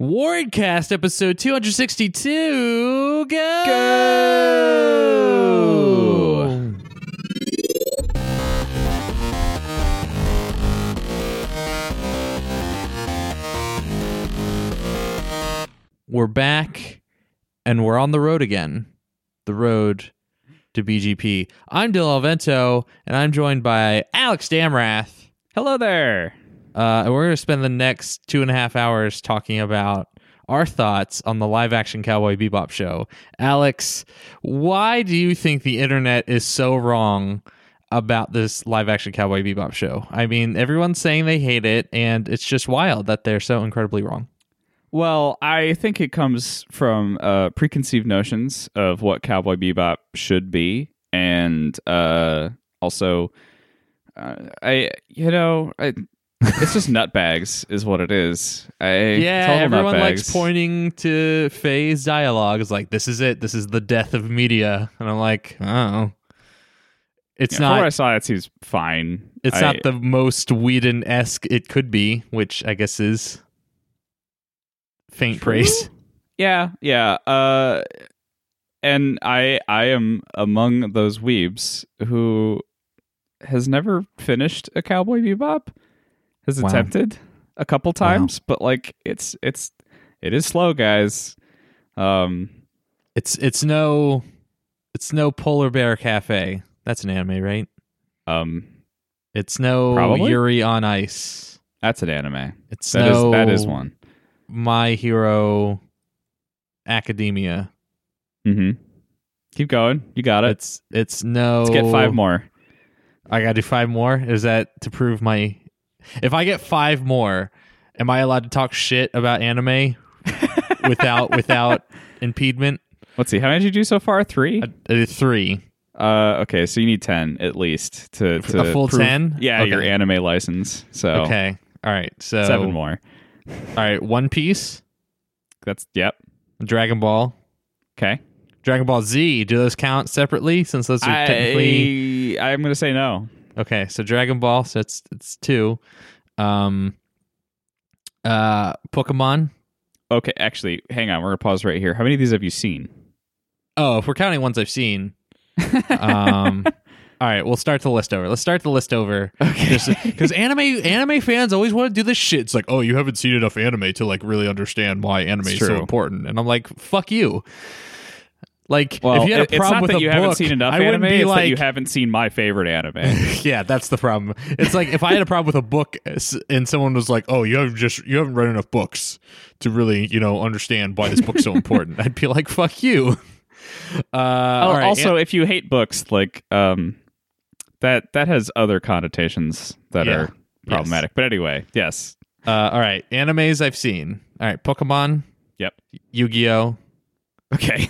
Wardcast episode 262. Go! Go! We're back and we're on the road again. The road to BGP. I'm Dylan Alvento and I'm joined by Alex Damrath. Hello there. Uh, and we're going to spend the next two and a half hours talking about our thoughts on the live action Cowboy Bebop show. Alex, why do you think the internet is so wrong about this live action Cowboy Bebop show? I mean, everyone's saying they hate it, and it's just wild that they're so incredibly wrong. Well, I think it comes from uh, preconceived notions of what Cowboy Bebop should be, and uh, also, uh, I you know, I, it's just nutbags is what it is. I, Yeah, everyone nutbags. likes pointing to Faye's dialogue as like, this is it. This is the death of media. And I'm like, oh. It's Yeah, from I saw, it seems fine. it's I- not the most Whedon esque it could be, which I guess is faint True. praise. Yeah, yeah. Uh, and I I am among those weebs who has never finished a Cowboy Bebop. Has Wow. attempted a couple times, but like it's it's it is slow, guys. Um, It's it's no it's no Polar Bear Cafe. That's an anime, right? um, It's no Probably. Yuri on Ice. that's an anime. It's That is no that is one. My Hero Academia. Mm-hmm. Keep going. You got it. It's it's no. Let's get five more. I gotta do five more. Is that to prove my? If I get five more, am I allowed to talk shit about anime without without impediment? Let's see. How many did you do so far? Three. I, I three. Uh, okay, so you need ten at least to, to A full 10? Yeah, your anime license. So Okay. All right. So seven more. All right. One Piece, That's yep. Dragon Ball, Okay. Dragon Ball Z. Do those count separately? Since those are technically I'm gonna say no. Okay. So Dragon Ball. So it's it's two. Um. Uh. Pokemon. Okay, actually, hang on. We're gonna pause right here. How many of these have you seen? Oh, if we're counting ones I've seen. um all right we'll start the list over let's start the list over Okay. because anime anime fans always want to do this shit it's like oh you haven't seen enough anime to like really understand why anime is so important and i'm like fuck you like well, if you had a it's problem not with that a you book, haven't seen enough I wouldn't anime. be It's like, that you haven't seen my favorite anime. yeah, that's the problem. It's like if I had a problem with a book and someone was like, "Oh, you have just you haven't read enough books to really, you know, understand why this book's so important." I'd be like, "Fuck you." Uh, all right, also, if you hate books, like um, that that has other connotations that Yeah. are problematic. But anyway, yes. Uh, all right, animes I've seen. All right, Pokemon, Yep. Yu-Gi-Oh. Okay.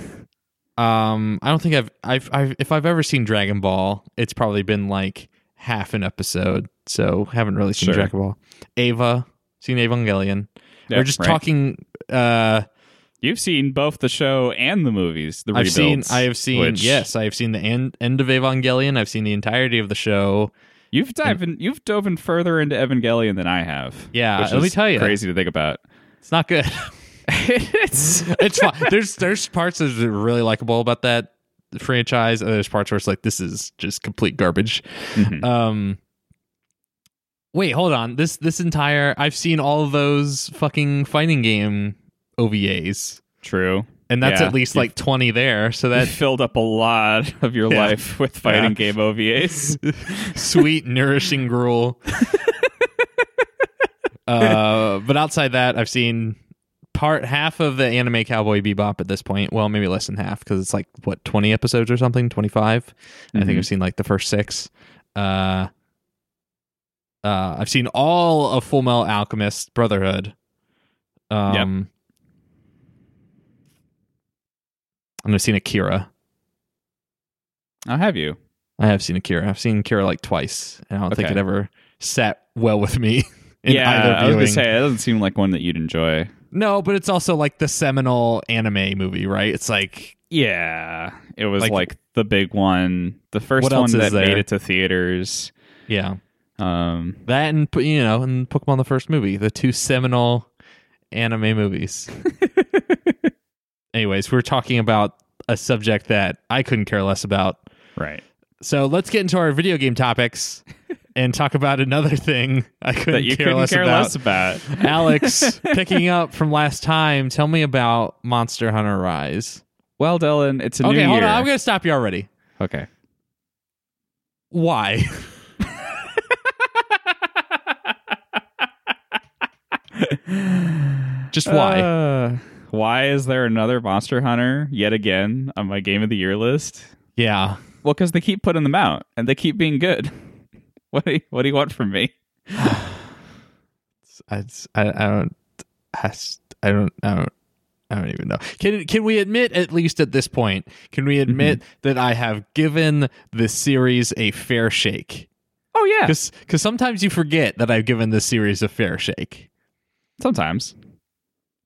Um, I don't think I've, I've, I've, if I've ever seen Dragon Ball, it's probably been like half an episode. So haven't really seen Sure. Dragon Ball. Ava, seen Evangelion. Yeah, We're just right. talking. Uh, You've seen both the show and the movies. The I've seen, I have seen. which Yes, I have seen the end, end of Evangelion. I've seen the entirety of the show. You've dived in, you've dove in further into Evangelion than I have. Yeah, let me tell you. crazy to think about. It's not good. it's it's fine. There's there's parts that are really likable about that franchise, and there's parts where it's like this is just complete garbage. Mhm. Um, wait, hold on. This this entire I've seen all of those fucking fighting game OVAs, true. and that's Yeah, at least you've- like twenty there. So That that filled up a lot of your Yeah. life with fighting Yeah. game OVAs. sweet nourishing gruel. uh, but outside that, I've seen part half of the anime Cowboy Bebop at this point. Well, maybe less than half because it's like what twenty episodes or something, twenty five. I think Mhm. I've seen like the first six. Uh, uh, I've seen all of Full Metal Alchemist Brotherhood. Um, and I've seen Akira. I'll have you. I have seen Akira. I've seen Akira like twice, and I don't think it ever sat well with me. Yeah, I was gonna say it doesn't seem like one that you'd enjoy. No, but it's also like the seminal anime movie, right? It's like Yeah, it was Like- like, the big one, the first one that there? made it to theaters. yeah, Um, that and you know, and Pokemon the first movie, the two seminal anime movies. Anyways, we're talking about a subject that I couldn't care less about. Right. So let's get into our video game topics and talk about another thing I couldn't That you care, couldn't less, care about. less about. Alex, picking up from last time, tell me about Monster Hunter Rise. Well, Dylan, it's a okay, new hold year. on. I'm going to stop you already. okay. Why? Just why? Uh, why is there another Monster Hunter yet again on my Game of the Year list? yeah. Well, because they keep putting them out and they keep being good. What do you, what do you want from me? I, I, I don't I, I don't I don't I don't even know. Can can we admit at least at this point? Can we mm-hmm. admit that I have given this series a fair shake? Oh yeah, Because sometimes you forget that I've given this series a fair shake. sometimes.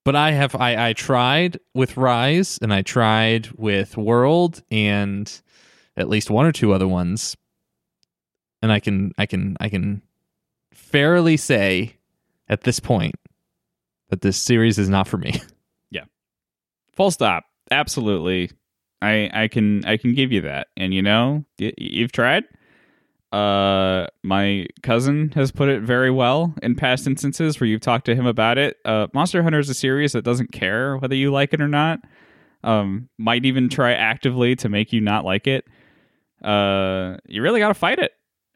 But I have I I tried with Rise and I tried with World and at least one or two other ones. And I can I can I can fairly say at this point that this series is not for me. Yeah. Full stop. Absolutely. I I can I can give you that. And you know, y- you've tried. Uh, my cousin has put it very well in past instances where you've talked to him about it. Uh, Monster Hunter is a series that doesn't care whether you like it or not. Um, might even try actively to make you not like it. Uh, you really got to fight it,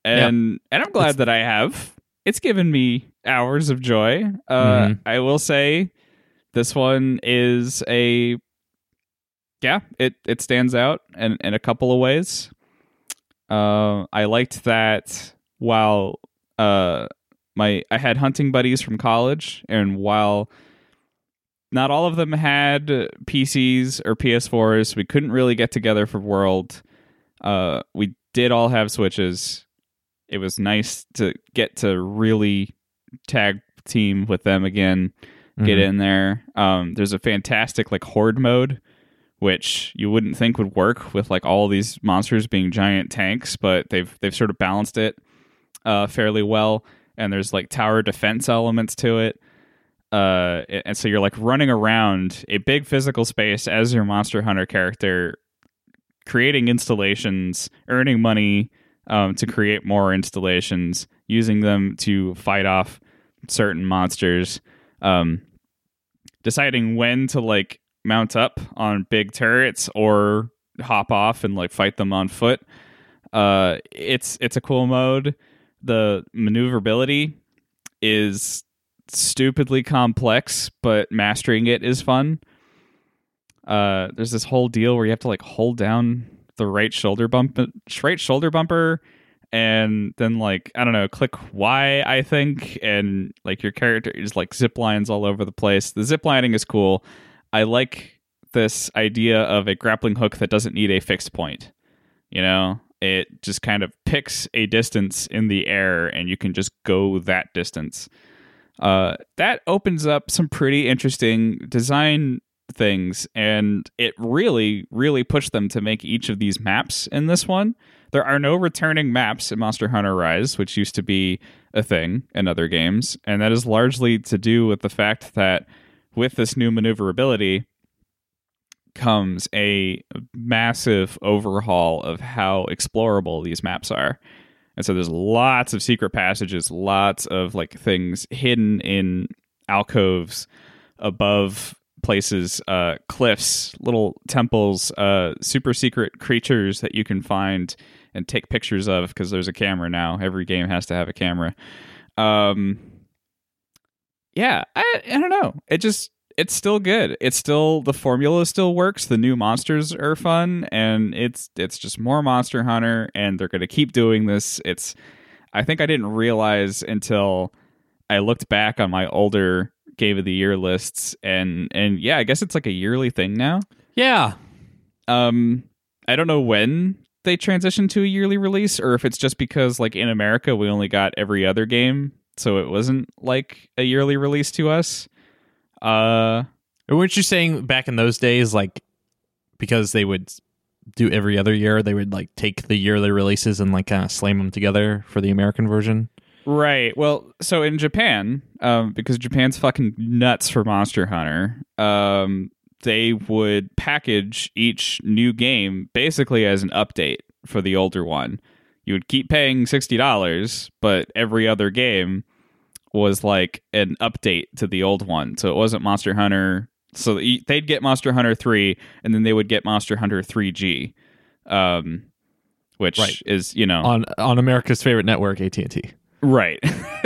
and and I'm glad It's- that I have. It's given me hours of joy. Uh, Mhm. I will say, this one is a yeah, it it stands out in in a couple of ways. Uh, I liked that while uh my I had hunting buddies from college, and while not all of them had PCs or PS4s, we couldn't really get together for World. Uh, we did all have Switches. It was nice to get to really tag team with them again get Mhm. in there. Um, there's a fantastic like horde mode, which you wouldn't think would work with like all these monsters being giant tanks, but they've they've sort of balanced it uh, fairly well. And there's like tower defense elements to it. Uh, and so you're like running around a big physical space as your monster hunter character, creating installations, earning money um, to create more installations, using them to fight off certain monsters um, deciding when to like mount up on big turrets or hop off and like fight them on foot. Uh, it's it's a cool mode. The maneuverability is stupidly complex, but mastering it is fun. Uh, there's this whole deal where you have to like hold down the right shoulder bump, right shoulder bumper, and then like I don't know, click Y, I think, and like your character is like zip lines all over the place. The zip lining is cool. I like this idea of a grappling hook that doesn't need a fixed point. You know, it just kind of picks a distance in the air, and you can just go that distance. Uh, that opens up some pretty interesting design things, and it really, really pushed them to make each of these maps in this one. There are no returning maps in Monster Hunter Rise, which used to be a thing in other games, and that is largely to do with the fact that with this new maneuverability comes a massive overhaul of how explorable these maps are. And so there's lots of secret passages, lots of like things hidden in alcoves above places, uh, cliffs, little temples, uh, super secret creatures that you can find and take pictures of because there's a camera now. Every game has to have a camera. Um, yeah, I, I don't know. It just it's still good. It's still the formula still works. The new monsters are fun, and it's it's just more Monster Hunter, and they're gonna keep doing this. It's I think I didn't realize until I looked back on my older Game of the Year lists, and and yeah, I guess it's like a yearly thing now. Yeah. Um, I don't know when they transitioned to a yearly release, or if it's just because like in America we only got every other game, so it wasn't like a yearly release to us. Uh, Weren't you saying back in those days, like, because they would do every other year, they would like take the yearly releases and like kind of slam them together for the American version? Right. Well, so in Japan, um, because Japan's fucking nuts for Monster Hunter, um, they would package each new game basically as an update for the older one. You would keep paying sixty dollars, but every other game was like an update to the old one. So it wasn't Monster Hunter. So they'd get Monster Hunter three, and then they would get Monster Hunter three G, um, which Right. is you know on on America's favorite network, AT and T. Right.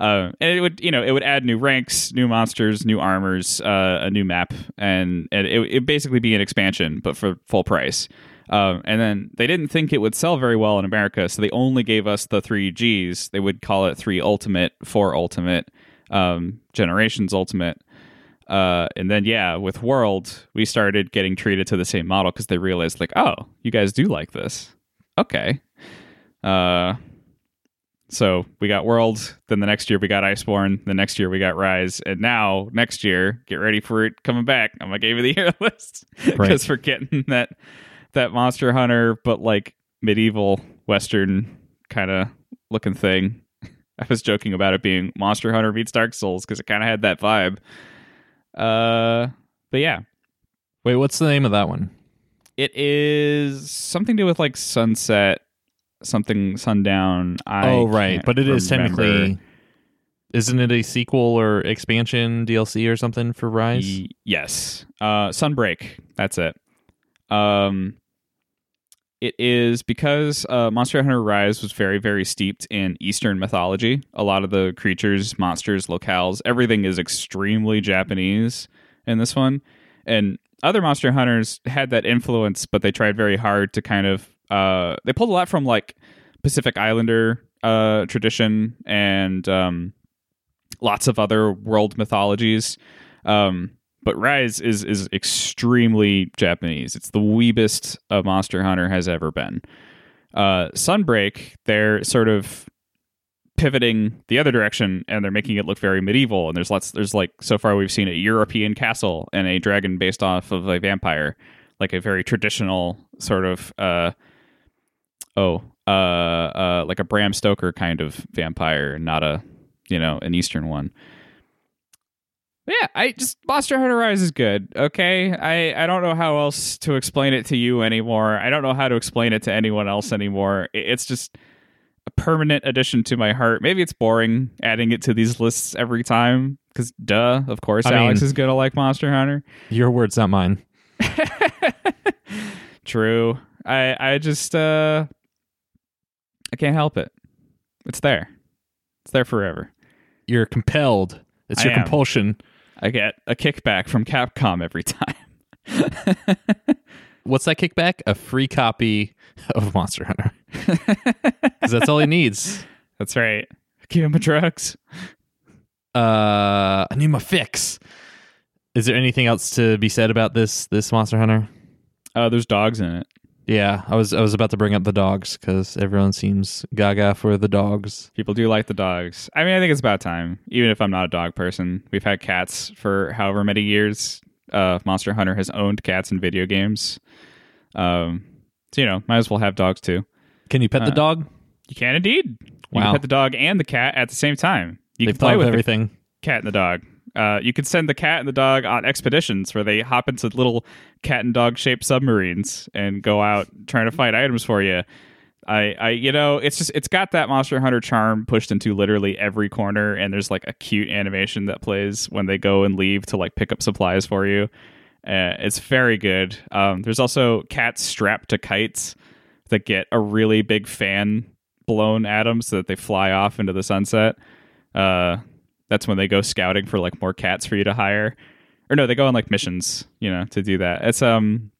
uh, and it would, you know, it would add new ranks, new monsters, new armors, uh, a new map, and, and it would basically be an expansion, but for full price. Um, and then they didn't think it would sell very well in America, so they only gave us the three Gs. They would call it three Ultimate, four Ultimate, um, Generations Ultimate. Uh, and then, yeah, with World, we started getting treated to the same model because they realized, like, oh, you guys do like this. Okay. Uh, so we got World, then the next year we got Iceborne, the next year we got Rise, and now next year, get ready for it coming back on my game of the year list because we're getting that that Monster Hunter, but like medieval Western kind of looking thing. I was joking about it being Monster Hunter meets Dark Souls because it kind of had that vibe. Uh, but yeah, Wait, what's the name of that one? it is something to do with like sunset, something sundown. I oh, right, but it is remember. technically. Isn't it a sequel or expansion DLC or something for Rise? Y- yes. Uh, Sunbreak. That's it. Um, it is because uh, Monster Hunter Rise was very, very steeped in Eastern mythology. A lot of the creatures, monsters, locales, everything is extremely Japanese in this one. And other Monster Hunters had that influence, but they tried very hard to kind of. Uh, they pulled a lot from like Pacific Islander uh, tradition and um, lots of other world mythologies. Um, but Rise is is extremely Japanese. It's the weebest a Monster Hunter has ever been. Uh, Sunbreak, they're sort of pivoting the other direction and they're making it look very medieval. And there's lots. There's like so far we've seen a European castle and a dragon based off of a vampire, like a very traditional sort of. Uh, oh, uh, uh, like a Bram Stoker kind of vampire, not a you know an Eastern one. But yeah, I just Monster Hunter Rise is good. Okay, I I don't know how else to explain it to you anymore. I don't know how to explain it to anyone else anymore. It's just a permanent addition to my heart. Maybe it's boring adding it to these lists every time because duh, of course I Alex mean- is gonna like Monster Hunter. Your words, not mine. True. I I just uh I can't help it. It's there. It's there forever. You're compelled. It's I your am. compulsion. I get a kickback from Capcom every time. What's that kickback? A free copy of Monster Hunter. Because that's all he needs. That's right. Give him a drugs. Uh, I need my fix. Is there anything else to be said about this this Monster Hunter? Uh, there's dogs in it. Yeah, I was I was about to bring up the dogs because everyone seems gaga for the dogs. People do like the dogs. I mean, I think it's about time. Even if I'm not a dog person, we've had cats for however many years. Uh, Monster Hunter has owned cats in video games. Um, so you know, might as well have dogs too. Can you pet the Uh, dog? You can indeed. You Wow. can pet the dog and the cat at the same time. You They've can play with the everything. cat and the dog. Uh, you could send the cat and the dog on expeditions where they hop into little cat and dog shaped submarines and go out trying to find items for you. I, I, you know, it's just it's got that Monster Hunter charm pushed into literally every corner, and there's like a cute animation that plays when they go and leave to like pick up supplies for you. Uh, it's very good. Um, there's also cats strapped to kites that get a really big fan blown at them so that they fly off into the sunset. Uh, that's when they go scouting for like more cats for you to hire or no they go on like missions you know to do that it's um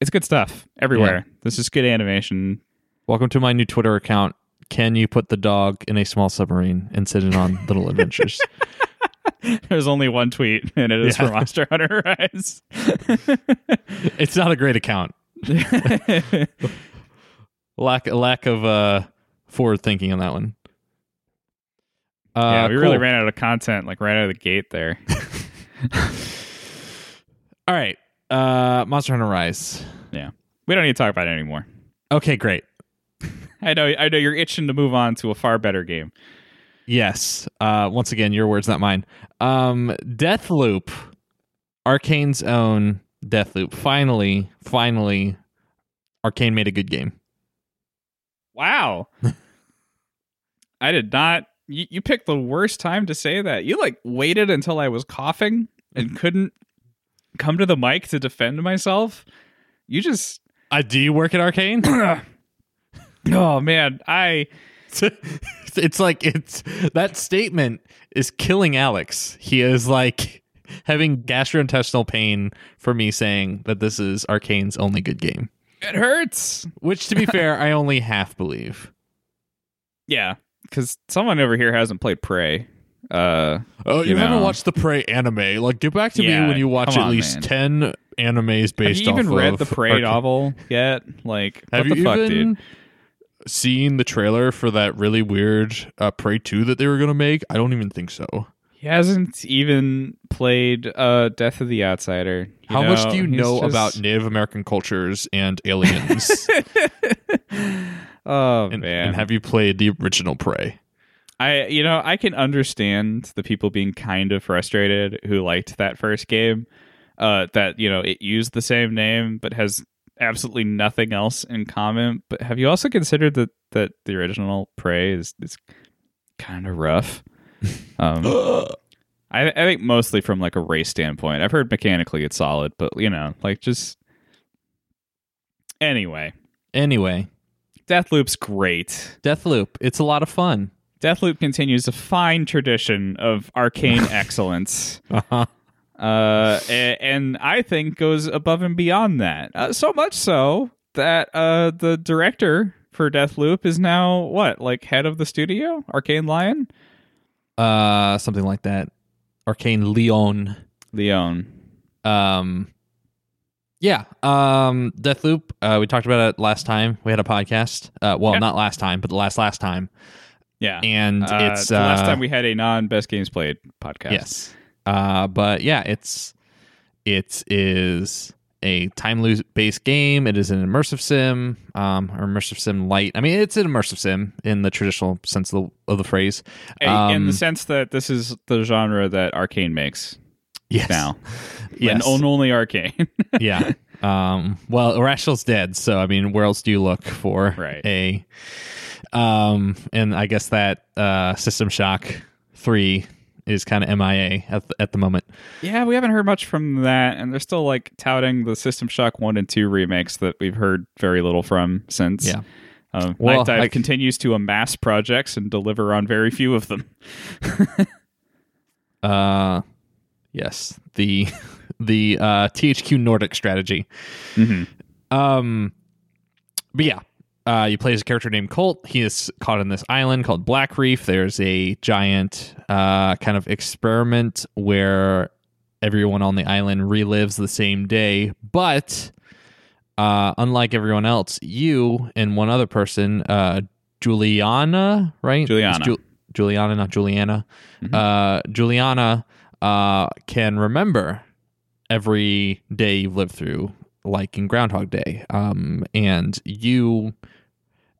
it's good stuff everywhere this is good animation Welcome to my new Twitter account. Can you put the dog in a small submarine and send it on little adventures? there's only one tweet and it is Yeah. for monster hunter rise it's not a great account. Lack lack of uh, forward thinking on that one. Uh, yeah we really ran out of content like right out of the gate there All right, uh, Monster Hunter Rise. Yeah, we don't need to talk about it anymore Okay, great. I know. I know you're itching to move on to a far better game. Yes. Uh, once again, your words, not mine. Um, Death Loop, Arkane's own Death Loop. Finally, finally, Arkane made a good game. Wow. I did not. You, you picked the worst time to say that. You like waited until I was coughing and couldn't come to the mic to defend myself. You just. Uh, do you work at Arkane? oh man, I. it's like it's that statement is killing Alex. He is like having gastrointestinal pain for me saying that this is Arkane's only good game. It hurts. Which, to be fair, I only half believe. Yeah, because someone over here hasn't played Prey. Uh, oh, you, you haven't watched the Prey anime? Like, get back to Yeah, me when you watch at on, least man. ten animes based have you even read the Prey novel yet? Like, Have what you the fuck, even dude? seen the trailer for that really weird uh, Prey two that they were gonna make? I don't even think so. He hasn't even played uh, Death of the Outsider. you How much do you He's know just- about Native American cultures and aliens? Oh and, man, and have you played the original Prey? I you know I can understand the people being kind of frustrated who liked that first game. Uh, that you know it used the same name but has absolutely nothing else in common. But have you also considered that that the original Prey is is kind of rough? Um, I, I think mostly from like a race standpoint. I've heard mechanically it's solid, but you know, like just anyway, Anyway, Deathloop's great. Deathloop. It's a lot of fun. Deathloop continues a fine tradition of arcane excellence. Uh-huh. uh, a- and I think goes above and beyond that. Uh, so much so that uh, the director for Deathloop is now what, like head of the studio, Arkane Lyon, Uh, something like that. Arkane Lyon. Lyon. Um, yeah. Um, Deathloop. Uh, we talked about it last time. We had a podcast. Uh, well, Yeah. not last time, but the last last time. Yeah, And Uh, it's the last uh, time we had a non-best games played podcast. Yes. Uh, but yeah, it's it is a time loop based game. It is an immersive sim, um, or immersive sim light. I mean, it's an immersive sim in the traditional sense of the, of the phrase. A- in Um, the sense that this is the genre that Arkane makes Yes. now, Yes. and only Arkane. yeah. Um, well, Irrational's dead, so I mean, where else do you look for Right. a? Um, and I guess that uh, System Shock three is kind of MIA at the, at the moment. Yeah, we haven't heard much from that, and they're still like touting the System Shock one and two remakes that we've heard very little from since. Yeah. um, Well, Nightdive I- continues to amass projects and deliver on very few of them. Uh, yes, the the uh, THQ Nordic strategy. Mhm. Um, but yeah, uh, you play as a character named Colt. He is caught on this island called Blackreef. There's a giant uh, kind of experiment where everyone on the island relives the same day, but uh, unlike everyone else, you and one other person, uh, Julianna, right? Julianna. Ju- Julianna, not Julianna. Uh, Julianna uh, can remember every day you've lived through, like in Groundhog Day. Um, and you,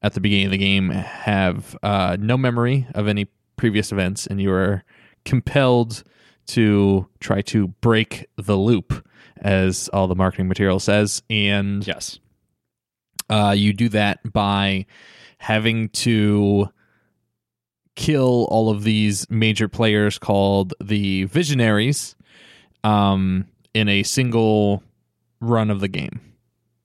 at the beginning of the game, have uh, no memory of any previous events, and you are compelled to try to break the loop, as all the marketing material says. And Yes. uh, you do that by having to kill all of these major players called the Visionaries um, in a single run of the game.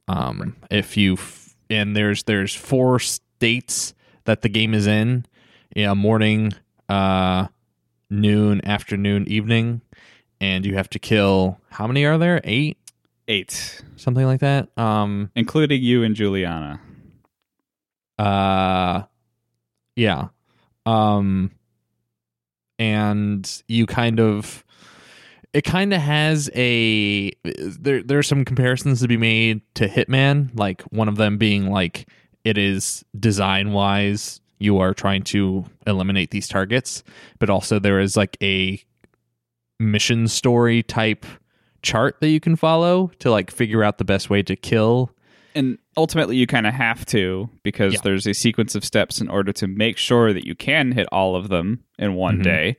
Um, If you f- and there's there's four states that the game is in, yeah, morning, uh, noon, afternoon, evening, and you have to kill how many are there? Eight, Eight, something like that. Um, including you and Julianna. uh yeah um and you kind of it kind of has a there there are some comparisons to be made to hitman like one of them being like it is design wise you are trying to eliminate these targets but also there is like a mission story type chart that you can follow to like figure out the best way to kill and ultimately you kind of have to because Yeah. there's a sequence of steps in order to make sure that you can hit all of them in one Mhm. day.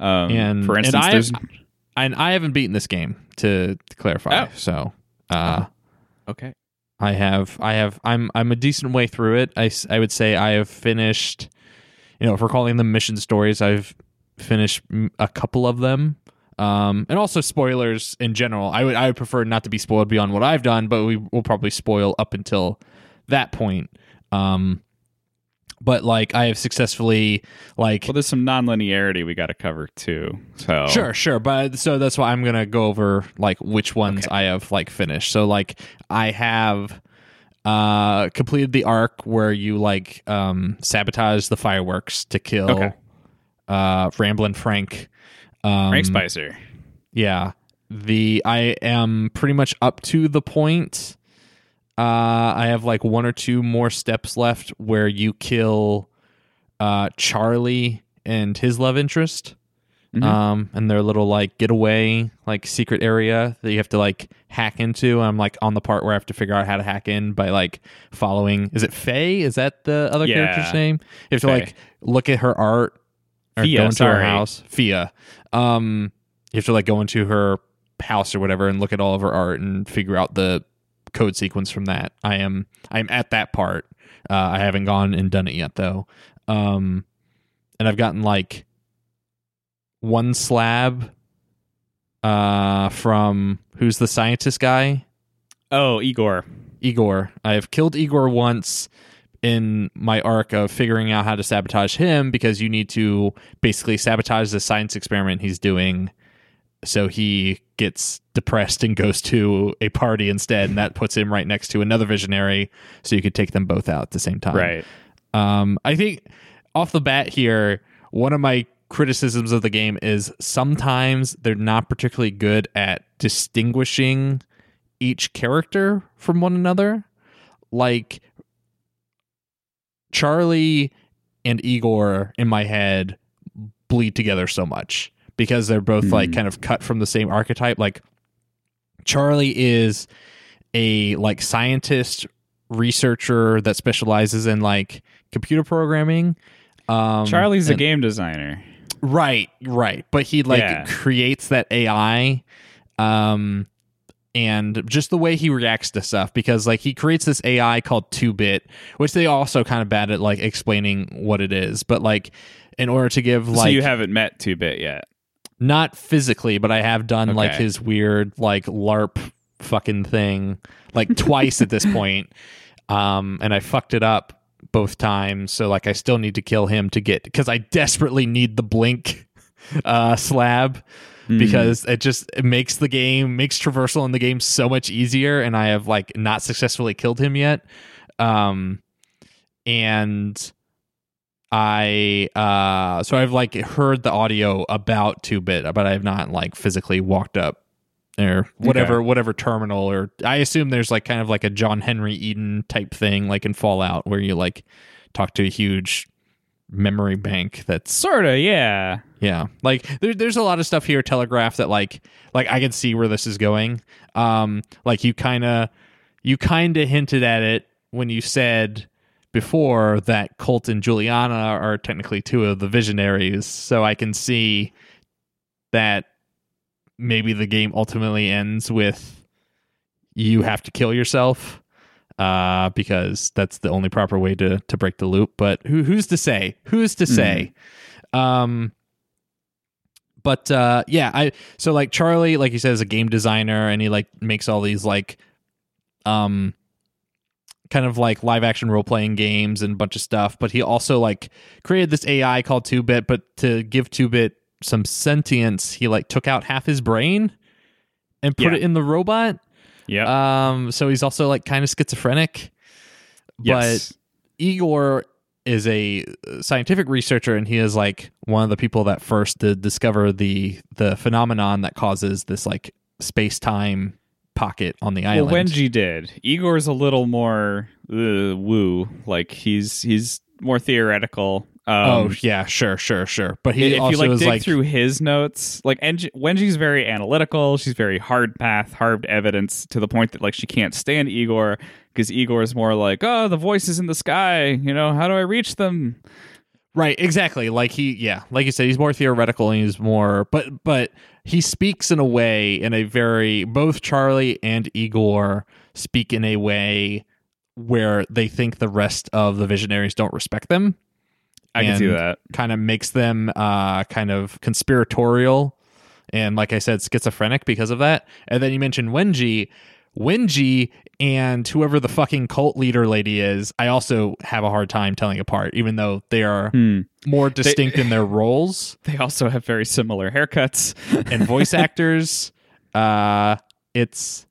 Um, And- for and instance, I- there's And I haven't beaten this game to, to clarify. Oh. So, uh, okay. I have, I have, I'm, I'm a decent way through it. I I would say I have finished, you know, if we're calling them mission stories, I've finished a couple of them. Um, and also spoilers in general. I would, I would prefer not to be spoiled beyond what I've done, but we will probably spoil up until that point. Um, but like I have successfully like Well, there's some nonlinearity we got to cover too. So Sure, sure. But so that's why I'm gonna go over like which ones I have like finished. So like I have uh completed the arc where you like um sabotage the fireworks to kill Okay. uh Ramblin' Frank. Um Frank Spicer. yeah. The I am pretty much up to the point. Uh I have like one or two more steps left where you kill uh Charlie and his love interest. Mhm. Um and their little like getaway like secret area that you have to like hack into. I'm like on the part where I have to figure out how to hack in by like following is it Faye? Is that the other Yeah. character's name? You have to like look at her art or Fia, go into her house. Fia. Um you have to like go into her house or whatever and look at all of her art and figure out the code sequence from that. I am I'm at that part. Uh, I haven't gone and done it yet though. Um, and I've gotten like one slab uh, from who's the scientist guy Oh, Igor. Igor. I have killed Igor once in my arc of figuring out how to sabotage him because you need to basically sabotage the science experiment he's doing so he gets depressed and goes to a party instead and that puts him right next to another visionary so you could take them both out at the same time Right. um, I think off the bat here, one of my criticisms of the game is sometimes they're not particularly good at distinguishing each character from one another. Like Charlie and Igor in my head bleed together so much because they're both like Hmm. kind of cut from the same archetype. Like Charlie is a like scientist researcher that specializes in like computer programming. Um, Charlie's a game designer. Right, right. But he like Yeah. creates that AI um and just the way he reacts to stuff because like he creates this AI called 2-bit which they also kind of bad at like explaining what it is. But like in order to give so like you haven't met Two Bit yet. not physically but I have done like his weird like larp fucking thing like twice at this point um and I fucked it up both times. So like I still need to kill him to get cuz I desperately need the blink uh slab Hmm. because it just it makes the game makes traversal in the game so much easier and I have like not successfully killed him yet um and I uh so I've like heard the audio about 2-bit but I have not like physically walked up or whatever whatever terminal or I assume there's like kind of like a John Henry Eden type thing like in Fallout where you like talk to a huge memory bank that's sorta, yeah. Yeah, like there, there's a lot of stuff here Telegraph that like like I can see where this is going. Um, like you kind of you kind of hinted at it when you said before that Colt and Julianna are technically two of the visionaries, so I can see that maybe the game ultimately ends with you have to kill yourself uh, because that's the only proper way to to break the loop. But who who's to say? Who's to say? Um, but uh, yeah, I so like Charlie, like you said, is a game designer, and he like makes all these like um kind of like live action role playing games and a bunch of stuff. But he also like created this AI called Two Bit, but to give Two Bit some sentience, he like took out half his brain and put Yeah. it in the robot. Yeah. Um, so he's also like kind of schizophrenic. yes. But Igor is a scientific researcher, and he is like one of the people that first did discover the the phenomenon that causes this like space time pocket on the well, island. Wenjie did. Igor's a little more uh, woo. Like he's he's more theoretical. Um, oh yeah, sure, sure, sure. But he if also you like dig like through his notes, like Enji, Wenjie's very analytical. She's very hard path, hard evidence to the point that like she can't stand Igor because Igor is more like, oh, the voices in the sky. You know, how do I reach them? Right, exactly. Like he, yeah, like you said, he's more theoretical and he's more, but but he speaks in a way in a very both Charlie and Igor speak in a way where they think the rest of the visionaries don't respect them. I can see that. Kind of makes them uh kind of conspiratorial and like I said, schizophrenic because of that. And then you mentioned Wenjie. Wenjie and whoever the fucking cult leader lady is, I also have a hard time telling apart, even though they are Hmm. more distinct in their roles They also have very similar haircuts. and voice actors. Uh, it's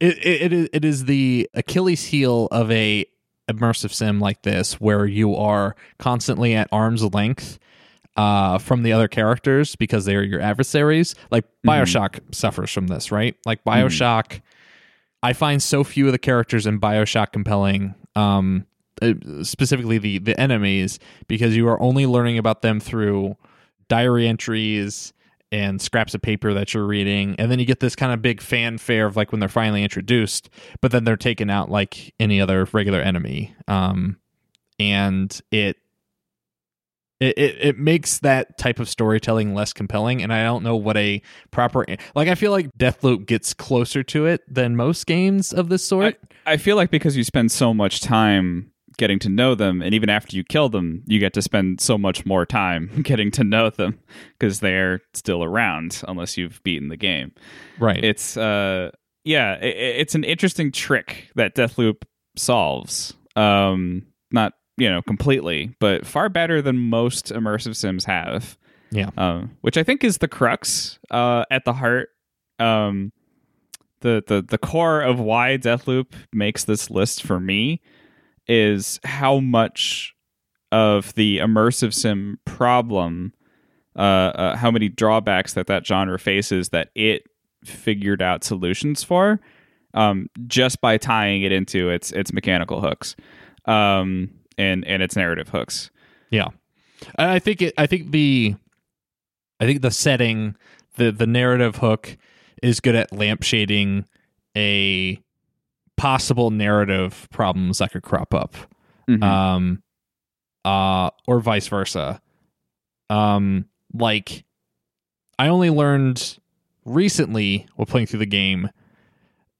it, it it is the Achilles heel of a immersive sim like this, where you are constantly at arm's length uh, from the other characters because they are your adversaries. Like Bioshock suffers from this, right? Like Bioshock, I find so few of the characters in Bioshock compelling. Um, uh, specifically the the enemies because you are only learning about them through diary entries and scraps of paper that you're reading and then you get this kind of big fanfare of like when they're finally introduced but then they're taken out like any other regular enemy. Um and it it, it, it makes that type of storytelling less compelling and i don't know what a proper like i feel like deathloop gets closer to it than most games of this sort. I feel like because you spend so much time getting to know them, and even after you kill them, you get to spend so much more time getting to know them because they're still around unless you've beaten the game. right It's uh, yeah, i i- it's an interesting trick that Deathloop solves. Um, not you know completely, but far better than most immersive sims have. yeah um, which I think is the crux uh, at the heart. Um, the, the the core of why Deathloop makes this list for me is how much of the immersive sim problem, uh, uh, how many drawbacks that that genre faces that it figured out solutions for, um, just by tying it into its its mechanical hooks, um, and and its narrative hooks. Yeah, I think it. I think the, I think the setting, the the narrative hook, is good at lampshading a possible narrative problems that could crop up, Mhm. um, uh, or vice versa. Um, like, I only learned recently while playing through the game.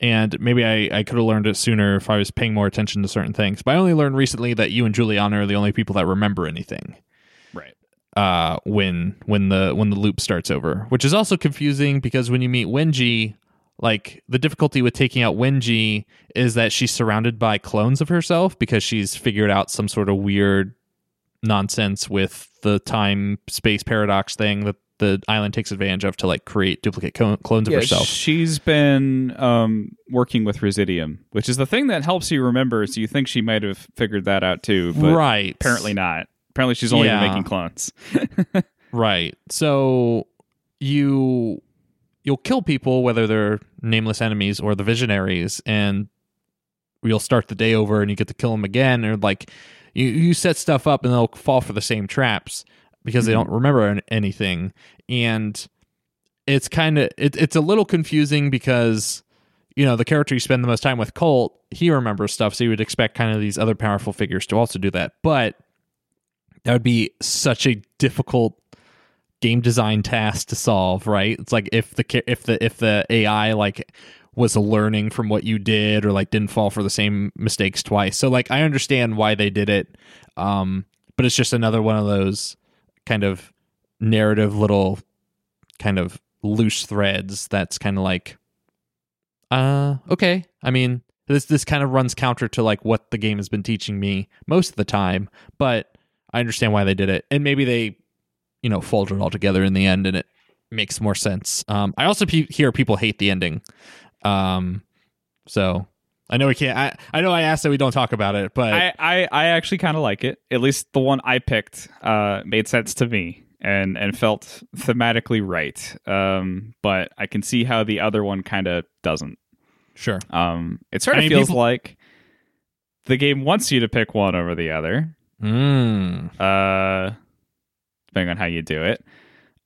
And maybe I, I could have learned it sooner if I was paying more attention to certain things. But I only learned recently that you and Julianna are the only people that remember anything right. uh, when when the when the loop starts over, which is also confusing because when you meet Wenjie, like the difficulty with taking out Wenjie is that she's surrounded by clones of herself because she's figured out some sort of weird nonsense with the time space paradox thing that the island takes advantage of to like create duplicate co- clones of herself. She's been um, working with Residuum, which is the thing that helps you remember. So you think she might have figured that out too, but right. apparently not. Apparently, she's only been Yeah. making clones. Right. So you you'll kill people whether they're nameless enemies or the visionaries and you'll start the day over and you get to kill them again or like you you set stuff up and they'll fall for the same traps because they mm-hmm. don't remember an- anything. And it's kind of it, it's a little confusing because you know the character you spend the most time with Colt he remembers stuff so you would expect kind of these other powerful figures to also do that. But that would be such a difficult game design task to solve right? It's like if the if the if the ai like was learning from what you did or like didn't fall for the same mistakes twice. So like i understand why they did it um but it's just another one of those kind of narrative little kind of loose threads that's kind of like uh okay. I mean this this kind of runs counter to like what the game has been teaching me most of the time but i understand why they did it. And maybe they you know fold it all together in the end and it makes more sense um i also pe- hear people hate the ending um so i know we can't i, I know i asked that we don't talk about it but I, I, I actually kind of like it. At least the one I picked uh, made sense to me and and felt thematically right. Um, but I can see how the other one kind of doesn't. sure Um, it sort I of mean, feels people- like the game wants you to pick one over the other, Mm. uh, depending on how you do it.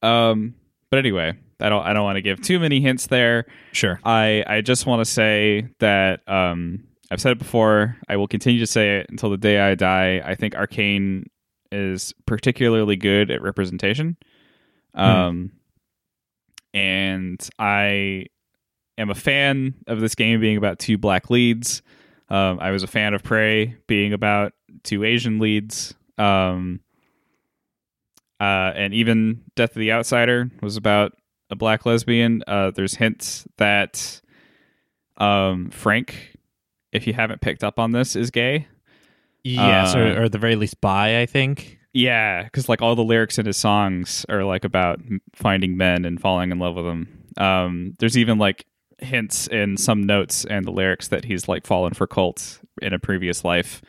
Um, but anyway, I don't I don't want to give too many hints there. Sure. I I just want to say that um, I've said it before. I will continue to say it until the day I die. I think Arkane is particularly good at representation. Um, and I am a fan of this game being about two black leads. Um, I was a fan of Prey being about two Asian leads. Um, uh, and even Death of the Outsider was about a black lesbian. Uh, there's hints that um, Frank, if you haven't picked up on this, is gay. Yes, Uh, or, or at the very least, bi. I think. Yeah, because like all the lyrics in his songs are like about finding men and falling in love with them. Um, there's even like hints in some notes and the lyrics that he's like fallen for cults in a previous life.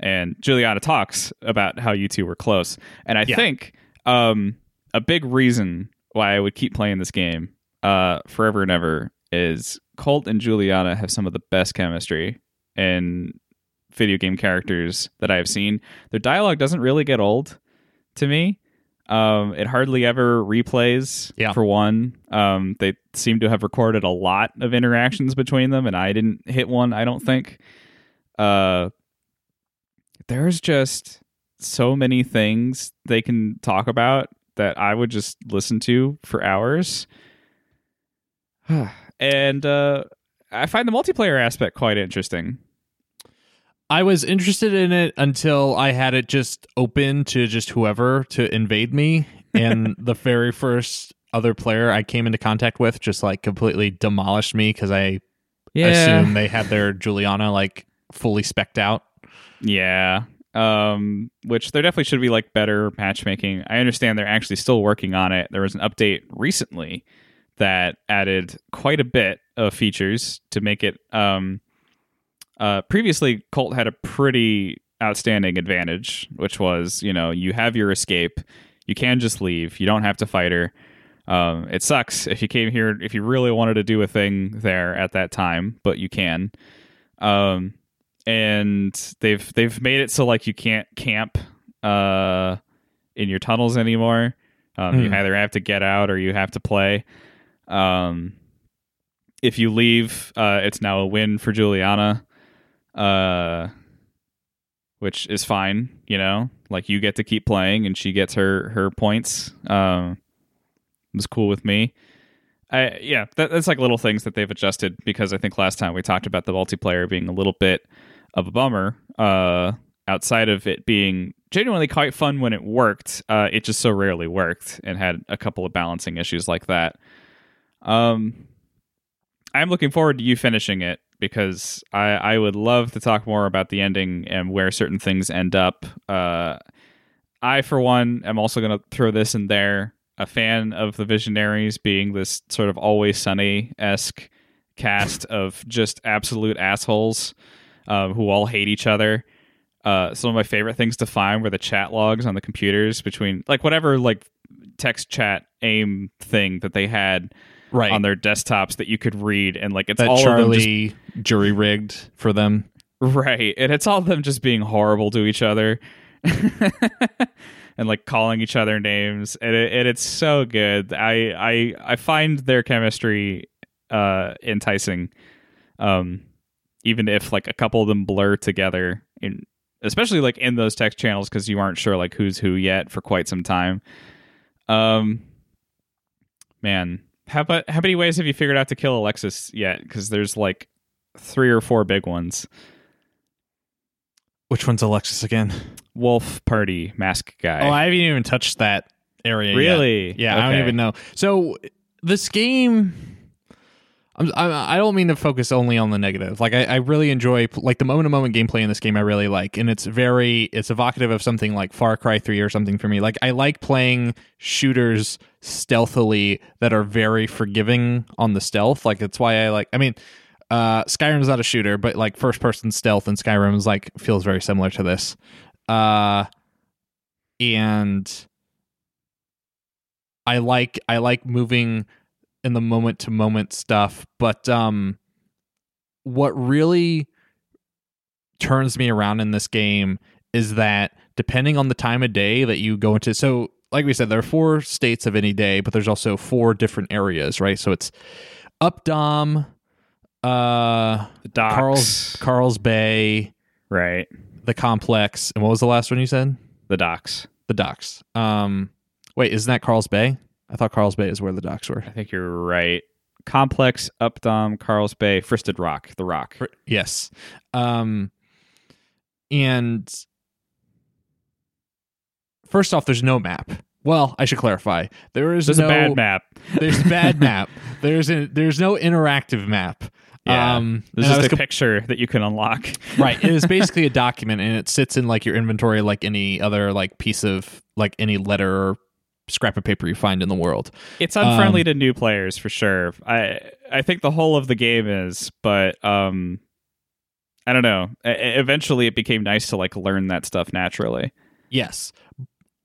And Julianna talks about how you two were close. And I Yeah. think um, a big reason why I would keep playing this game uh, forever and ever is Colt and Julianna have some of the best chemistry in video game characters that I've seen. Their dialogue doesn't really get old to me. Um, it hardly ever replays. Yeah. For one, um, they seem to have recorded a lot of interactions between them, and I didn't hit one. I don't think. Uh, there's just so many things they can talk about that I would just listen to for hours. and uh, I find the multiplayer aspect quite interesting. I was interested in it until I had it just open to just whoever to invade me, and the very first other player I came into contact with just like completely demolished me because I assumed they had their Julianna like fully specked out. Yeah. Um, which there definitely should be like better matchmaking. I understand they're actually still working on it. There was an update recently that added quite a bit of features to make it um uh previously Colt had a pretty outstanding advantage, which was, you know, you have your escape. You can just leave. You don't have to fight her. Um, it sucks if you came here if you really wanted to do a thing there at that time, but you can. Um, and they've they've made it so like you can't camp uh in your tunnels anymore. Um, You Hmm. either have to get out or you have to play. Um, if you leave, uh, it's now a win for Julianna, uh, which is fine. You know, like you get to keep playing and she gets her her points. Um, it was cool with me. I yeah, that, that's like little things that they've adjusted because I think last time we talked about the multiplayer being a little bit of a bummer. Uh, outside of it being genuinely quite fun when it worked, uh, it just so rarely worked and had a couple of balancing issues like that. Um, I'm looking forward to you finishing it because I I would love to talk more about the ending and where certain things end up. Uh, I for one am also going to throw this in there. A fan of the Visionaries being this sort of always sunny esque cast of just absolute assholes uh, who all hate each other. Uh, some of my favorite things to find were the chat logs on the computers between like whatever like text chat aim thing that they had Right. on their desktops that you could read and like it's that all of just Charlie jury rigged for them. Right. And it's all them just being horrible to each other and like calling each other names. And, it, and it's so good. I, I I find their chemistry uh enticing. Um even if like a couple of them blur together in especially like in those text channels because you aren't sure like who's who yet for quite some time. Um man, how about how many ways have you figured out to kill Aleksis yet? Because there's like three or four big ones. Which one's Aleksis again? Wolf Party mask guy. Oh, I haven't even touched that area. yet. really? Yeah, I don't even know. So this game, I'm, I don't mean to focus only on the negative. Like I, I really enjoy like the moment to moment gameplay in this game. I really like, and it's very it's evocative of something like Far Cry Three or something for me. Like I like playing shooters stealthily that are very forgiving on the stealth. Like that's why I like. I mean. Uh, Skyrim's not a shooter, but like first person stealth in Skyrim is like feels very similar to this. Uh, and I like I like moving in the moment to moment stuff, but um what really turns me around in this game is that depending on the time of day that you go into. So, like we said, there are four states of any day, but there's also four different areas, right? So it's Updaam, uh, docks. Karl's Karl's Bay, right. the complex, and what was the last one you said? The docks. The docks. Um, wait, isn't that Karl's Bay? I thought Karl's Bay is where the docks were. I think you're right. Complex, Updaam, Karl's Bay, Fristad Rock, the Rock. For- yes. Um, and first off, there's no map. Well, I should clarify. There is There's no a bad map. There's a bad map. There's a, there's no interactive map. Yeah. Um, There's and I just was a com- picture that you can unlock. right. It is basically a document, and it sits in like your inventory, like any other like piece of like any letter or scrap of paper you find in the world. It's unfriendly Um, to new players for sure. I I think the whole of the game is, but um, I don't know. Eventually, it became nice to like learn that stuff naturally. Yes.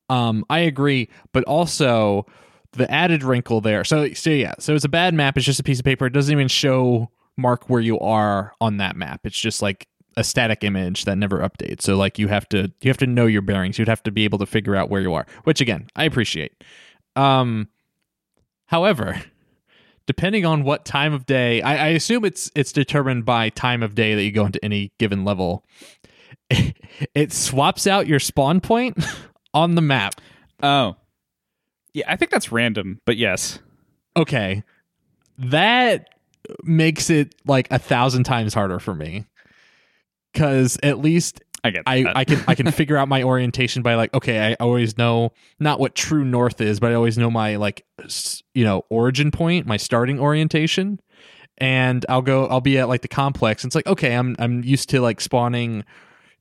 Um, I agree, but also the added wrinkle there. So, so yeah, so it's a bad map. It's just a piece of paper. It doesn't even show mark where you are on that map. It's just like a static image that never updates. So, like you have to you have to know your bearings. You'd have to be able to figure out where you are, which again I appreciate. Um, however, depending on what time of day, I, I assume it's it's determined by time of day that you go into any given level. it swaps out your spawn point on the map. Oh, yeah. I think that's random, but yes. Okay. That makes it like a thousand times harder for me. Cause at least I get. I. I can I can figure out my orientation by like, okay, I always know not what true north is, but I always know my like you know, origin point, my starting orientation. And I'll go I'll be at like the complex. And it's like, okay, I'm I'm used to like spawning,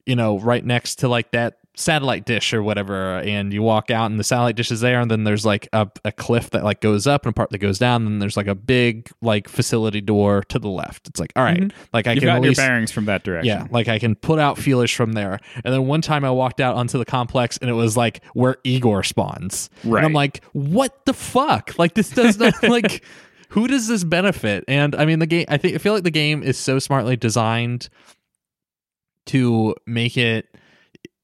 you know, right next to like that satellite dish or whatever. And you walk out and the satellite dish is there, and then there's like a, a cliff that like goes up and a part that goes down, and then there's like a big like facility door to the left. It's like, all right, mm-hmm. like I You've can gotten your least bearings from that direction. yeah, like I can put out feelers from there. And then one time I walked out onto the complex and it was like where Egor spawns. And Right. I'm like, what the fuck? Like this does not like who does this benefit? And I mean the game I think I feel like the game is so smartly designed to make it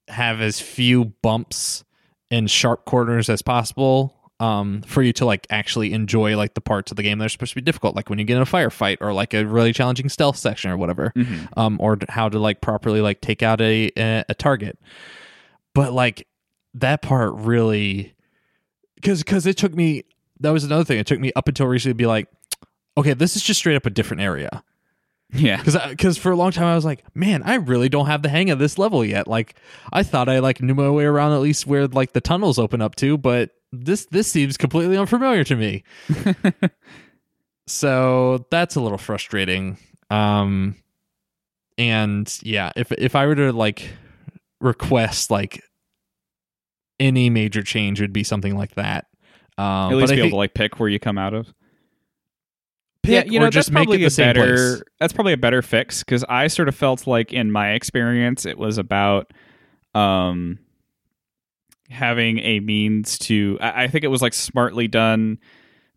have as few bumps and sharp corners as possible um, for you to like actually enjoy like the parts of the game that are supposed to be difficult, like when you get in a firefight or like a really challenging stealth section or whatever, Mhm. um, or how to like properly like take out a a, a target. But like that part really, because because it took me. That was another thing. It took me up until recently to be like, okay, this is just straight up a different area Yeah. because because for a long time I was like, man, I really don't have the hang of this level yet. Like, I thought I like knew my way around at least where like the tunnels open up to, but this this seems completely unfamiliar to me. so that's a little frustrating. Um, and yeah, if if I were to like request like any major change, it would be something like that. Um, At least be able think to like pick where you come out of. Pick yeah, you know, or just that's make probably it the a same better. place. That's probably a better fix because I sort of felt like in my experience, it was about um having a means to. I, I think it was like smartly done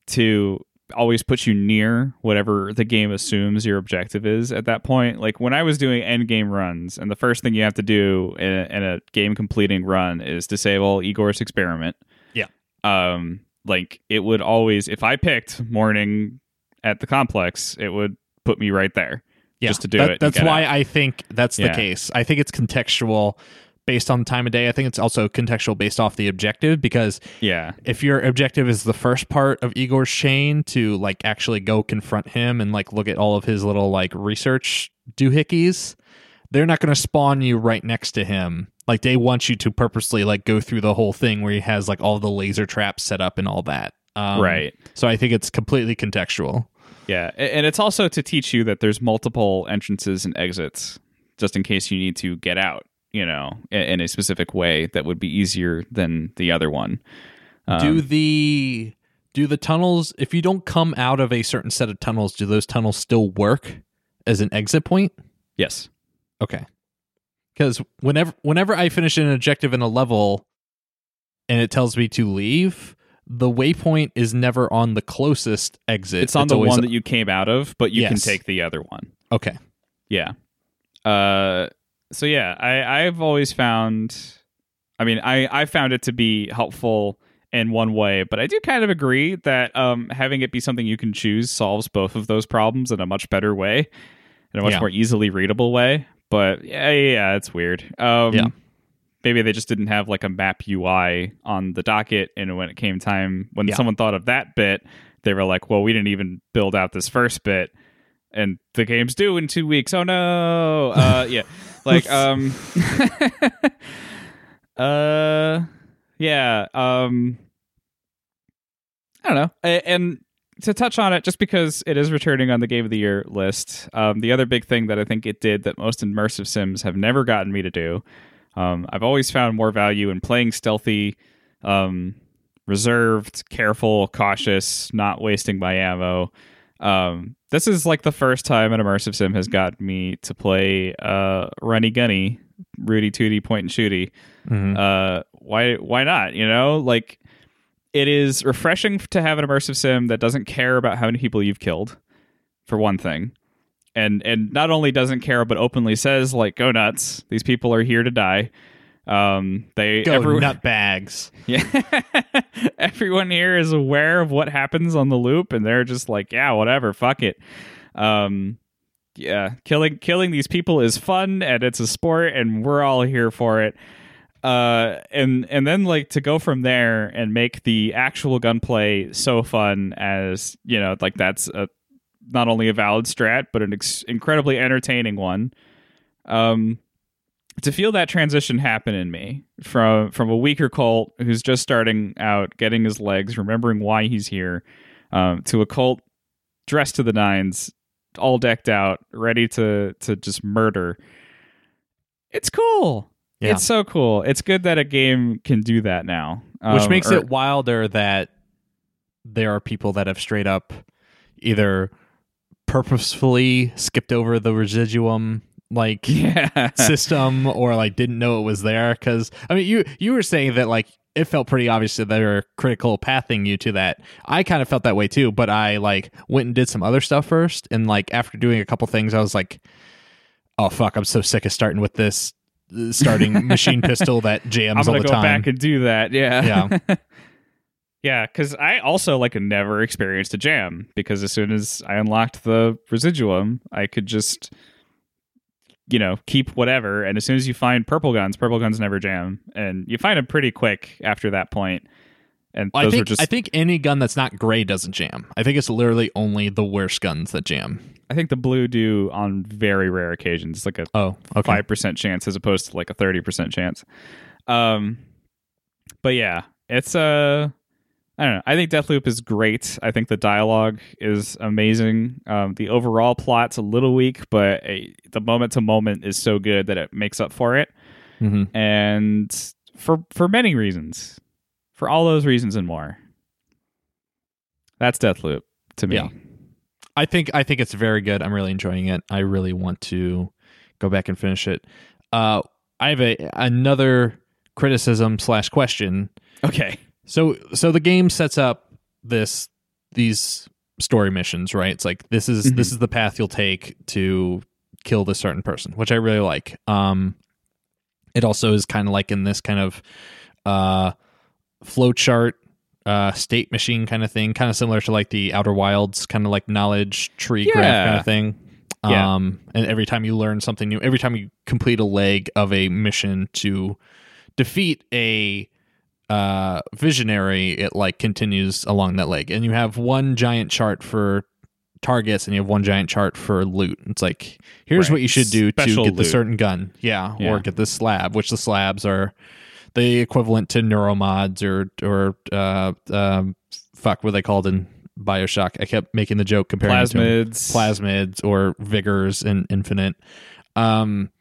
to always put you near whatever the game assumes your objective is at that point. Like when I was doing end game runs, and the first thing you have to do in a, in a game completing run is disable Egor's experiment. Yeah. Um, like it would always, if I picked morning at the complex, it would put me right there. yeah, just to do that- it That's why out. I think that's the case. I think it's contextual based on the time of day. I think it's also contextual based off the objective because Yeah. if your objective is the first part of Egor's chain to like actually go confront him and like look at all of his little like research doohickeys, they're not going to spawn you right next to him. Like they want you to purposely like go through the whole thing where he has like all the laser traps set up and all that. Um, right. So I think it's completely contextual. Yeah. And it's also to teach you that there's multiple entrances and exits just in case you need to get out, you know, in, a specific way that would be easier than the other one. Um, do the do the tunnels if you don't come out of a certain set of tunnels do those tunnels still work as an exit point yes. okay because whenever whenever i finish an objective in a level and it tells me to leave the waypoint is never on the closest exit It's on the always- one that you came out of, but you can take the other one. okay Yeah. Uh, so yeah, I I've always found I mean, I I found it to be helpful in one way, but I do kind of agree that um, having it be something you can choose solves both of those problems in a much better way, in a much Yeah. more easily readable way. But yeah, yeah, yeah it's weird. Um, Yeah. Maybe they just didn't have like a map UI on the docket, and when it came time, when Yeah. someone thought of that bit, they were like, "Well, we didn't even build out this first bit." And the game's due in two weeks. Oh no! Uh, yeah, like um, uh, yeah. Um, I don't know. And to touch on it, just because it is returning on the Game of the Year list, um, the other big thing that I think it did that most immersive sims have never gotten me to do, um, I've always found more value in playing stealthy, um, reserved, careful, cautious, not wasting my ammo. Um, this is like the first time an immersive sim has got me to play uh, runny gunny, Rudy Tooty point and shooty Mhm. uh why why not you know like it is refreshing to have an immersive sim that doesn't care about how many people you've killed for one thing and and not only doesn't care but openly says like go nuts. These people are here to die. Um they Go everyone, nut bags. yeah. Everyone here is aware of what happens on the loop and they're just like yeah whatever. Fuck it. Um yeah killing killing these people is fun and it's a sport and we're all here for it. Uh and and then like to go from there and make the actual gunplay so fun as you know like that's a not only a valid strat but an ex- incredibly entertaining one. Um to feel that transition happen in me from from a weaker Colt who's just starting out getting his legs remembering why he's here um, to a Colt dressed to the nines all decked out ready to to just murder. It's cool. Yeah. it's so cool. It's good that a game can do that now Which Um, makes or- it wilder that there are people that have straight up either purposefully skipped over the residuum like yeah system or like didn't know it was there because i mean you you were saying that like it felt pretty obvious that they were critical pathing you to that i kind of felt that way too but i like went and did some other stuff first and like after doing a couple things i was like oh fuck i'm so sick of starting with this uh, starting machine pistol that jams I'm gonna all the go time back and do that. Yeah, Yeah. yeah. Because I also like never experienced a jam because as soon as I unlocked the residuum, I could just, you know, keep whatever. And as soon as you find purple guns, purple guns never jam, and you find them pretty quick after that point. And I those think were just. I think any gun that's not gray doesn't jam. I think it's literally only the worst guns that jam. I think the blue do on very rare occasions. It's like a Oh, okay. five percent chance as opposed to like a thirty percent chance. Um, but yeah, it's uh, I don't know. I think Deathloop is great. I think the dialogue is amazing. Um, the overall plot's a little weak, but uh, the moment to moment is so good that it makes up for it. hmm And for for many reasons, for all those reasons and more, that's Deathloop to me. Yeah. I think I think it's very good. I'm really enjoying it. I really want to go back and finish it. Uh, I have a another criticism slash question. Okay. So so the game sets up this these story missions, right? It's like this is this is the path you'll take to kill this certain person, which I really like. Um, it also is kind of like in this kind of uh flowchart uh state machine kind of thing, kind of similar to like the Outer Wilds kind of like knowledge tree graph kind of thing. Yeah. Um, and every time you learn something new, every time you complete a leg of a mission to defeat a uh visionary it like continues along that leg and you have one giant chart for targets and you have one giant chart for loot it's like here's Right. what you should do Special to get the certain gun yeah, Yeah. or get this slab which the slabs are the equivalent to neuromods or or uh um fuck what they called in bioshock i kept making the joke comparing it to 'em Plasmids. plasmids or vigors in infinite um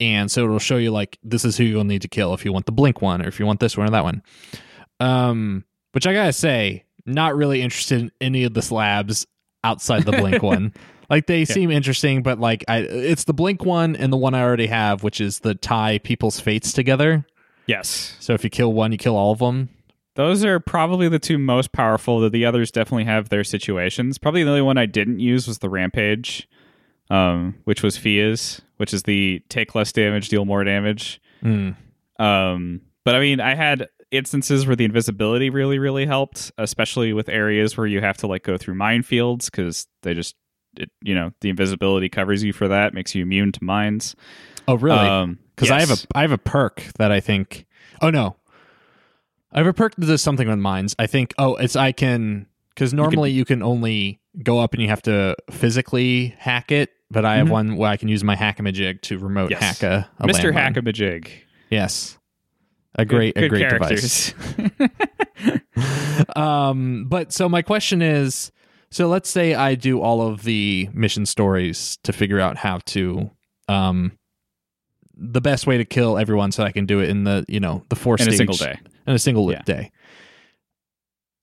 and so it'll show you like this is who you'll need to kill if you want the blink one or if you want this one or that one um which i gotta say not really interested in any of the slabs outside the blink one like they seem interesting but like i it's the blink one and the one i already have which is the tie people's fates together Yes. so if you kill one you kill all of them Those are probably the two most powerful. The others definitely have their situations. Probably the only one I didn't use was the Rampage, um, which was Fia's, which is the take less damage, deal more damage. mm. Um, but I mean, I had instances where the invisibility really, really helped, especially with areas where you have to like go through minefields because they just, it, you know, the invisibility covers you for that, makes you immune to mines. Oh, really? Um, Because I have a I have a perk that I think. Oh no, I have a perk that does something with mines. I think. Oh, it's I can because normally you can only go up and you have to physically hack it. But I have Mhm. one where I can use my hackamajig to remote Yes. hack a, a Mr. Hackamajig. Yes, a great good, a great good device. um, but so my question is, so let's say I do all of the mission stories to figure out how to, um, the best way to kill everyone, so I can do it in the you know the four in a single day. in a single loop day.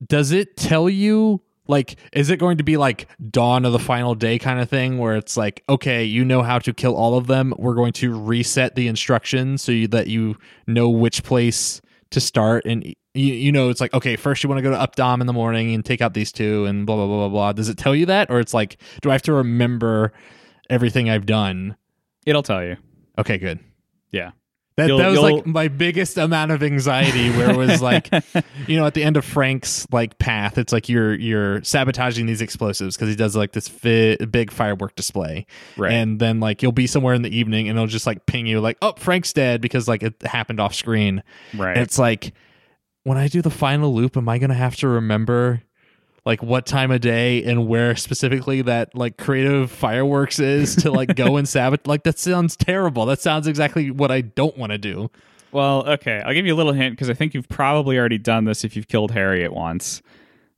Does it tell you like is it going to be like dawn of the final day kind of thing where it's like okay you know how to kill all of them. We're going to reset the instructions so you, that you know which place to start. And you, you know it's like okay first you want to go to updaam in the morning and take out these two and blah blah blah blah blah. Does it tell you that? Or it's like do i have to remember everything i've done? It'll tell you. okay good. Yeah. That, You'll- that was you'll- like my biggest amount of anxiety where it was like you know at the end of frank's like path it's like you're you're sabotaging these explosives because he does like this fi- big firework display Right. and then like you'll be somewhere in the evening and it'll just like ping you like oh frank's dead because like it happened off screen right. and it's like when i do the final loop am i gonna have to remember like what time of day and where specifically that like creative fireworks is to like go and sabotage like that sounds terrible that sounds exactly what i don't want to do Well, okay, I'll give you a little hint because I think you've probably already done this if you've killed Harriet once.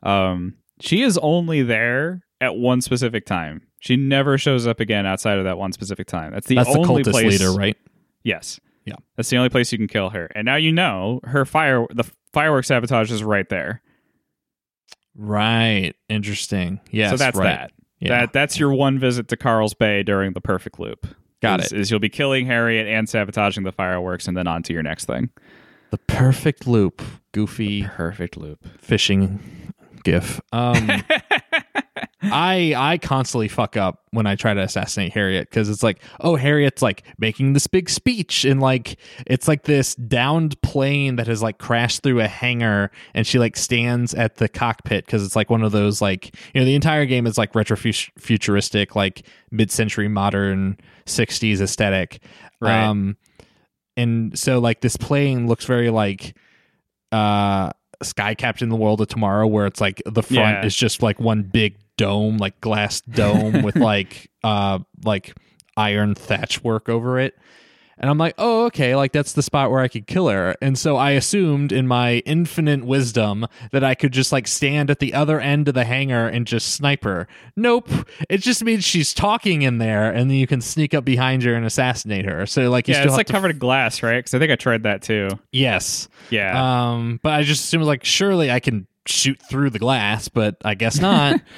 Um, she is only there at one specific time. She never shows up again outside of that one specific time. That's the that's the only cultist place. leader right Yes. Yeah. That's the only place you can kill her. And now you know her fire the fireworks sabotage is right there. Right. Interesting. Yeah. so that's right. that. Yeah. That that's your one visit to Karl's Bay during the perfect loop. Got is, it. Is you'll be killing Harriet and sabotaging the fireworks and then on to your next thing. The perfect loop. Goofy Perfect loop. fishing gif. Um I I constantly fuck up when I try to assassinate Harriet because it's like, oh, Harriet's like making this big speech and like it's like this downed plane that has like crashed through a hangar and she like stands at the cockpit because it's like one of those like you know the entire game is like retro futuristic like mid century modern '60s aesthetic. Right. Um, and so like this plane looks very like uh sky captain the world of tomorrow where it's like the front Yeah. is just like one big dome like glass dome with like uh like iron thatch work over it and i'm like oh okay like that's the spot where i could kill her and so i assumed in my infinite wisdom that i could just like stand at the other end of the hangar and just snipe her nope it just means she's talking in there and then you can sneak up behind her and assassinate her so like you Yeah, it's like covered in glass, right? Because I think I tried that too. yes Yeah. um, but I just assumed like surely I can shoot through the glass, but I guess not.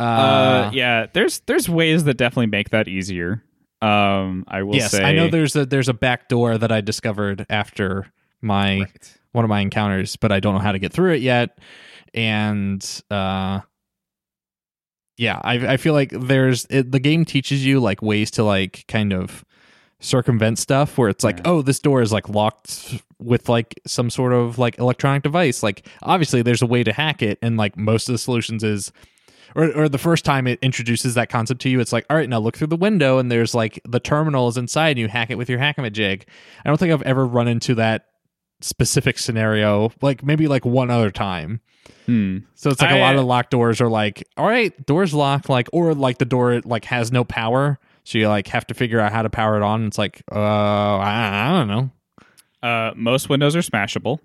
uh, uh, yeah, there's there's ways that definitely make that easier. Um, I will yes, say. I know there's a there's a back door that I discovered after my Right. one of my encounters, but I don't know how to get through it yet. And uh, yeah, I I feel like there's it, the game teaches you like ways to like kind of circumvent stuff where it's like oh this door is like locked with like some sort of like electronic device like obviously there's a way to hack it and like most of the solutions is or, or the first time it introduces that concept to you it's like all right now look through the window and there's like the terminal is inside and you hack it with your hackamajig i don't think i've ever run into that specific scenario like maybe like one other time Hmm. so it's like a I- lot of locked doors are like, all right, doors locked, like, or like the door like has no power, so you like have to figure out how to power it on. It's like, uh, I, I don't know. Uh, most windows are smashable.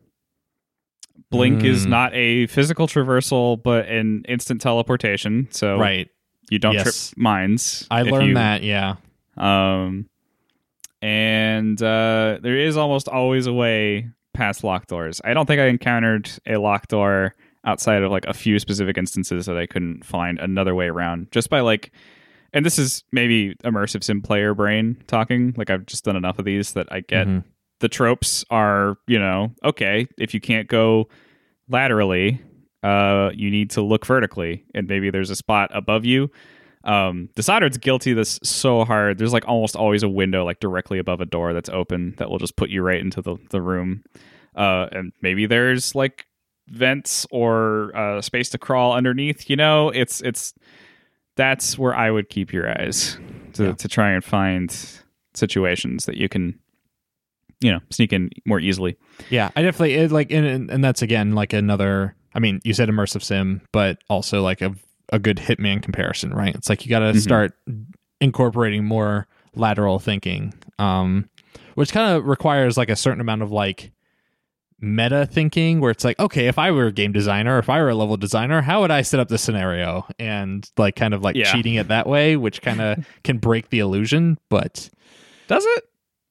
Blink is Mm. not a physical traversal, but an instant teleportation. So Right, you don't Yes. trip mines. I learned you- that. Yeah, Um, and uh, there is almost always a way past locked doors. I don't think I encountered a locked door outside of like a few specific instances that I couldn't find another way around just by like. And this is maybe immersive sim player brain talking. Like I've just done enough of these that I get Mhm. the tropes are you know okay if you can't go laterally uh you need to look vertically and maybe there's a spot above you Um, Dishonored's guilty this so hard. There's like almost always a window like directly above a door that's open that will just put you right into the, the room. Uh, and maybe there's like vents or uh, space to crawl underneath. You know, it's it's that's where I would keep your eyes to Yeah. to try and find situations that you can, you know, sneak in more easily. Yeah, I definitely it, like, and- and that's again like another. I mean, you said immersive sim, but also like a a good Hitman comparison, right? It's like you got to Mhm. start incorporating more lateral thinking, um, which kind of requires like a certain amount of like meta thinking, where it's like, okay, if I were a game designer, if I were a level designer, how would I set up this scenario? And like kind of like Yeah. cheating it that way, which kind of can break the illusion, but. Does it?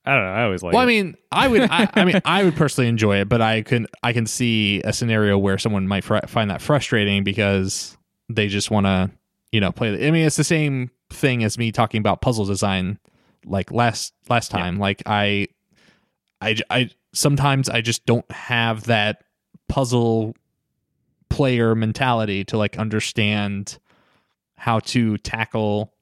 I don't know. I always like. Well, I mean, I would. I, I mean, I would personally enjoy it, but I can I can see a scenario where someone might fr- find that frustrating because they just want to, you know, play. The, I mean, it's the same thing as me talking about puzzle design, like last last Yeah. time. Like I sometimes I just don't have that puzzle player mentality to like understand how to tackle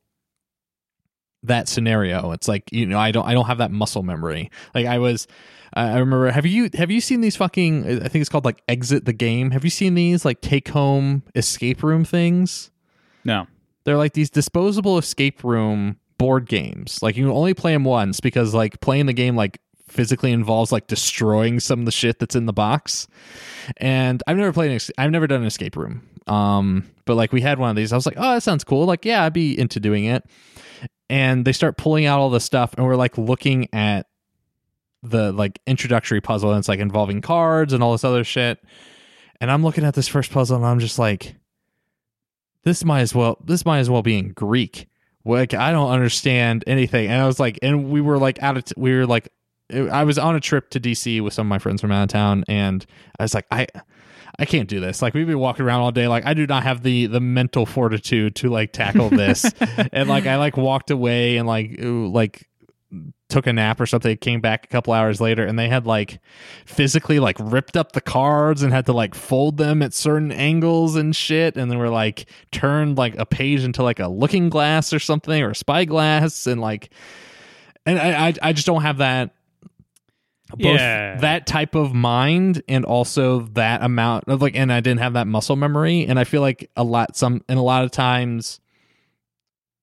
that scenario. It's like you know I don't I don't have that muscle memory. Like I was I remember have you have you seen these fucking I think it's called like exit the game. Have you seen these like take home escape room things? no. They're like these disposable escape room board games. Like you can only play them once because like playing the game like physically involves like destroying some of the shit that's in the box. And I've never played an ex- I've never done an escape room. Um but like we had one of these. I was like, "Oh, that sounds cool." Like, yeah, I'd be into doing it. And they start pulling out all the stuff and we're like looking at the like introductory puzzle and it's like involving cards and all this other shit. And I'm looking at this first puzzle and I'm just like this might as well this might as well be in Greek. Like I don't understand anything. And I was like and we were like out of t- we were like I was on a trip to DC with some of my friends from out of town and I was like I I can't do this. Like we've been walking around all day. Like I do not have the the mental fortitude to like tackle this. and like I like walked away and like ooh, like took a nap or something. Came back a couple hours later and they had like physically like ripped up the cards and had to like fold them at certain angles and shit. And they were like turned like a page into like a looking glass or something or a spyglass and like and I I, I just don't have that both Yeah. that type of mind and also that amount of like and I didn't have that muscle memory and I feel like a lot some and a lot of times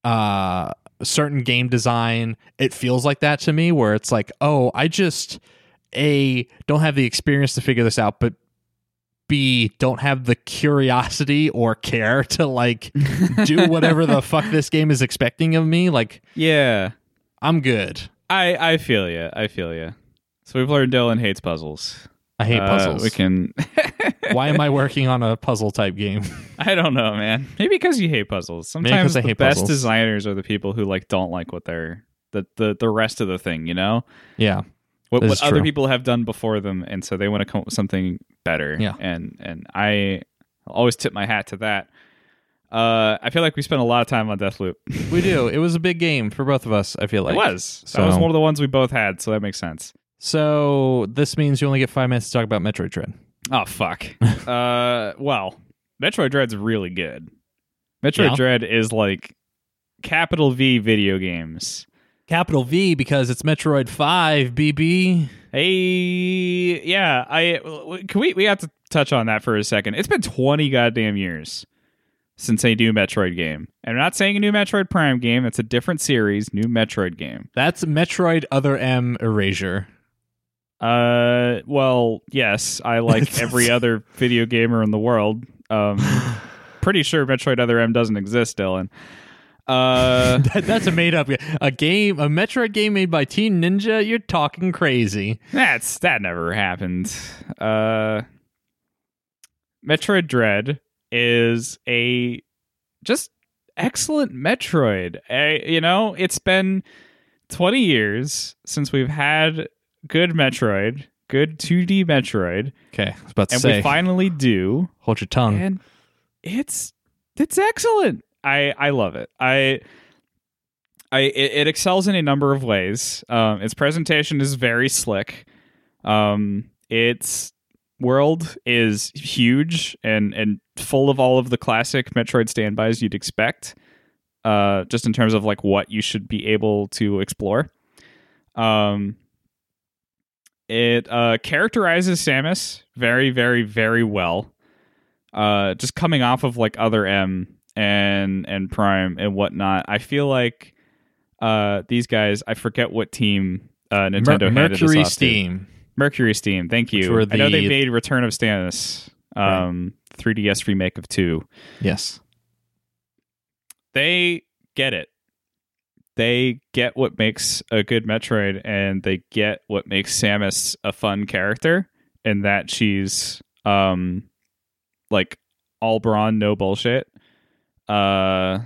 uh certain game design it feels like that to me where it's like oh I just a don't have the experience to figure this out but B don't have the curiosity or care to like do whatever the fuck this game is expecting of me like Yeah. I'm good I I feel you. I feel you. So we've learned Dylan hates puzzles. I hate Uh, puzzles we can. why am I working on a puzzle type game I don't know, man. Maybe because you hate puzzles. Sometimes the hate best puzzles. designers are the people who like don't like what they're the the, the rest of the thing. You know yeah what what other people have done before them, and so they want to come up with something better. Yeah. and and I always tip my hat to that. Uh, I feel like we spent a lot of time on Deathloop. We do. It was a big game for both of us. I feel like it was. So That was one of the ones we both had, so that makes sense. So this means you only get five minutes to talk about Metroid Dread. Oh fuck. uh, well, Metroid Dread's really good. Metroid Yeah. Dread is like capital V video games. Capital V because it's Metroid Five, BB. Hey, yeah, I can we we have to touch on that for a second. It's been twenty goddamn years since a new Metroid game, and I'm not saying a new Metroid Prime game. It's a different series, new Metroid game. That's Metroid Other M Erasure. Uh, well, yes, I like every other video gamer in the world. Um, pretty sure Metroid Other M doesn't exist, Dylan. Uh, That, that's a made up a game, a Metroid game made by Team Ninja. You're talking crazy. that's that never happened. Uh, Metroid Dread is a just excellent Metroid. Uh, you know, it's been 20 years since we've had good Metroid, good 2D Metroid, Okay, I was about to and say, we finally do. hold your tongue. and it's it's excellent. I I love it. I I it, it excels in a number of ways. Um, its presentation is very slick. Um, its world is huge and and full of all of the classic Metroid standbys you'd expect. uh, just in terms of like what you should be able to explore. Um, it uh, characterizes Samus very, very, very well. Uh, just coming off of like other M and and Prime and whatnot, I feel like uh, these guys. I forget what team uh, Nintendo Mer- Mercury off to. Steam. MercurySteam. Thank you. were I know they made Return of Samus, um, 3DS remake of two. Yes. They get it. They get what makes a good Metroid, and they get what makes Samus a fun character, and that she's um, like all brawn, no bullshit. Uh,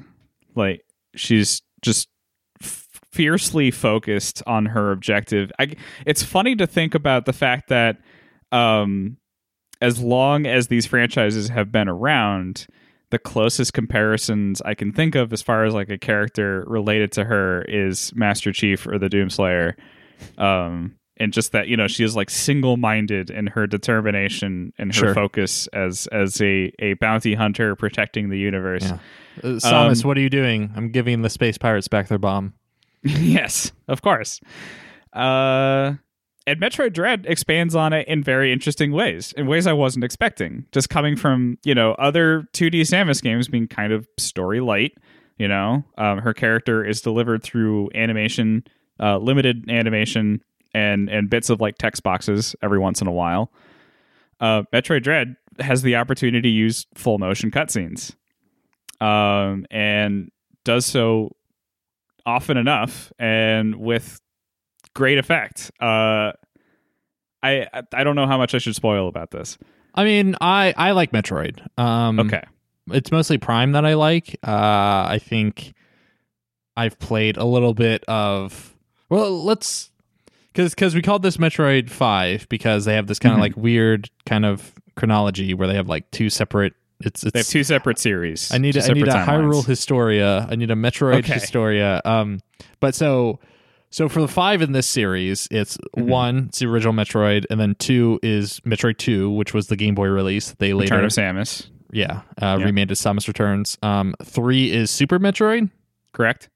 like she's just fiercely focused on her objective. I, it's funny to think about the fact that um, as long as these franchises have been around, the closest comparisons I can think of as far as like a character related to her is Master Chief or the Doomslayer. Um, and just that, you know, she is like single minded in her determination and her Sure. focus as as a, a bounty hunter protecting the universe. Yeah. Uh, Samus, Um, what are you doing? I'm giving the space pirates back their bomb. yes, of course. Uh, and Metroid Dread expands on it in very interesting ways, in ways I wasn't expecting. Just coming from you know other 2D Samus games being kind of story light. You know, um, her character is delivered through animation, uh, limited animation, and and bits of like text boxes every once in a while. Uh, Metroid Dread has the opportunity to use full motion cutscenes, um, and does so often enough and with great effect. Uh, I I don't know how much I should spoil about this. I mean, I I like Metroid. Um, Okay, it's mostly Prime that I like. Uh, I think I've played a little bit of. Well, let's because because we called this Metroid Five because they have this kind of Mhm. like weird kind of chronology where they have like two separate. It's it's they have two separate series. I need a, I need a Hyrule. Historia. I need a Metroid Okay. Historia. Um, but so so for the five in this series, it's Mhm. one, it's the original Metroid, and then two is Metroid Two, which was the Game Boy release. They later, Return of Samus. yeah, uh, Yeah. remade to Samus Returns. Um, three is Super Metroid, Correct.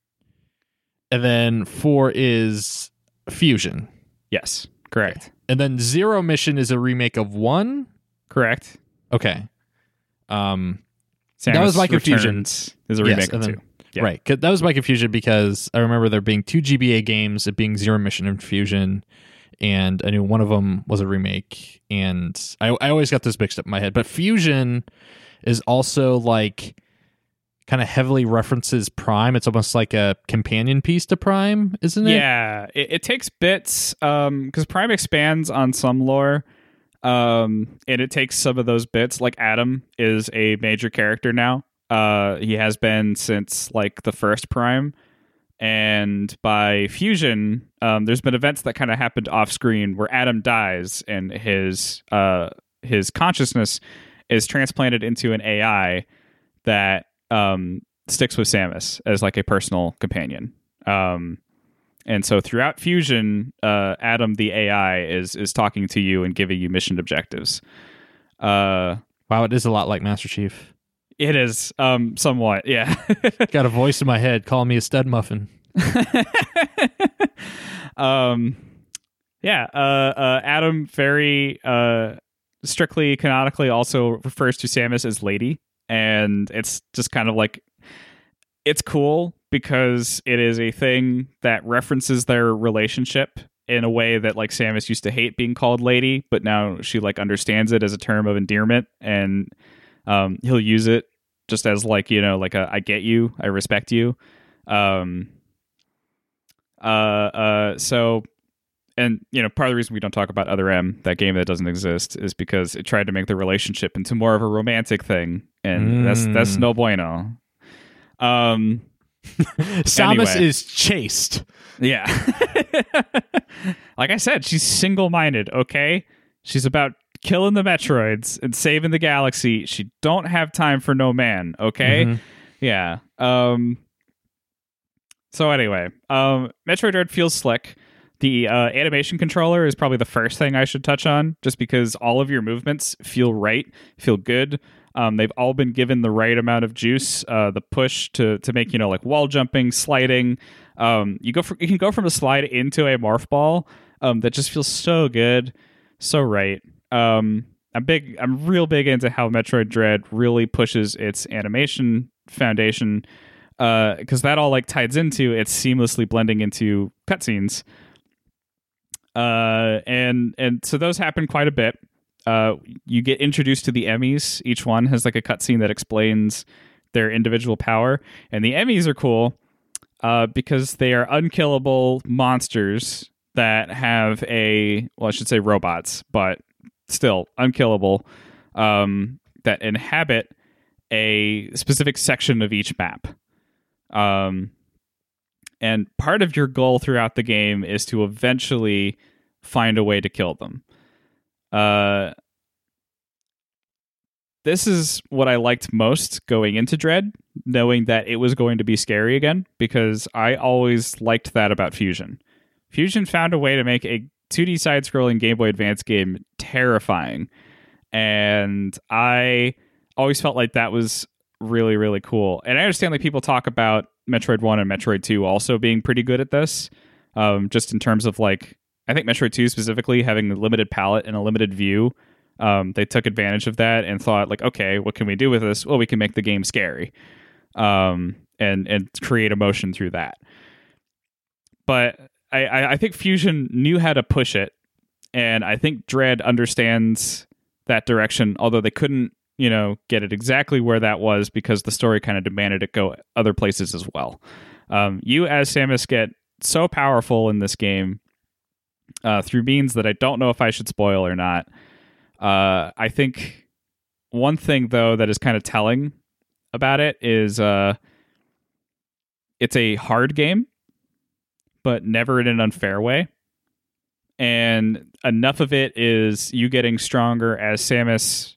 and then four is Fusion, Yes. Correct. and then Zero Mission is a remake of one. Correct. Okay. Um, Samus That was my confusion. Returns Is a remake and of two. Yeah. Right. That was my confusion because I remember there being two GBA games, it being Zero Mission and Fusion, and I knew one of them was a remake. And I, I always got this mixed up in my head. But Fusion is also like kind of heavily references Prime. It's almost like a companion piece to Prime, isn't it? Yeah, it, it takes bits because Prime expands on some lore, um, and it takes some of those bits. Like Adam is a major character now. Uh, he has been since like the first Prime, and by Fusion, um, there's been events that kind of happened off screen where Adam dies and his uh his consciousness is transplanted into an AI that um sticks with Samus as like a personal companion. Um, and so throughout Fusion, uh, Adam the AI is is talking to you and giving you mission objectives. Uh, Wow, it is a lot like Master Chief. It is um somewhat, yeah. Got a voice in my head calling me a stud muffin. um, yeah. Uh, uh, Adam very uh strictly canonically also refers to Samus as Lady, and it's just kind of like it's cool because it is a thing that references their relationship in a way that like Samus used to hate being called lady, but now she like understands it as a term of endearment and um he'll use it just as like, you know, like a I get you, I respect you. Um uh uh so and you know part of the reason we don't talk about other m that game that doesn't exist is because it tried to make the relationship into more of a romantic thing and that's that's Mm. no bueno um Samus Anyway. is chaste. yeah. like I said, she's single minded, okay? She's about killing the Metroids and saving the galaxy. She don't have time for no man, okay? Mhm. Yeah. Um so anyway, um Metroid Dread feels slick. The uh, animation controller is probably the first thing I should touch on, just because all of your movements feel right, feel good. Um, they've all been given the right amount of juice, uh, the push to to make you know like wall jumping, sliding. Um, you go for, you can go from a slide into a morph ball um, that just feels so good, so right. Um, I'm big. I'm real big into how Metroid Dread really pushes its animation foundation Uh because that all like ties into it's seamlessly blending into cutscenes. Uh, and and so those happen quite a bit. Uh, you get introduced to the Emmys. Each one has like a cutscene that explains their individual power, and the Emmys are cool uh, because they are unkillable monsters that have a well, I should say robots, but still unkillable um, that inhabit a specific section of each map. Um, and part of your goal throughout the game is to eventually find a way to kill them. Uh, this is what I liked most going into Dread, knowing that it was going to be scary again, because I always liked that about Fusion. Fusion found a way to make a 2D side scrolling Game Boy Advance game terrifying. And I always felt like that was really, really cool. And I understand like people talk about Metroid 1 and Metroid 2 also being pretty good at this. Um, just in terms of like I think Metroid 2 specifically having a limited palette and a limited view. Um, they took advantage of that and thought like, okay, what can we do with this? Well, we can make the game scary, um, and and create emotion through that. But I, I think Fusion knew how to push it, and I think Dread understands that direction. Although they couldn't, you know, get it exactly where that was because the story kind of demanded it go other places as well. Um, you as Samus get so powerful in this game uh, through means that I don't know if I should spoil or not. Uh, I think one thing though that is kind of telling about it is uh, it's a hard game but never in an unfair way. And enough of it is you getting stronger as Samus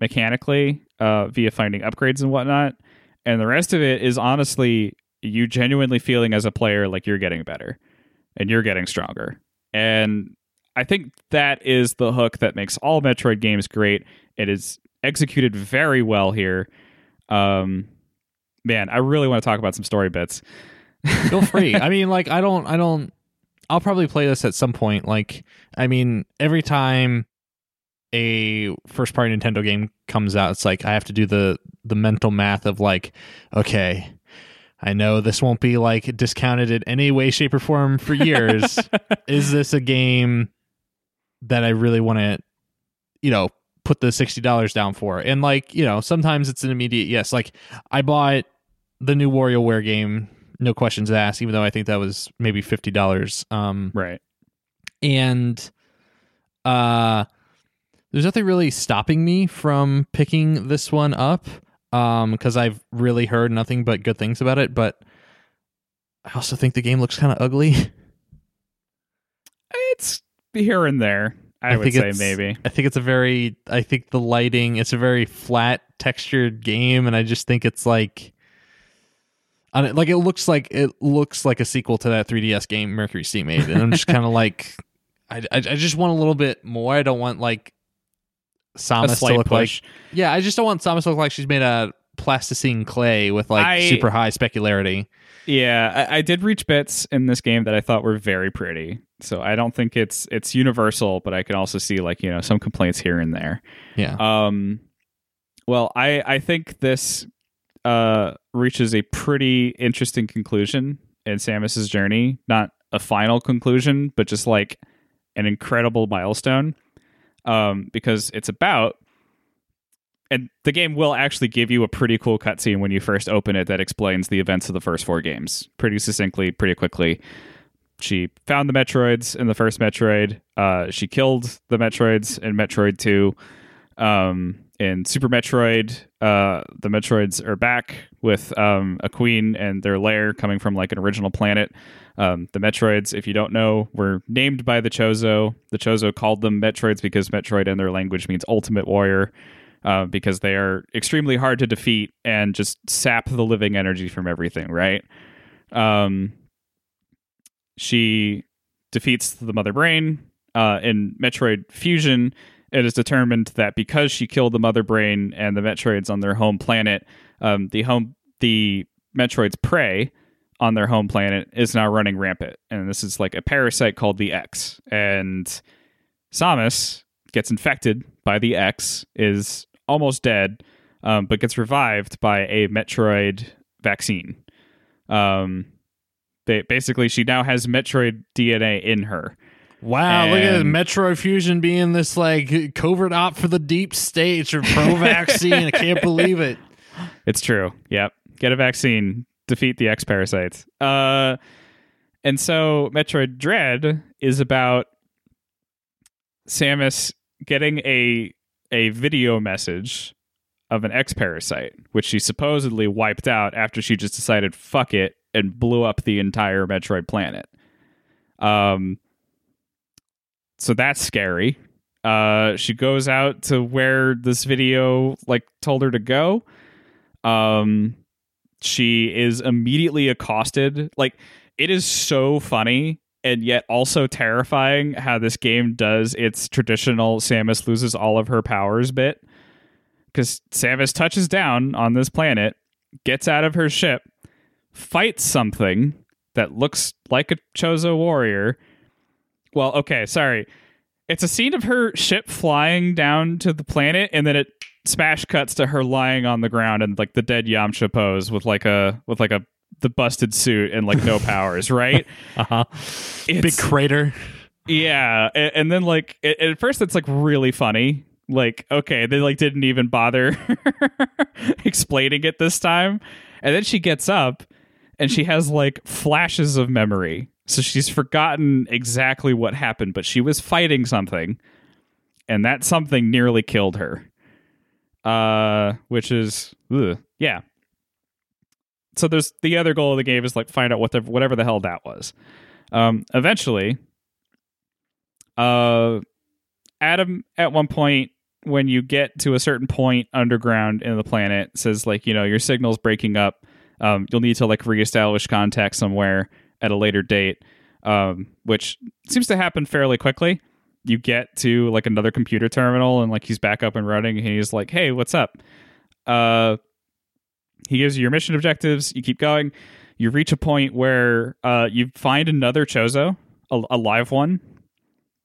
mechanically uh, via finding upgrades and whatnot. And the rest of it is honestly you genuinely feeling as a player like you're getting better and you're getting stronger. And I think that is the hook that makes all Metroid games great. It is executed very well here. Um, man, I really want to talk about some story bits. Feel free. I mean, like, I don't, I don't. I'll probably play this at some point. Like, I mean, every time a first party Nintendo game comes out, it's like I have to do the the mental math of like, okay, I know this won't be like discounted in any way, shape, or form for years. Is this a game that I really want to, you know, put the sixty dollars down for? And like, you know, sometimes it's an immediate yes. Like, I bought the new WarioWare game no questions asked, even though I think that was maybe fifty dollars. Um, right. And uh, there's nothing really stopping me from picking this one up because um, I've really heard nothing but good things about it. But I also think the game looks kind of ugly. It's here and there. I, I would say maybe. I think it's a very. I think the lighting. It's a very flat textured game, and I just think it's like on it, like it looks like it looks like a sequel to that 3DS game MercurySteam made, and I'm just kind of like, I, I, I just want a little bit more. I don't want like Samus to look push. like, yeah, I just don't want Samus to look like she's made a plasticine clay with like I, super high specularity. Yeah, I, I did reach bits in this game that I thought were very pretty. So I don't think it's it's universal, but I can also see like you know some complaints here and there. Yeah. Um. Well, I I think this uh, reaches a pretty interesting conclusion in Samus's journey. Not a final conclusion, but just like an incredible milestone. Um, because it's about and the game will actually give you a pretty cool cutscene when you first open it that explains the events of the first four games pretty succinctly, pretty quickly. She found the Metroids in the first Metroid. Uh, she killed the Metroids in Metroid 2. Um, in Super Metroid, uh, the Metroids are back with um, a queen and their lair coming from like an original planet. Um, the Metroids, if you don't know, were named by the Chozo. The Chozo called them Metroids because Metroid in their language means ultimate warrior, uh, because they are extremely hard to defeat and just sap the living energy from everything, right? Um, she defeats the Mother Brain uh, in Metroid Fusion it is determined that because she killed the mother brain and the Metroids on their home planet, um, the home the Metroids prey on their home planet is now running rampant, and this is like a parasite called the X. And Samus gets infected by the X, is almost dead, um, but gets revived by a Metroid vaccine. Um, basically, she now has Metroid DNA in her. Wow, look at Metroid Fusion being this like covert op for the deep state or pro vaccine. I can't believe it. It's true. Yep. Get a vaccine, defeat the X parasites. Uh and so Metroid Dread is about Samus getting a a video message of an X parasite, which she supposedly wiped out after she just decided fuck it and blew up the entire Metroid planet. Um so that's scary. Uh, she goes out to where this video like told her to go. Um, she is immediately accosted. Like it is so funny and yet also terrifying how this game does its traditional Samus loses all of her powers bit. Because Samus touches down on this planet, gets out of her ship, fights something that looks like a Chozo warrior, well, okay, sorry. It's a scene of her ship flying down to the planet, and then it smash cuts to her lying on the ground and like the dead Yamcha pose with like a with like a the busted suit and like no powers, right? uh huh. Big crater. Yeah, and, and then like it, at first it's like really funny. Like okay, they like didn't even bother explaining it this time, and then she gets up and she has like flashes of memory so she's forgotten exactly what happened, but she was fighting something, and that something nearly killed her. Uh, which is, ugh, yeah. So there's the other goal of the game is like find out what the, whatever the hell that was. Um, eventually, uh, Adam at one point when you get to a certain point underground in the planet says like you know your signal's breaking up. Um, you'll need to like reestablish contact somewhere at a later date, um, which seems to happen fairly quickly. You get to like another computer terminal and like he's back up and running and he's like, "Hey, what's up?" Uh, he gives you your mission objectives. You keep going. You reach a point where uh, you find another Chozo, a, a live one,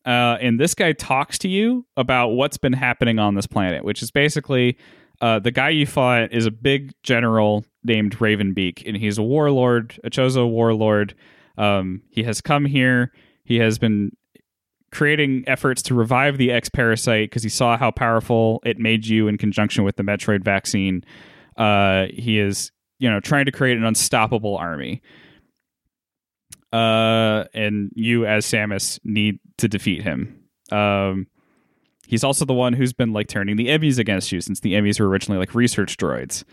uh, and this guy talks to you about what's been happening on this planet, which is basically uh, the guy you fought is a big general named Raven Beak, and he's a warlord, a Chozo warlord. Um, he has come here. He has been creating efforts to revive the X parasite because he saw how powerful it made you in conjunction with the Metroid vaccine. Uh, he is, you know, trying to create an unstoppable army. Uh, and you, as Samus, need to defeat him. Um, he's also the one who's been like turning the EMMIs against you since the EMMIs were originally like research droids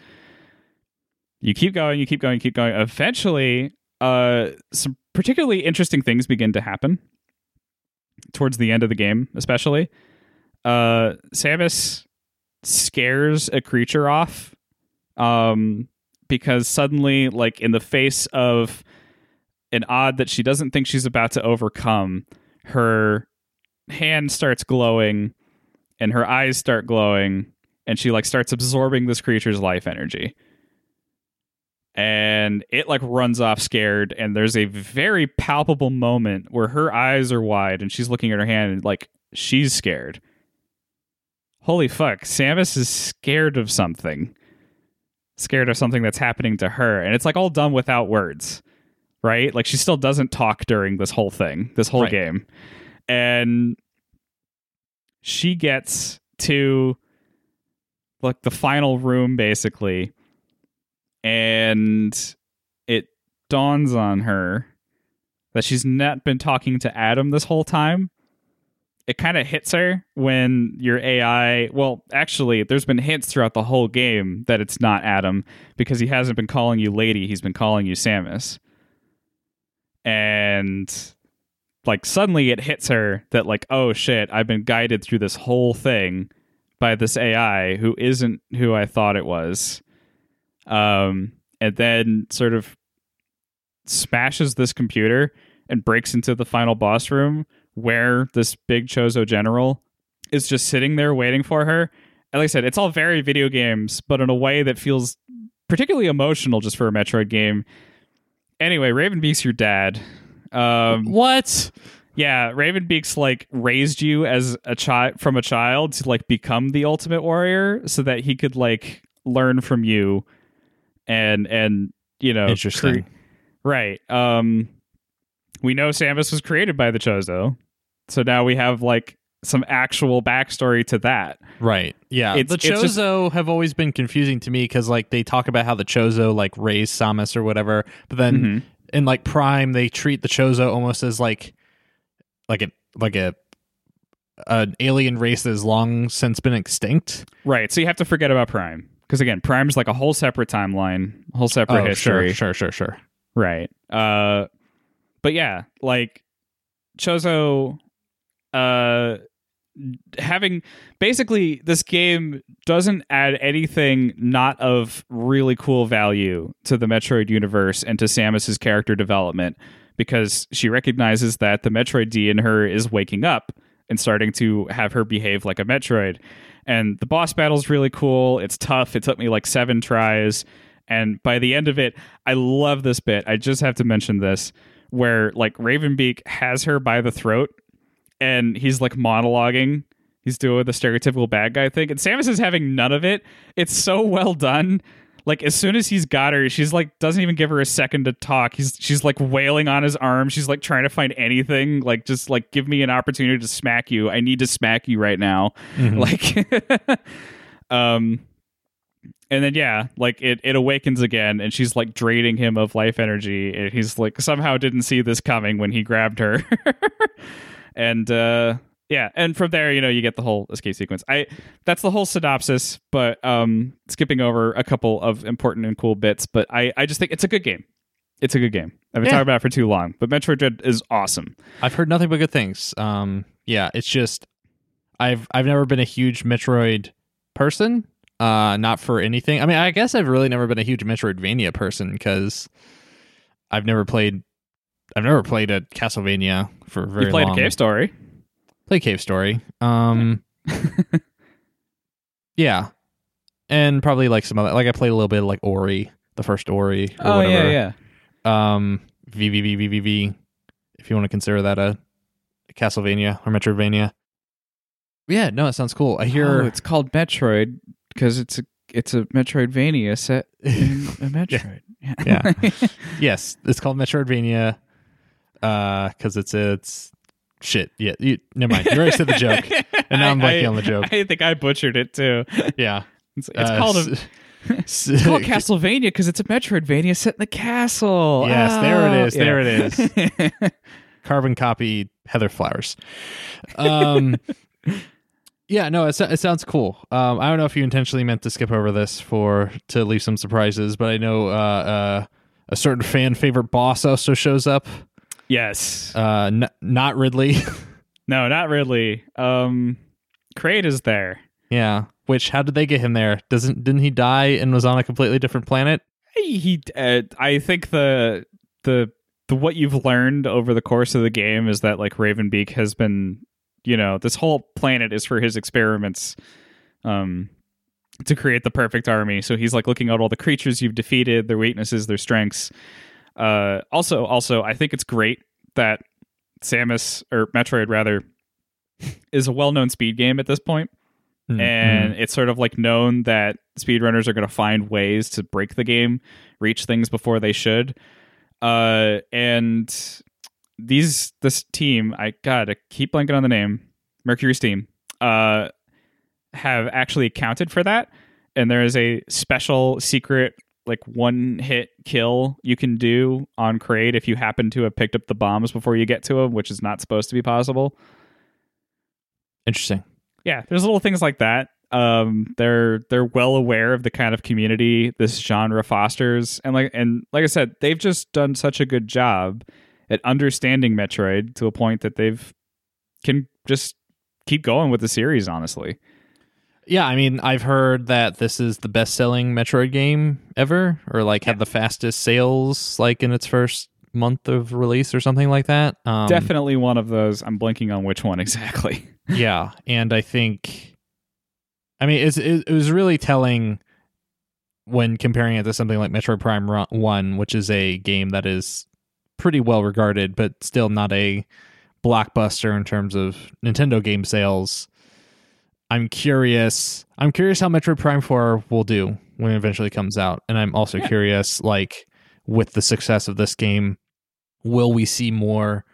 you keep going, you keep going, keep going. Eventually, uh, some particularly interesting things begin to happen towards the end of the game, especially. Uh, Samus scares a creature off um, because suddenly, like in the face of an odd that she doesn't think she's about to overcome, her hand starts glowing and her eyes start glowing and she like starts absorbing this creature's life energy. And it like runs off scared and there's a very palpable moment where her eyes are wide and she's looking at her hand and like she's scared. Holy fuck samus is scared of something. Scared of something that's happening to her and it's like all done without words right? Like she still doesn't talk during this whole thing this whole right. game. And she gets to like the final room basically and it dawns on her that she's not been talking to Adam this whole time. It kind of hits her when your AI, well, actually, there's been hints throughout the whole game that it's not Adam because he hasn't been calling you lady, he's been calling you Samus. And like suddenly it hits her that like, oh shit, I've been guided through this whole thing by this AI who isn't who I thought it was um, and then sort of smashes this computer and breaks into the final boss room where this big Chozo general is just sitting there waiting for her. And like I said, it's all very video games, but in a way that feels particularly emotional just for a Metroid game. Anyway, Raven Beak's your dad. Um, what? Yeah, Raven Beaks like raised you as a child from a child to like become the ultimate warrior, so that he could like learn from you, and and you know, Interesting. cre- right? Um, we know Samus was created by the Chozo, so now we have like some actual backstory to that. Right. Yeah. It's- the it's just- Chozo have always been confusing to me because like they talk about how the Chozo like raised Samus or whatever, but then Mhm. In like Prime they treat the Chozo almost as like like a like a an alien race that has long since been extinct. Right. So you have to forget about Prime because again, Prime's like a whole separate timeline, whole separate history. Oh, sure, sure, sure, sure. Right. Uh but yeah, like Chozo uh having basically this game doesn't add anything not of really cool value to the Metroid universe and to Samus's character development because she recognizes that the Metroid D in her is waking up and starting to have her behave like a Metroid. And the boss battle's really cool. It's tough. It took me like 7 tries and by the end of it, I love this bit. I just have to mention this where like Raven Beak has her by the throat and he's like monologuing. He's doing the stereotypical bad guy thing, and Samus is having none of it. It's so well done. Like as soon as he's got her, she's like doesn't even give her a second to talk. He's she's like wailing on his arm. She's like trying to find anything. Like just like give me an opportunity to smack you. I need to smack you right now. Like, um, and then yeah, like it it awakens again, and she's like draining him of life energy, and he's like somehow didn't see this coming when he grabbed her, and uh, yeah, and from there, you know, you get the whole escape sequence. I that's the whole synopsis, but um, skipping over a couple of important and cool bits, but I I just think it's a good game. It's a good game. I've been Yeah. talking about it for too long, but Metroid Dread is awesome. I've heard nothing but good things. Um, yeah, it's just I've I've never been a huge Metroid person. Uh, not for anything. I mean, I guess I've really never been a huge Metroidvania person because I've never played. I've never played a Castlevania for very you played long. a cave story. Play Cave Story. Um, yeah, and probably like some other. Like I played a little bit of like Ori, the first Ori. Or Oh whatever. yeah, yeah. um VVVVVV if you want to consider that a Castlevania or Metroidvania. Yeah, no, it sounds cool. I hear Oh, it's called Metroid because it's a it's a Metroidvania set in a Metroid. Yeah. yes, it's called Metroidvania uh cuz it's it's shit. Yeah, you, never mind. You already said the joke. And now I'm blanking I- on the joke. I think I butchered it too. Yeah. It's, it's Uh, called a, it's called Castlevania because it's a Metroidvania set in the castle. Yes, there it is. Oh, is, there it is. carbon copy heather flowers. Um Yeah, no, it, it sounds cool. Um, I don't know if you intentionally meant to skip over this for to leave some surprises, but I know uh, uh, a certain fan favorite boss also shows up. Yes. Uh, n- not Ridley. no, not Ridley. Um, Kraid is there. yeah. Which how did they get him there? Doesn't didn't he die and was on a completely different planet? He, he uh, I think the the the what you've learned over the course of the game is that like Raven Beak has been, you know, this whole planet is for his experiments, um, to create the perfect army. So he's like looking at all the creatures you've defeated, their weaknesses, their strengths. Uh, also, also, I think it's great that Samus or Metroid rather is a well-known speed game at this point Mm, and mm. it's sort of like known that speedrunners are going to find ways to break the game, reach things before they should. Uh, and these this team, I gotta keep blanking on the name, MercurySteam, uh, have actually accounted for that. And there is a special secret like one hit kill you can do on Kraid if you happen to have picked up the bombs before you get to him, which is not supposed to be possible. Interesting. yeah there's little things like that. Um they're they're well aware of the kind of community this genre fosters. And like and like i said they've just done such a good job at understanding metroid to a point that they've can just keep going with the series honestly Yeah, I mean, I've heard that this is the best selling Metroid game ever, or like had the fastest sales like in its first month of release or something like that. Um, Definitely one of those. I'm blinking on which one exactly. yeah, and I think, I mean, it's, it, it was really telling when comparing it to something like Metroid Prime One, which is a game that is pretty well regarded, but still not a blockbuster in terms of Nintendo game sales. I'm curious. I'm curious how Metroid Prime 4 will do when it eventually comes out. And I'm also Yeah. curious, like, with the success of this game, will we see more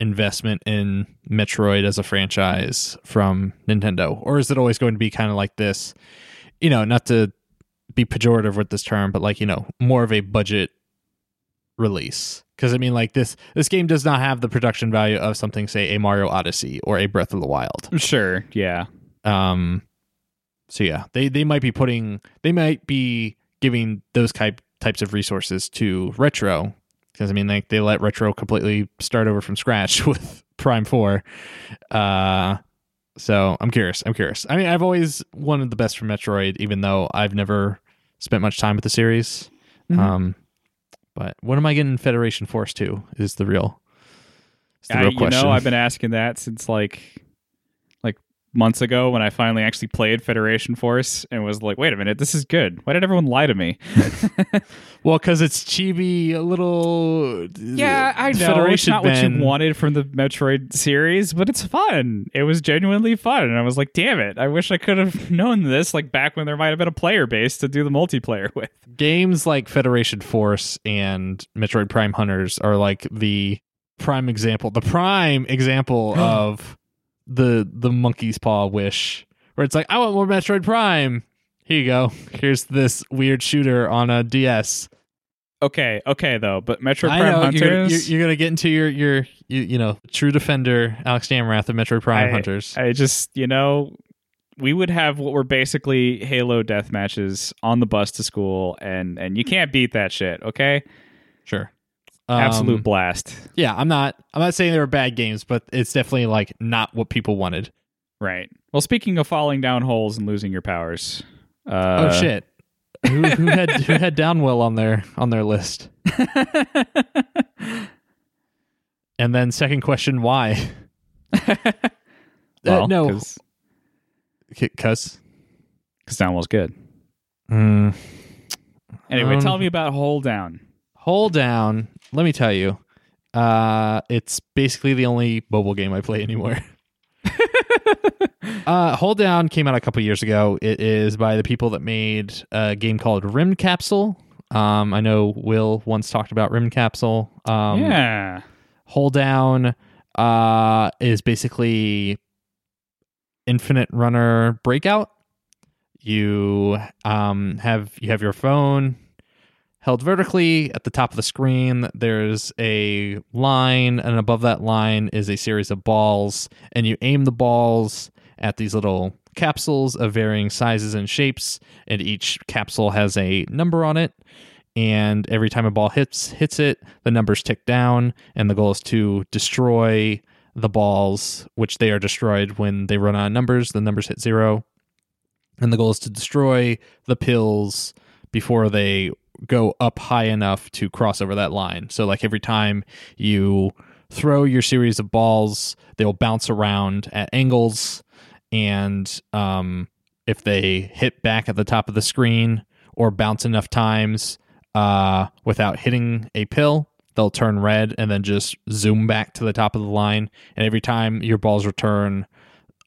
investment in Metroid as a franchise from Nintendo? Or is it always going to be kind of like this, you know, not to be pejorative with this term, but like, you know, more of a budget release? Because I mean, like this, this game does not have the production value of something, say, a Mario Odyssey or a Breath of the Wild. Sure. Yeah. Um, so yeah, they they might be putting they might be giving those type types of resources to Retro because I mean like they let Retro completely start over from scratch with Prime Four. Uh, so I'm curious. I'm curious. I mean, I've always wanted the best from Metroid, even though I've never spent much time with the series. Mhm. Um, but what am I getting Federation Force Two? Is the real, is the I, real you question. know, I've been asking that since like months ago when I finally actually played Federation Force and was like, wait a minute, this is good. Why did everyone lie to me? well, because it's chibi, a little. Uh, yeah, I know it's Federation not what you wanted from the Metroid series, but it's fun. It was genuinely fun, and I was like, "Damn it! I wish I could have known this like back when there might have been a player base to do the multiplayer with." games like Federation Force and Metroid Prime Hunters are like the prime example, the prime example of the the monkey's paw wish, where it's like, I want more Metroid Prime. Here you go. Here's this weird shooter on a DS. Okay, okay though, but Metroid I Prime know Hunters. you're gonna, you're, you're gonna get into your your you, you know true defender Alex Damrath of Metroid Prime I- Hunters. I just, you know, we would have what were basically Halo death matches on the bus to school, and and you can't beat that shit. Okay, sure. Absolute Um, blast. yeah, I'm not. I'm not saying they were bad games, but it's definitely like not what people wanted. Right. Well, speaking of falling down holes and losing your powers. Uh, oh shit! who, who had who had Downwell on their on their list? And then second question, why? well, uh, no, because because Downwell's good. mm, Anyway, Um, tell me about Holedown. hold down. Let me tell you, uh, it's basically the only mobile game I play anymore. uh, Holedown came out a couple years ago. It is by the people that made a game called Rymdkapsel. Um, I know Will once talked about Rymdkapsel. Um, yeah. Holedown uh is basically infinite runner breakout you um have you have your phone held vertically. At the top of the screen there's a line and above that line is a series of balls. And you aim the balls at these little capsules of varying sizes and shapes and each capsule has a number on it. And every time a ball hits hits it the numbers tick down and the goal is to destroy the balls which they are destroyed when they run out of numbers the numbers hit zero. And the goal is to destroy the pills before they go up high enough to cross over that line so like every time you throw your series of balls they'll bounce around at angles and um, if they hit back at the top of the screen or bounce enough times uh, without hitting a pill, they'll turn red and then just zoom back to the top of the line. And every time your balls return,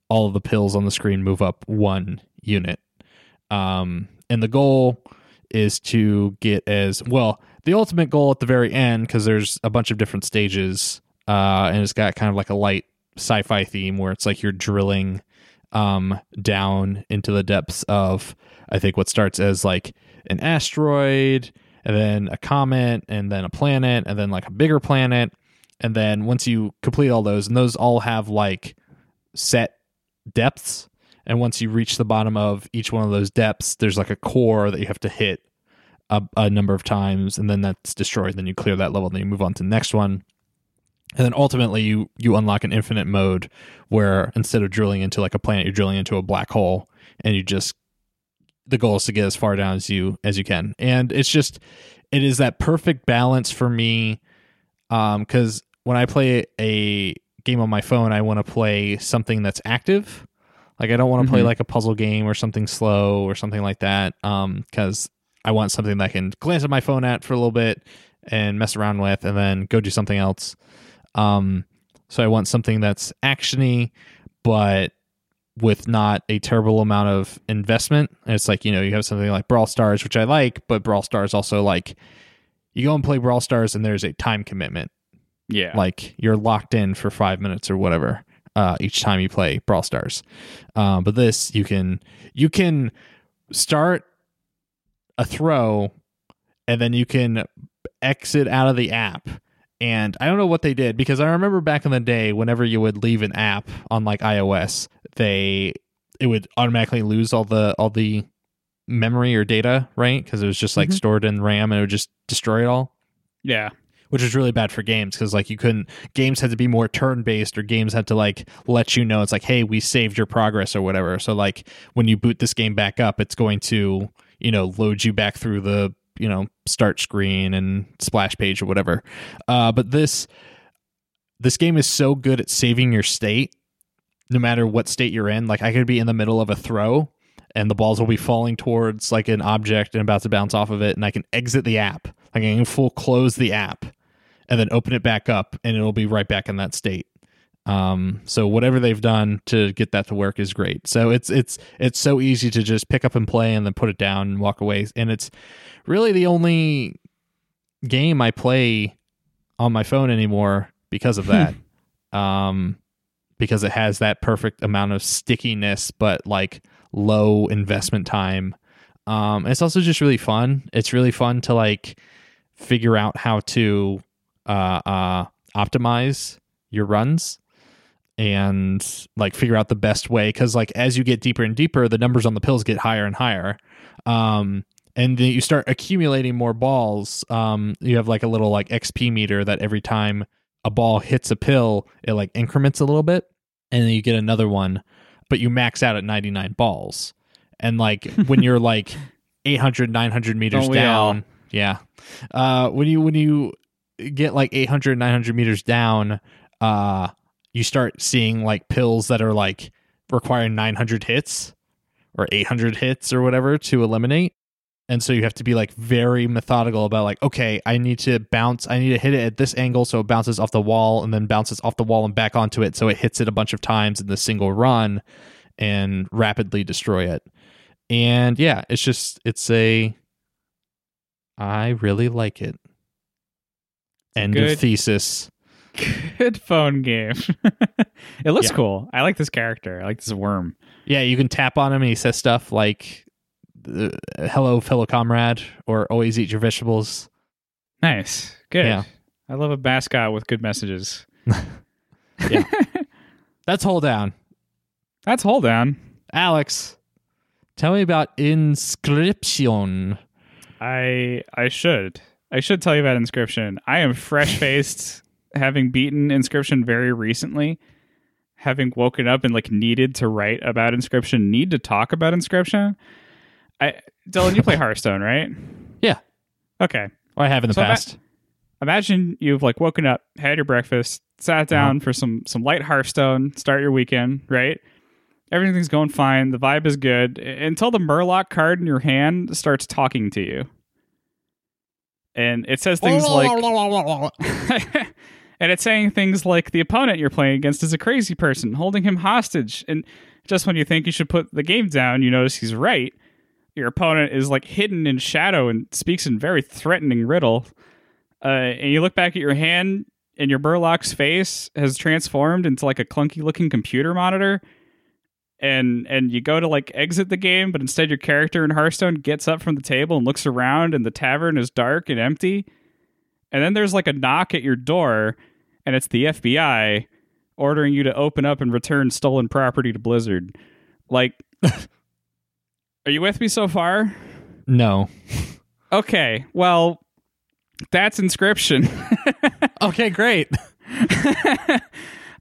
all of the pills on the screen move up one unit. Um, and the goal is to get as well. The ultimate goal at the very end, because there's a bunch of different stages, uh, and it's got kind of like a light sci-fi theme where it's like you're drilling um, down into the depths of I think what starts as like an asteroid and then a comet and then a planet and then like a bigger planet and then once you complete all those and those all have like set depths and once you reach the bottom of each one of those depths there's like a core that you have to hit a, a number of times and then that's destroyed then you clear that level and then you move on to the next one and then ultimately you you unlock an infinite mode where instead of drilling into like a planet you're drilling into a black hole and you just the goal is to get as far down as you as you can and it's just it is that perfect balance for me Um, because when I play a game on my phone, I want to play something that's active. Like I don't want to play Mhm. like a puzzle game or something slow or something like that. Um, because I want something that I can glance at my phone at for a little bit and mess around with, and then go do something else. Um, so I want something that's actiony, but with not a terrible amount of investment. And it's like you know you have something like Brawl Stars, which I like, but Brawl Stars also like you go and play Brawl Stars, and there's a time commitment Yeah. like you're locked in for five minutes or whatever uh, each time you play Brawl Stars. Um, but this you can you can start a throw and then you can exit out of the app. And I don't know what they did because I remember back in the day, whenever you would leave an app on like iOS, they it would automatically lose all the all the memory or data, right? Because it was just like Mhm. stored in RAM and it would just destroy it all yeah. Which is really bad for games because like you couldn't games had to be more turn based or games had to like let you know it's like hey we saved your progress or whatever. So like when you boot this game back up it's going to you know load you back through the you know start screen and splash page or whatever. Uh but this this game is so good at saving your state no matter what state you're in. Like i could be in the middle of a throw and the balls will be falling towards like an object and about to bounce off of it and i can exit the app. I can full close the app and then open it back up and it'll be right back in that state. Um so whatever they've done to get that to work is great. So it's it's it's so easy to just pick up and play and then put it down and walk away. And it's really the only game i play on my phone anymore because of that. Um because it has that perfect amount of stickiness but like low investment time. Um it's also just really fun. It's really fun to like figure out how to uh uh optimize your runs and like figure out the best way because like as you get deeper and deeper the numbers on the pills get higher and higher. Um and then you start accumulating more balls. Um you have like a little like xp meter that every time a ball hits a pill it like increments a little bit and then you get another one but you max out at 99 balls. And like when you're like 800 900 meters down all? yeah. Uh when you when you get like 800 900 meters down uh you start seeing like pills that are like requiring 900 hits or 800 hits or whatever to eliminate. And so you have to be like very methodical about like okay i need to bounce i need to hit it at this angle so it bounces off the wall and then bounces off the wall and back onto it so it hits it a bunch of times in the single run and rapidly destroy it. And yeah it's just it's a i really like it end good- of thesis Good phone game. it looks Yeah. cool. I like this character. I like this worm. Yeah, you can tap on him and he says stuff like uh, "Hello, fellow comrade" or "Always eat your vegetables." Nice. Good. Yeah. I love a mascot with good messages. yeah. That's Holedown. That's Holedown. Alex, tell me about Inscription. I I should. I should tell you about Inscription. I am fresh faced, having beaten Inscription very recently, having woken up and like needed to write about Inscription, need to talk about Inscription. I Dylan, you play Hearthstone, right? Yeah. Okay. Or I have in the So past. Imagine you've like woken up, had your breakfast, sat uh-huh. down for some some light Hearthstone, start your weekend, right? Everything's going fine. The vibe is good until the Murloc card in your hand starts talking to you. And it says things like and it's saying things like the opponent you're playing against is a crazy person, holding him hostage. And just when you think you should put the game down, you notice he's right. Your opponent is like hidden in shadow and speaks in very threatening riddle. Uh, and you look back at your hand, and your Murloc's face has transformed into like a clunky looking computer monitor. And and you go to like exit the game, but instead your character in Hearthstone gets up from the table and looks around, and the tavern is dark and empty. And then there's like a knock at your door, and it's the FBI ordering you to open up and return stolen property to Blizzard. Like, are you with me so far? No. Okay, well, that's Inscription. Okay, great.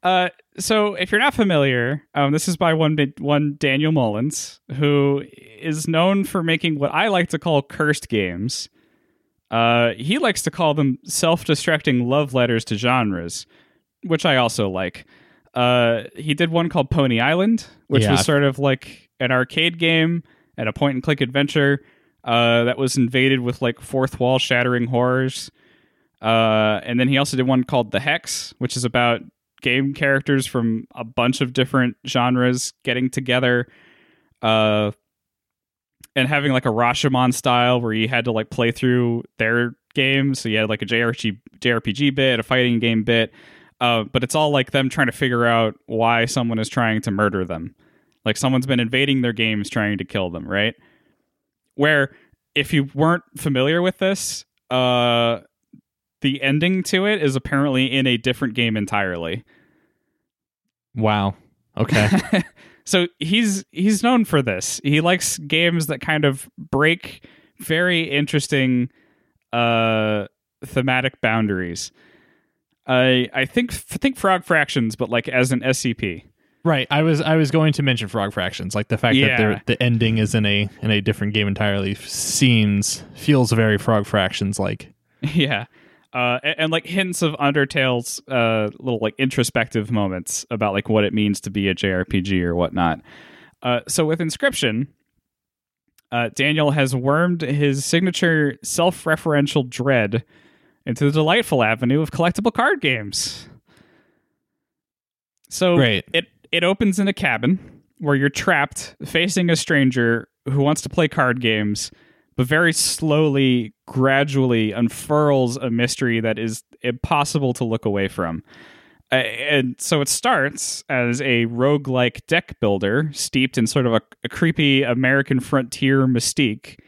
uh, so, if you're not familiar, um, this is by one one Daniel Mullins, who is known for making what I like to call cursed games. Uh, he likes to call them self-destructing love letters to genres, which I also like. Uh, he did one called Pony Island, which Yeah. was sort of like an arcade game and a point-and-click adventure uh, that was invaded with like fourth wall shattering horrors. Uh, and then he also did one called The Hex, which is about game characters from a bunch of different genres getting together uh, and having like a Rashomon style where you had to like play through their games. So you had like a JRPG, JRPG bit, a fighting game bit. Uh, but it's all like them trying to figure out why someone is trying to murder them. Like someone's been invading their games trying to kill them, right? Where if you weren't familiar with this, uh, the ending to it is apparently in a different game entirely. Wow. Okay. so he's he's known for this. He likes games that kind of break very interesting uh thematic boundaries. I I think think Frog Fractions, but like as an SCP. right. I was I was going to mention Frog Fractions, like the fact that Yeah. they're- the ending is in a in a different game entirely seems feels very Frog Fractions like. yeah. Uh, and, and like hints of Undertale's uh, little like introspective moments about like what it means to be a JRPG or whatnot. Uh, so with Inscription, uh, Daniel has wormed his signature self-referential dread into the delightful avenue of collectible card games. So Great. it it opens in a cabin where you're trapped facing a stranger who wants to play card games but very slowly gradually unfurls a mystery that is impossible to look away from Uh, and so it starts as a roguelike deck builder steeped in sort of a, a creepy american frontier mystique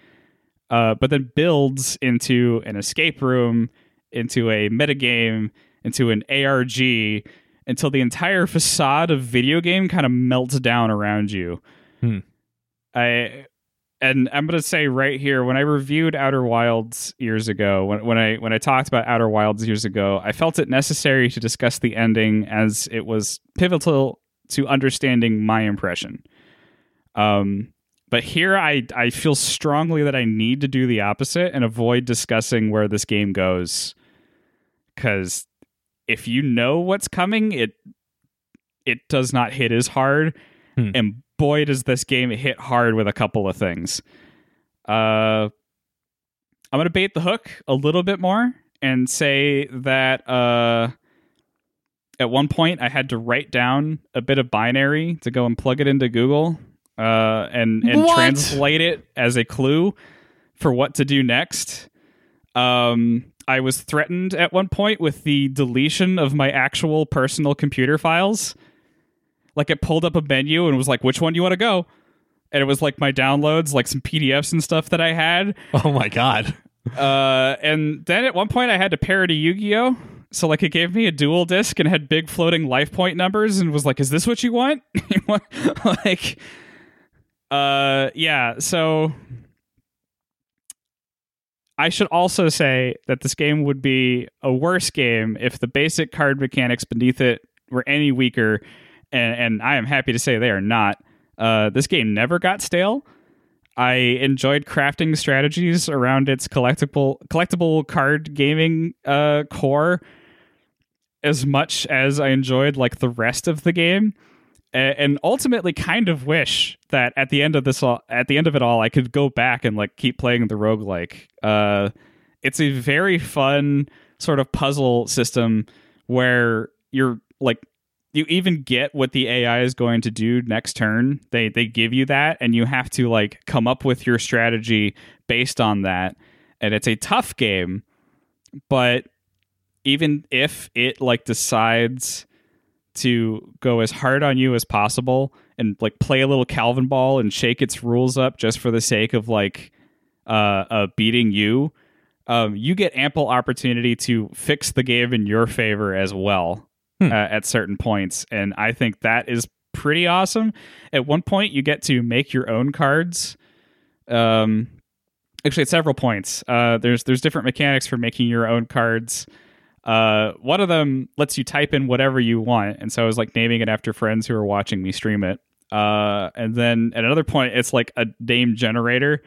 uh, but then builds into an escape room into a metagame into an arg until the entire facade of video game kind of melts down around you Hmm. i and I'm gonna say right here, when I reviewed Outer Wilds years ago, when, when I when I talked about Outer Wilds years ago, I felt it necessary to discuss the ending as it was pivotal to understanding my impression. Um, but here, I I feel strongly that I need to do the opposite and avoid discussing where this game goes, because if you know what's coming, it it does not hit as hard, Hmm. and boy does this game hit hard with a couple of things. Uh, I'm gonna bait the hook a little bit more and say that uh, at one point I had to write down a bit of binary to go and plug it into Google uh, and and What? translate it as a clue for what to do next. Um, I was threatened at one point with the deletion of my actual personal computer files. Like it pulled up a menu and was like, "Which one do you want to go?" And it was like my downloads, like some PDFs and stuff that I had. Oh my god. Uh, and then at one point I had to pair it to Yu-Gi-Oh. So like it gave me a Duel Disk and had big floating life point numbers and was like, "Is this what? You want- like, uh, yeah. So I should also say that this game would be a worse game if the basic card mechanics beneath it were any weaker, and, and I am happy to say they are not. Uh, this game never got stale. I enjoyed crafting strategies around its collectible collectible card gaming uh, core as much as I enjoyed like the rest of the game, A- and ultimately kind of wish that at the end of this all, at the end of it all, I could go back and like keep playing the roguelike. Uh, it's a very fun sort of puzzle system where you're like you even get what the AI is going to do next turn. They they give you that and you have to like come up with your strategy based on that. And it's a tough game, but even if it like decides to go as hard on you as possible and like play a little Calvin ball and shake its rules up just for the sake of like uh, uh beating you, um, you get ample opportunity to fix the game in your favor as well Hmm. uh, at certain points, and I think that is pretty awesome. At one point, you get to make your own cards. Um, actually, at several points, uh, there's there's different mechanics for making your own cards. Uh, one of them lets you type in whatever you want, and so I was like naming it after friends who are watching me stream it. Uh, and then at another point, it's like a name generator,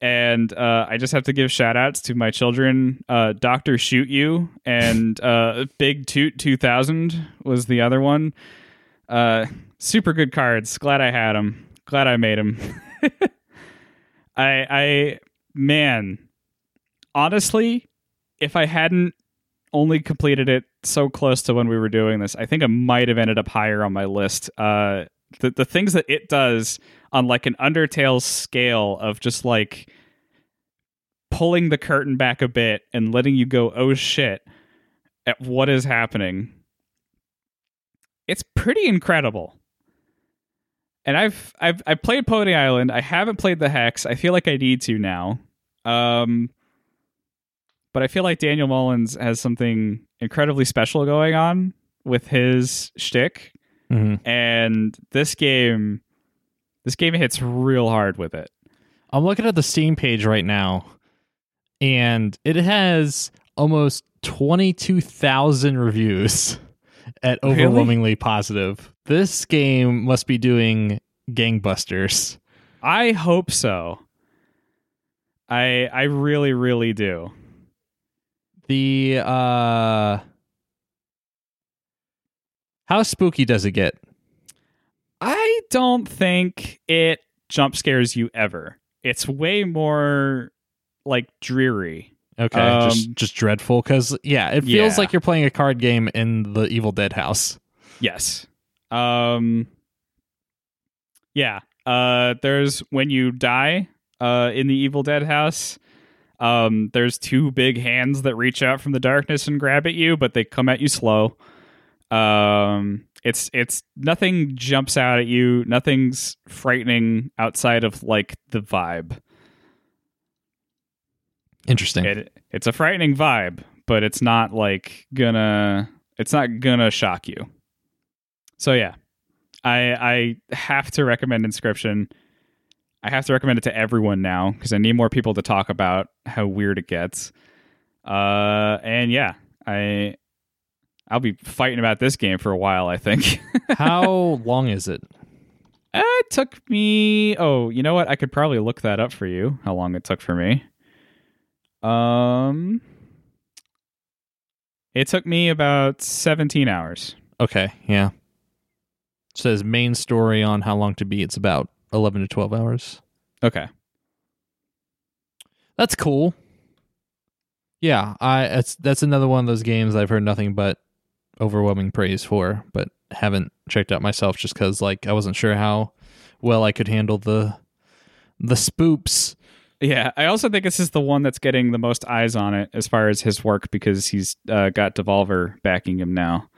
and uh, I just have to give shout outs to my children. Uh, Doctor Shoot You and uh, Big Toot 2000 was the other one. Uh, super good cards. Glad I had them. Glad I made them. I, I, man, honestly, if I hadn't only completed it so close to when we were doing this, I think I might have ended up higher on my list. The the things that it does on like an Undertale scale of just like pulling the curtain back a bit and letting you go, oh shit, at what is happening. It's pretty incredible. And I've I've I played Pony Island. I haven't played the Hex. I feel like I need to now. Um but I feel like Daniel Mullins has something incredibly special going on with his shtick, Mm-hmm. and this game, this game hits real hard with it. I'm looking at the Steam page right now, and it has almost 22,000 reviews at Really? overwhelmingly positive. This game must be doing gangbusters. I hope so. I I really really do. The uh how spooky does it get? I don't think it jump scares you ever. It's way more like dreary. Okay, Um, just just dreadful cuz yeah, it feels Yeah. like you're playing a card game in the Evil Dead house. Yes. Um Yeah. Uh there's when you die uh in the Evil Dead house, um there's two big hands that reach out from the darkness and grab at you, but they come at you slow. Um it's it's nothing jumps out at you, nothing's frightening outside of like the vibe. Interesting. It it's a frightening vibe, but it's not like gonna it's not gonna shock you. So yeah. I I have to recommend Inscryption. I have to recommend it to everyone now because I need more people to talk about how weird it gets. Uh and yeah, I I'll be fighting about this game for a while, I think. how long is it? it took me Oh, you know what? I could probably look that up for you, how long it took for me. Um It took me about 17 hours. Okay, yeah. says main story on how long to beat. It's about 11 to 12 hours. Okay. That's cool. Yeah, I it's that's another one of those games I've heard nothing but overwhelming praise for, but haven't checked out myself just cuz like I wasn't sure how well I could handle the the spoops. Yeah, I also think this is the one that's getting the most eyes on it as far as his work because he's uh, got Devolver backing him now.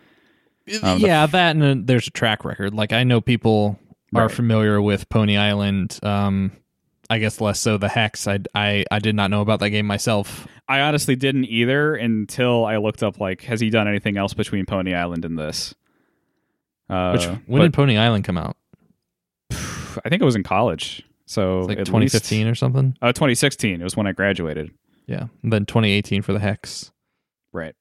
Um, the yeah, that and uh, there's a track record. Like I know people are Right. familiar with Pony Island. Um I guess less so the Hex. I I I did not know about that game myself. I honestly didn't either until I looked up like has he done anything else between Pony Island and this? Uh, Which when but did Pony Island come out? I think it was in college, so It's like 2015 least- or something. uh, 2016. It was when I graduated. Yeah, and then 2018 for the Hex. Right.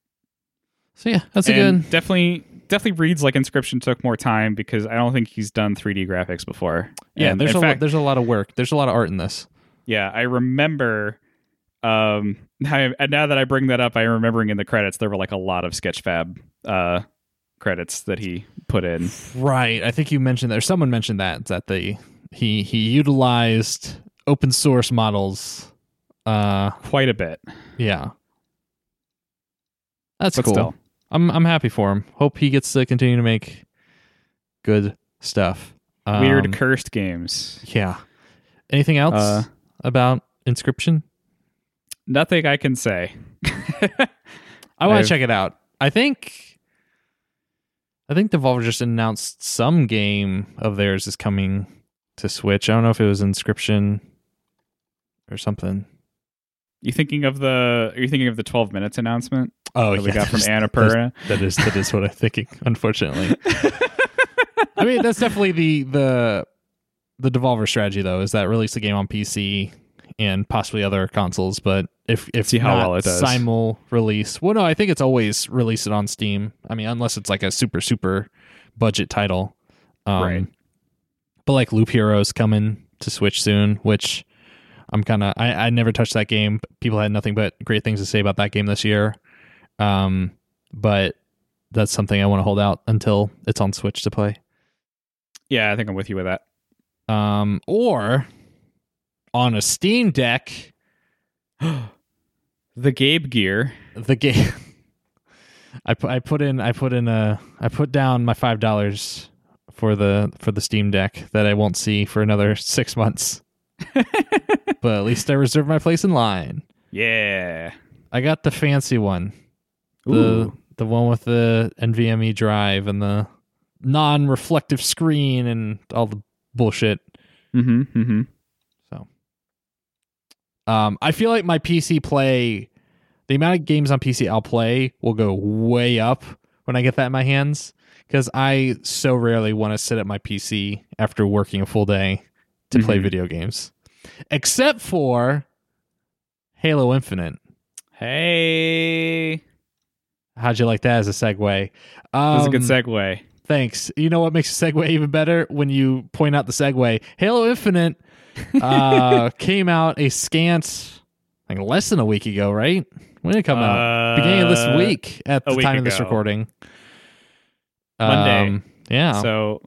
So yeah, that's a and good. definitely definitely reads like Inscryption took more time because I don't think he's done 3D graphics before. Yeah, And there's a fact, lot, there's a lot of work. There's a lot of art in this. Yeah, I remember. Um, I, and now that I bring that up, I'm remembering in the credits there were like a lot of Sketchfab uh credits that he put in. Right. I think you mentioned that, or someone mentioned that that the he he utilized open source models. Uh, Quite a bit, yeah, that's but cool. still. I'm I'm happy for him. Hope he gets to continue to make good stuff. Um, Weird cursed games. Yeah. Anything else Uh, about Inscryption? Nothing I can say. I want to check it out. I think I think Devolver just announced some game of theirs is coming to Switch. I don't know if it was Inscryption or something. You thinking of the? Are you thinking of the 12 minutes announcement Oh, that we got from that is- Annapurna? That is that is what I'm thinking. Unfortunately, I mean that's definitely the the the Devolver strategy though. Is that release the game on PC and possibly other consoles, but if if See how not well it does. simul release. Well, no, I think it's always release it on Steam. I mean, unless it's like a super super budget title, um, Right. But like Loop Hero's coming to Switch soon, which I'm kind of I, I never touched that game. People had nothing but great things to say about that game this year. Um, but that's something I want to hold out until it's on Switch to play. Yeah, I think I'm with you with that. Um, or on a Steam Deck, The Gabe gear. the game. I put I put in I put in a I put down my five dollars for the for the Steam Deck that I won't see for another six months. but at least I reserved my place in line. Yeah. I got the fancy one, the Ooh. the one with the NVMe drive and the non-reflective screen and all the bullshit. Mm-hmm. Mm-hmm. Um, I feel like my PC play, the amount of games on PC I'll play will go way up when I get that in my hands because I so rarely want to sit at my PC after working a full day to play Mhm. video games, except for Halo Infinite. Hey. How'd you like that as a segue? Um, That's a good segue. Thanks. You know what makes a segue even better when you point out the segue? Halo Infinite uh, came out a scant, like less than a week ago, right? When did it come out? Beginning of this Uh, week at the week time of this recording. Monday. Um, yeah. So,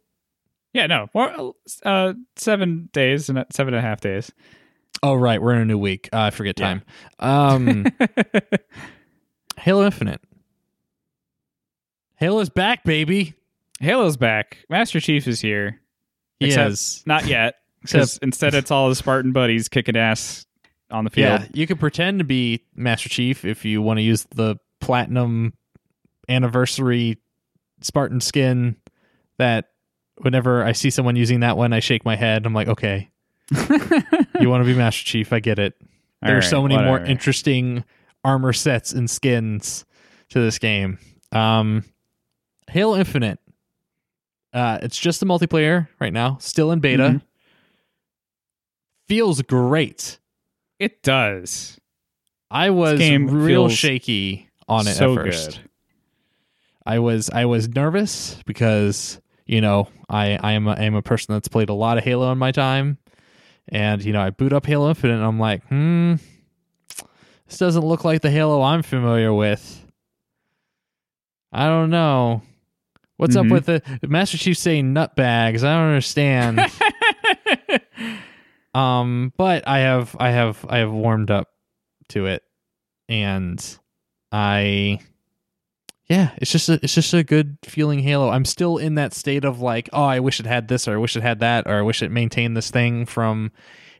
yeah, no, more, uh, seven days and seven and a half days. oh, right. We're in a new week. Uh, I forget Yeah. time. Um, Halo Infinite. Halo's back, baby. Halo's back. Master Chief is here. He Except- is. Not yet, because instead it's all the Spartan buddies kicking ass on the field. Yeah, you could pretend to be Master Chief if you want to use the platinum anniversary Spartan skin. That whenever I see someone using that one, I shake my head. I'm like, okay, you want to be Master Chief? I get it. All There are right, so many more interesting armor sets and skins to this game. Um, Halo Infinite. Uh, it's just the multiplayer right now, still in beta. Mhm. Feels great. It does. I was real shaky on it so at first. good. I was I was nervous because you know I I am a, I am a person that's played a lot of Halo in my time, and you know I boot up Halo Infinite and I'm like, hmm, this doesn't look like the Halo I'm familiar with. I don't know. What's up Mhm. with the Master Chief saying nutbags? I don't understand. um, but I have I have I have warmed up to it, and I yeah, it's just a, it's just a good feeling Halo. I'm still in that state of like, oh, I wish it had this, or I wish it had that, or I wish it maintained this thing from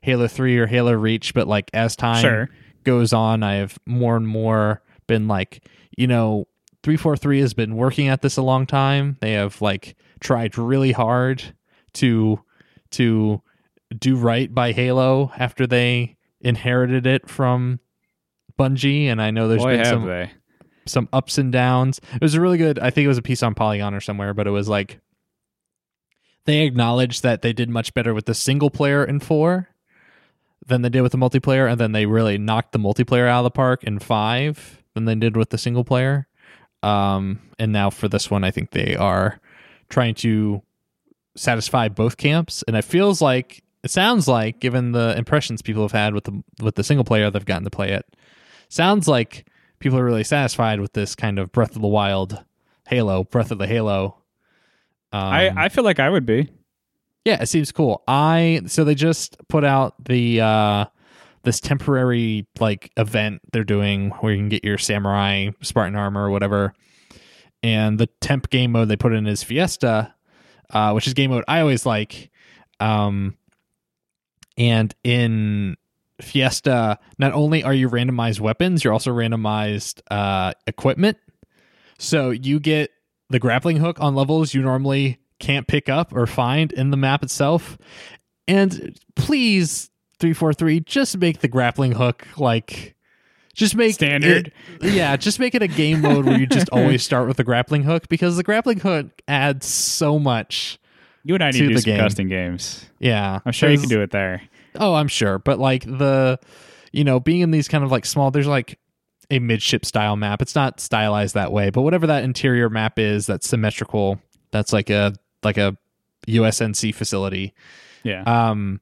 Halo Three or Halo Reach. But like as time Sure. goes on, I have more and more been like, you know, three four three has been working at this a long time. They have like tried really hard to to do right by Halo after they inherited it from Bungie, and I know there's Boy, been some they. Some ups and downs. It was a really good. I think it was a piece on Polygon or somewhere, but it was like they acknowledged that they did much better with the single player in four than they did with the multiplayer, and then they really knocked the multiplayer out of the park in five than they did with the single player. Um, and now for this one, I think they are trying to satisfy both camps, and it feels like it sounds like, given the impressions people have had with the with the single player they've gotten to play it, sounds like people are really satisfied with this kind of Breath of the Wild Halo, Breath of the Halo. Um, I, I feel like I would be. yeah, it seems cool. I so they just put out the uh this temporary like event they're doing where you can get your samurai Spartan armor or whatever. And the temp game mode they put in is Fiesta, uh, which is game mode I always like. Um and in Fiesta, not only are you randomized weapons, you're also randomized uh equipment. So you get the grappling hook on levels you normally can't pick up or find in the map itself. And please, 343, just make the grappling hook like just make Standard. it- yeah, just make it a game mode where you just always start with the grappling hook because the grappling hook adds so much. You and I need To to do the some game. custom games. Yeah. I'm sure you can do it there. Oh, I'm sure. But like the, you know, being in these kind of like small, there's like a midship style map. It's not stylized that way, but whatever that interior map is, that's symmetrical. That's like a like a UNSC facility. Yeah. Um,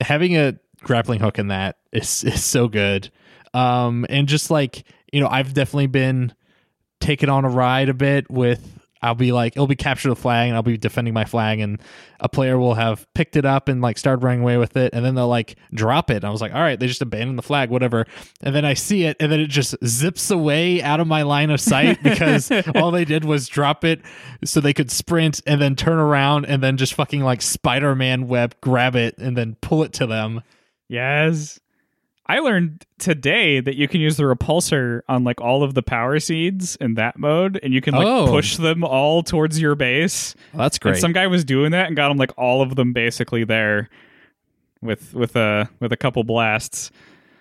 having a grappling hook in that is is so good. Um, and just like you know, I've definitely been taken on a ride a bit with. I'll be like, it'll be capture the flag, and I'll be defending my flag, and a player will have picked it up and like started running away with it, and then they'll like drop it. And I was like, all right, they just abandoned the flag, whatever. And then I see it, and then it just zips away out of my line of sight because all they did was drop it so they could sprint and then turn around and then just fucking like Spider Man web grab it and then pull it to them. Yes. I learned today that you can use the repulsor on like all of the power seeds in that mode, and you can like Oh. push them all towards your base. that's And great. some guy was doing that and got them like all of them basically there with with a with a couple blasts.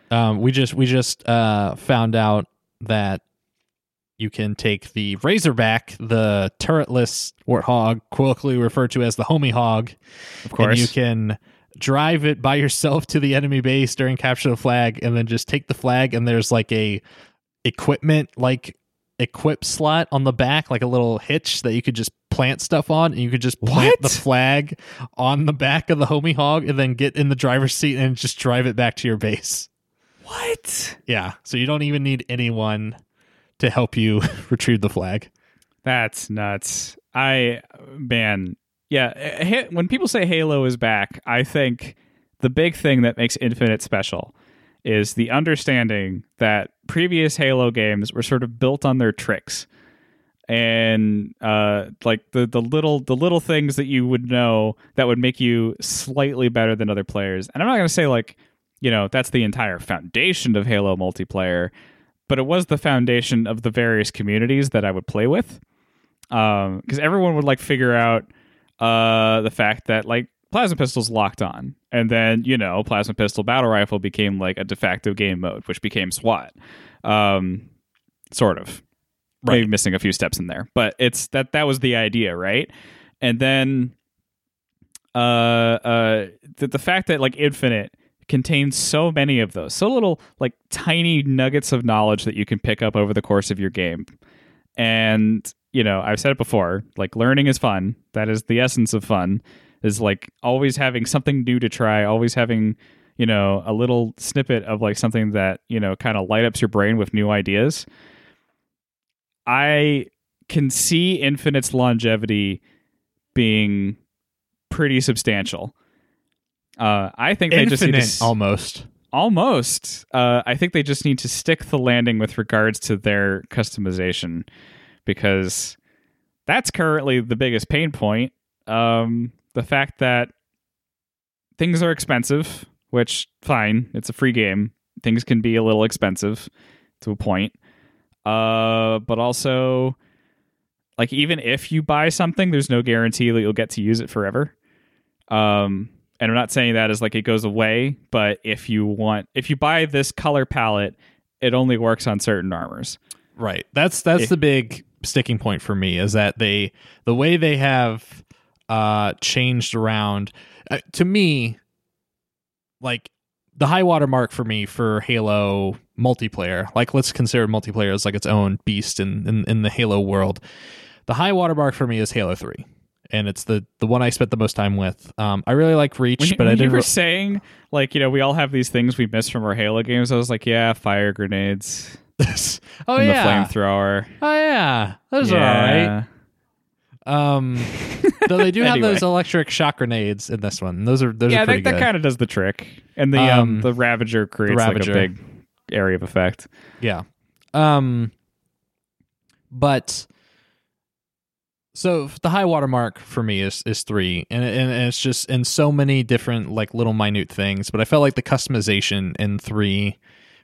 um, we just we just uh, found out that you can take the Razorback, the turretless warthog, colloquially referred to as the homie hog, Of course, and you can drive it by yourself to the enemy base during capture the flag, and then just take the flag. And there's like a equipment like equip slot on the back, like a little hitch that you could just plant stuff on, and you could just plant What? the flag on the back of the homie hog, and then get in the driver's seat and just drive it back to your base. what? Yeah, so you don't even need anyone to help you retrieve the flag. That's nuts. I man, yeah. When people say Halo is back, I think the big thing that makes Infinite special is the understanding that previous Halo games were sort of built on their tricks and uh, like the the little the little things that you would know that would make you slightly better than other players. And I'm not going to say like you know that's the entire foundation of Halo multiplayer, but it was the foundation of the various communities that I would play with. Because everyone would like figure out uh, the fact that like plasma pistols locked on, and then you know plasma pistol battle rifle became like a de facto game mode, which became SWAT. Um, sort of. Maybe Right. missing a few steps in there. But it's that that was the idea right? And then uh uh the, the fact that like infinite contains so many of those so little like tiny nuggets of knowledge that you can pick up over the course of your game. And you know i've said it before like learning is fun that is the essence of fun is like always having something new to try always having you know a little snippet of like something that you know kind of light ups your brain with new ideas i can see infinite's longevity being pretty substantial uh, I think they just need to Infinite, s- almost. Almost. Uh, I think they just need to stick the landing with regards to their customization because that's currently the biggest pain point. Um, the fact that things are expensive, which fine, it's a free game. Things can be a little expensive to a point. Uh, but also, like even if you buy something, there's no guarantee that you'll get to use it forever. Um, and I'm not saying that as like it goes away, but if you want, if you buy this color palette, it only works on certain armors. Right. That's that's If- the big sticking point for me is that they the way they have uh changed around uh, to me like the high water mark for me for Halo multiplayer, like let's consider multiplayer as like its own beast in, in, in the Halo world. The high water mark for me is Halo 3. And it's the the one I spent the most time with. Um, I really like Reach, When, but when I didn't. were re- saying like you know we all have these things we miss from our Halo games, I was like, yeah, fire grenades oh and yeah, the flamethrower. oh yeah, those are all right. Um, though they do have Anyway. those electric shock grenades in this one. Those are those yeah, are pretty that, that kind of does the trick, and the um, Um, the Ravager creates Ravager. like a big area of effect. yeah. Um, but so the high water mark for me is is three, and and, and it's just in so many different like little minute things. But I felt like the customization in three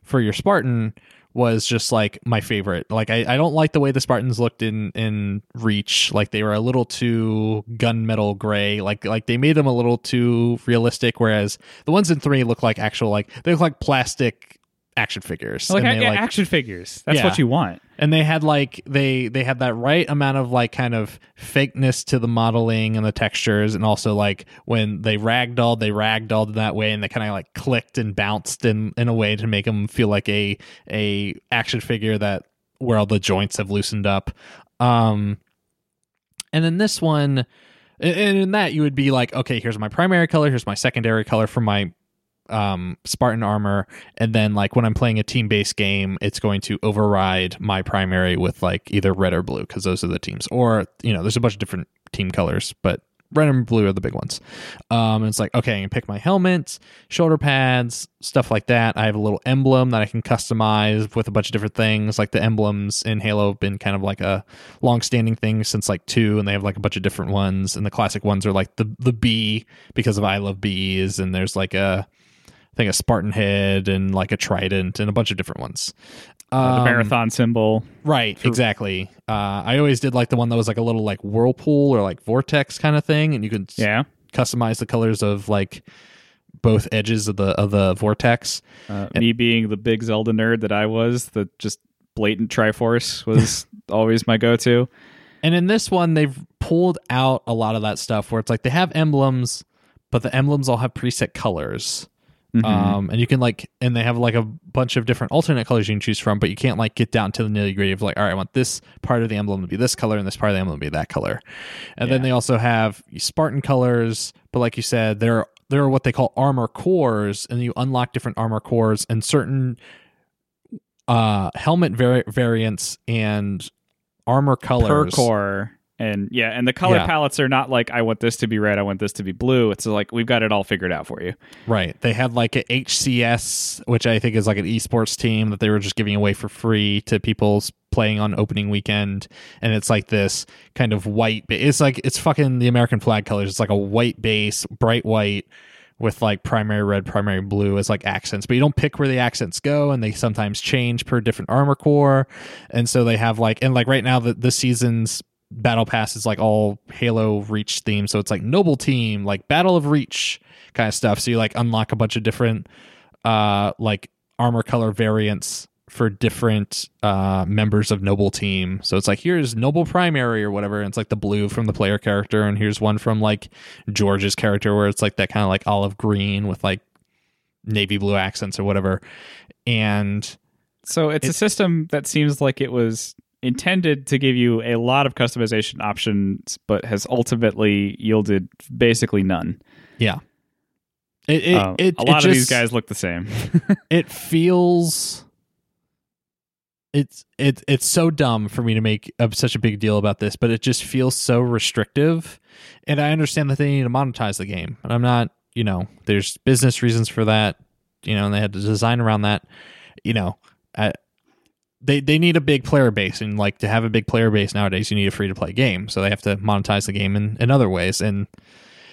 for your Spartan was just like my favorite. Like I, I don't like the way the Spartans looked in in Reach. Like they were a little too gunmetal gray. Like like they made them a little too realistic. Whereas the ones in three look like actual like they look like plastic action figures. Like, and they, like action figures. That's Yeah. what you want. and they had like they they had that right amount of like kind of fakeness to the modeling and the textures and also like when they ragdolled they ragdolled in that way and they kind of like clicked and bounced in in a way to make them feel like a a action figure that where all the joints have loosened up um and then this one and and in that you would be like okay here's my primary color here's my secondary color for my um, Spartan armor, and then like when I'm playing a team based game, it's going to override my primary with like either red or blue because those are the teams. Or you know, there's a bunch of different team colors, but red and blue are the big ones. Um, and it's like okay, I can pick my helmet, shoulder pads, stuff like that. I have a little emblem that I can customize with a bunch of different things. Like the emblems in Halo have been kind of like a long standing thing since like two, and they have like a bunch of different ones. And the classic ones are like the the bee because of I love bees, and there's like a I think a Spartan head and like a trident and a bunch of different ones. Uh, the Um, marathon symbol. Right, exactly. Uh, I always did like the one that was like a little like whirlpool or like vortex kind of thing, and you could s- Yeah. customize the colors of like both edges of the of the vortex. Uh, me being the big Zelda nerd that I was, the just blatant Triforce was always my go-to. And in this one, they've pulled out a lot of that stuff where it's like they have emblems, but the emblems all have preset colors. Mhm. Um, and you can like, and they have like a bunch of different alternate colors you can choose from, but you can't like get down to the nitty gritty of like, all right, I want this part of the emblem to be this color and this part of the emblem to be that color. And then they also have Spartan colors, but like you said, there there are what they call armor cores, and you unlock different armor cores and certain uh helmet vari- variants and armor colors per core. And yeah, and the color Yeah. palettes are not like I want this to be red, I want this to be blue. It's like we've got it all figured out for you. Right. They had like a HCS, which I think is like an esports team that they were just giving away for free to people s- playing on opening weekend. And it's like this kind of white. It's like, it's fucking the American flag colors. It's like a white base, bright white with like primary red, primary blue as like accents. But you don't pick where the accents go. And they sometimes change per different armor core. And so they have like, and like right now, the, the season's battle pass is like all Halo Reach theme. So it's like Noble Team, like Battle of Reach kind of stuff. So you like unlock a bunch of different uh like armor color variants for different uh members of Noble Team. So it's like here's Noble Primary or whatever, and it's like the blue from the player character, and here's one from like George's character where it's like that kind of like olive green with like navy blue accents or whatever. And So it's a system that seems like it was intended to give you a lot of customization options, but has ultimately yielded basically none. yeah. It, it, Uh, it, a lot it of these guys look the same. it feels it's it, it's so dumb for me to make a, such a big deal about this but it just feels so restrictive and i understand that they need to monetize the game and i'm not you know there's business reasons for that you know and they had to design around that you know I, they they need a big player base and like to have a big player base nowadays you need a free to play game. So they have to monetize the game in, in other ways. And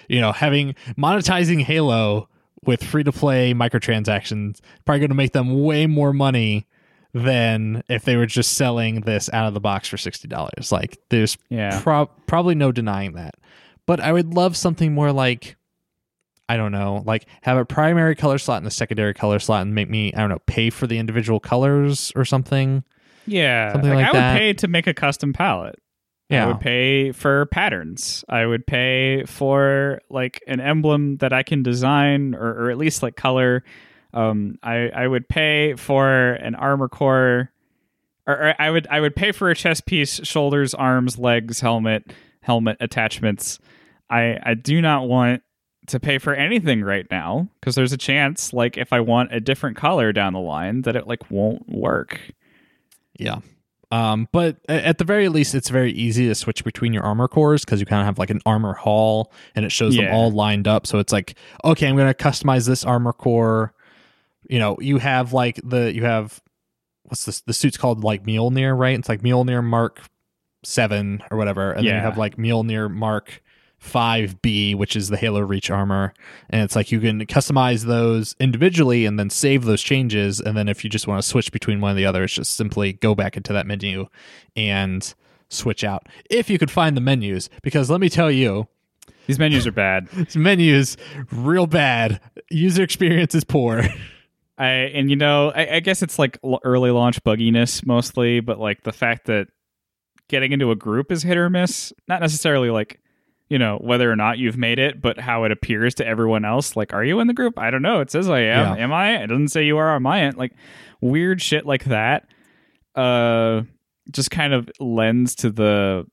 you know having monetizing halo with free to play microtransactions probably going to make them way more money than if they were just selling this out of the box for $60 like there's Yeah. prob probably no denying that. But i would love something more like i don't know like have a primary color slot and a secondary color slot and make me i don't know pay for the individual colors or something Yeah. Something like that. I that. would pay to make a custom palette. Yeah. I would pay for patterns. I would pay for like an emblem that I can design or, or at least like color. Um, I I would pay for an armor core, or, or I would I would pay for a chest piece, shoulders, arms, legs, helmet, helmet attachments. I I do not want to pay for anything right now because there's a chance like if I want a different color down the line that it like won't work. Yeah. Um, but at the very least, it's very easy to switch between your armor cores because you kind of have like an armor hall and it shows them all lined up. So it's like, okay, I'm going to customize this armor core. You know, you have like the, you have, what's this? The suit's called like Mjolnir, right? It's like Mjolnir Mark 7 or whatever. And then you have like Mjolnir Mark 5B, which is the Halo Reach armor. And it's like you can customize those individually and then save those changes. And then if you just want to switch between one or the other, it's just simply go back into that menu and switch out. If you could find the menus, because let me tell you, These menus are bad. this menus real bad. User experience is poor. I and you know, I, I guess it's like early launch bugginess mostly, but like the fact that getting into a group is hit or miss, not necessarily like you know whether or not you've made it, but how it appears to everyone else. Like, are you in the group? I don't know. It says I am. Yeah. Am I? It doesn't say you are am i. Like weird shit like that. Uh, just kind of lends to the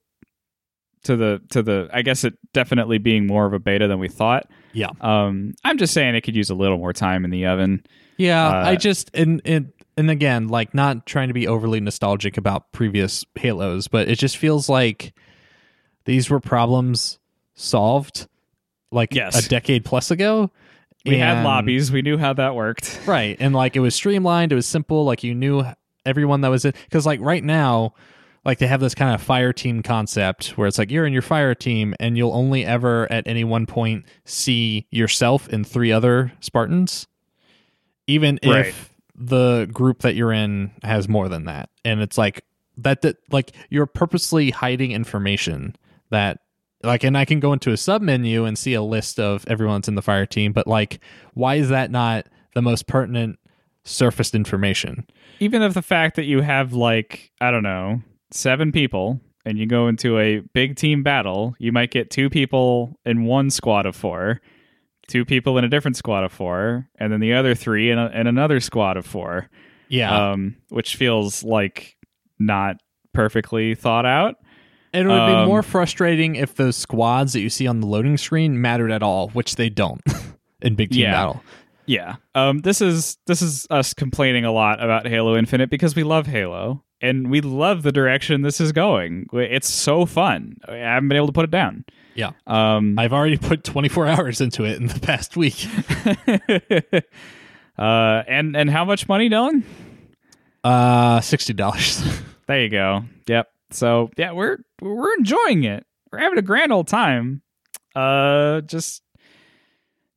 to the to the I guess it definitely being more of a beta than we thought. Yeah. Um, I'm just saying it could use a little more time in the oven. Yeah, Uh, I just and and and again, like not trying to be overly nostalgic about previous Halos, but it just feels like these were problems solved like Yes. a decade plus ago. We had lobbies. We knew how that worked. right? And like it was streamlined, it was simple. Like you knew everyone that was in because like right now, like they have this kind of fire team concept where it's like you're in your fire team and you'll only ever at any one point see yourself and three other Spartans, even Right. if the group that you're in has more than that. And it's like that that like you're purposely hiding information that like and I can go into a sub menu and see a list of everyone's in the fire team, but like why is that not the most pertinent surfaced information? Even if the fact that you have like I don't know seven people and you go into a big team battle, you might get two people in one squad of four, two people in a different squad of four, and then the other three in, a, in another squad of four. Yeah. um, which feels like not perfectly thought out. It would be um, more frustrating if those squads that you see on the loading screen mattered at all, which they don't in big team Yeah. battle. Yeah. Um, this is this is us complaining a lot about Halo Infinite because we love Halo and we love the direction this is going. It's so fun. I haven't been able to put it down. Yeah. Um, I've already put 24 hours into it in the past week. uh, and and how much money, Dylan? Uh, $60. There you go. Yep. So yeah, we're we're enjoying it. We're having a grand old time. Uh, just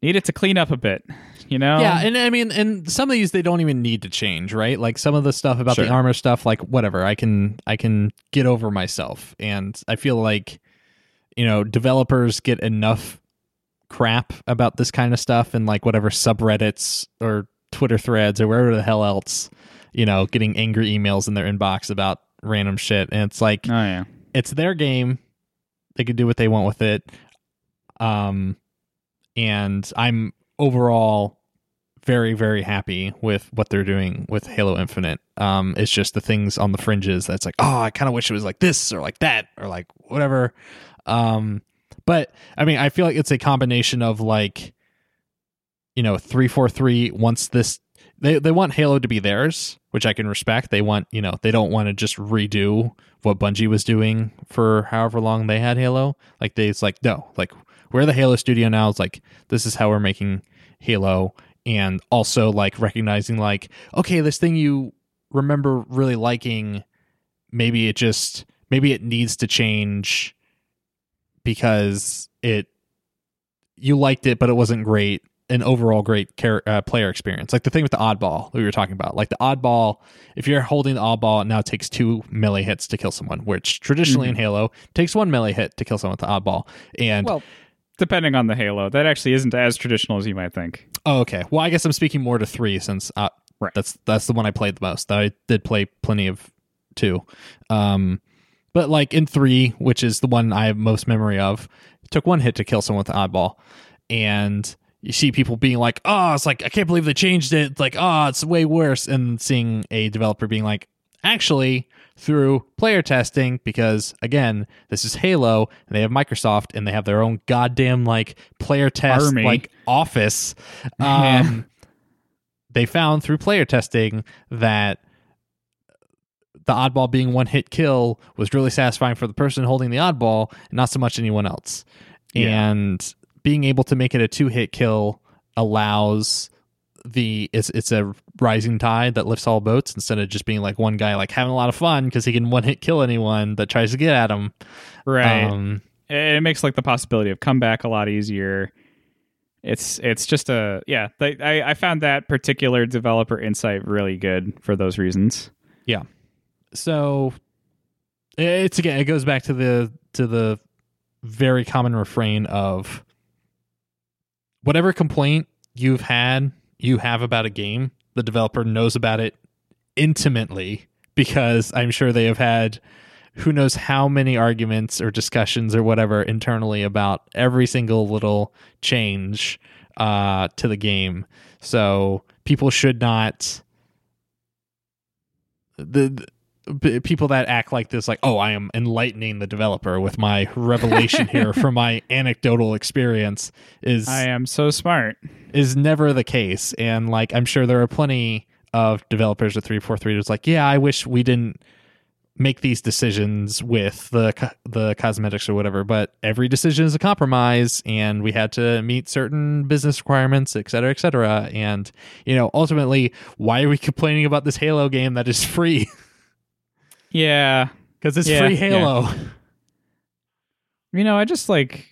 need it to clean up a bit. You know. Yeah, and I mean, and some of these they don't even need to change, right? Like some of the stuff about the armor stuff, like whatever, I can I can get over myself, and I feel like you know developers get enough crap about this kind of stuff, and like whatever subreddits or Twitter threads or wherever the hell else, you know, getting angry emails in their inbox about random shit, and it's like Oh yeah. it's their game. They can do what they want with it. Um, and I'm overall very, very happy with what they're doing with Halo Infinite. Um, it's just the things on the fringes that's like, oh, I kind of wish it was like this or like that or like whatever. Um, but I mean, I feel like it's a combination of like, you know, three four three wants this. They they want Halo to be theirs, which I can respect. They want you know they don't want to just redo what Bungie was doing for however long they had Halo. Like they, it's like no, like we're the Halo studio now. It's like this is how we're making Halo, and also like recognizing like okay, this thing you remember really liking, maybe it just maybe it needs to change because it you liked it, but it wasn't great. An overall great char- uh, player experience, like the thing with the oddball that we were talking about. Like the oddball, if you're holding the oddball, it now takes two melee hits to kill someone, which traditionally in Halo takes one melee hit to kill someone with the oddball. And Well, depending on the Halo, that actually isn't as traditional as you might think. oh, okay, well, I guess I'm speaking more to three since uh, Right. that's that's the one I played the most. I did play plenty of two, um, but like in three, which is the one I have most memory of, it took one hit to kill someone with the oddball, and you see people being like, "Oh, it's like I can't believe they changed it." Like, "Oh, it's way worse," and seeing a developer being like, "Actually." Through player testing, because again, this is Halo, and they have Microsoft, and they have their own goddamn like player test Army. like office. Um, they found through player testing that the oddball being one hit kill was really satisfying for the person holding the oddball, and not so much anyone else. Yeah. And being able to make it a two hit kill allows the it's it's a rising tide that lifts all boats instead of just being like one guy like having a lot of fun because he can one hit kill anyone that tries to get at him. Right. Um, it makes like the possibility of comeback a lot easier. It's it's just a yeah. They, I I found that particular developer insight really good for those reasons. Yeah. So it's again it goes back to the to the very common refrain of whatever complaint you've had you have about a game the developer knows about it intimately because i'm sure they have had who knows how many arguments or discussions or whatever internally about every single little change uh, to the game. So people should not the b- people that act like this, like, oh, I am enlightening the developer with my revelation here from my anecdotal experience, is I am so smart. is never the case. And like, I'm sure there are plenty of developers at 343 who's like, yeah, I wish we didn't make these decisions with the co- the cosmetics or whatever but every decision is a compromise and we had to meet certain business requirements et cetera et cetera and you know ultimately why are we complaining about this halo game that is free Yeah. because it's Yeah, free yeah. halo You know, I just like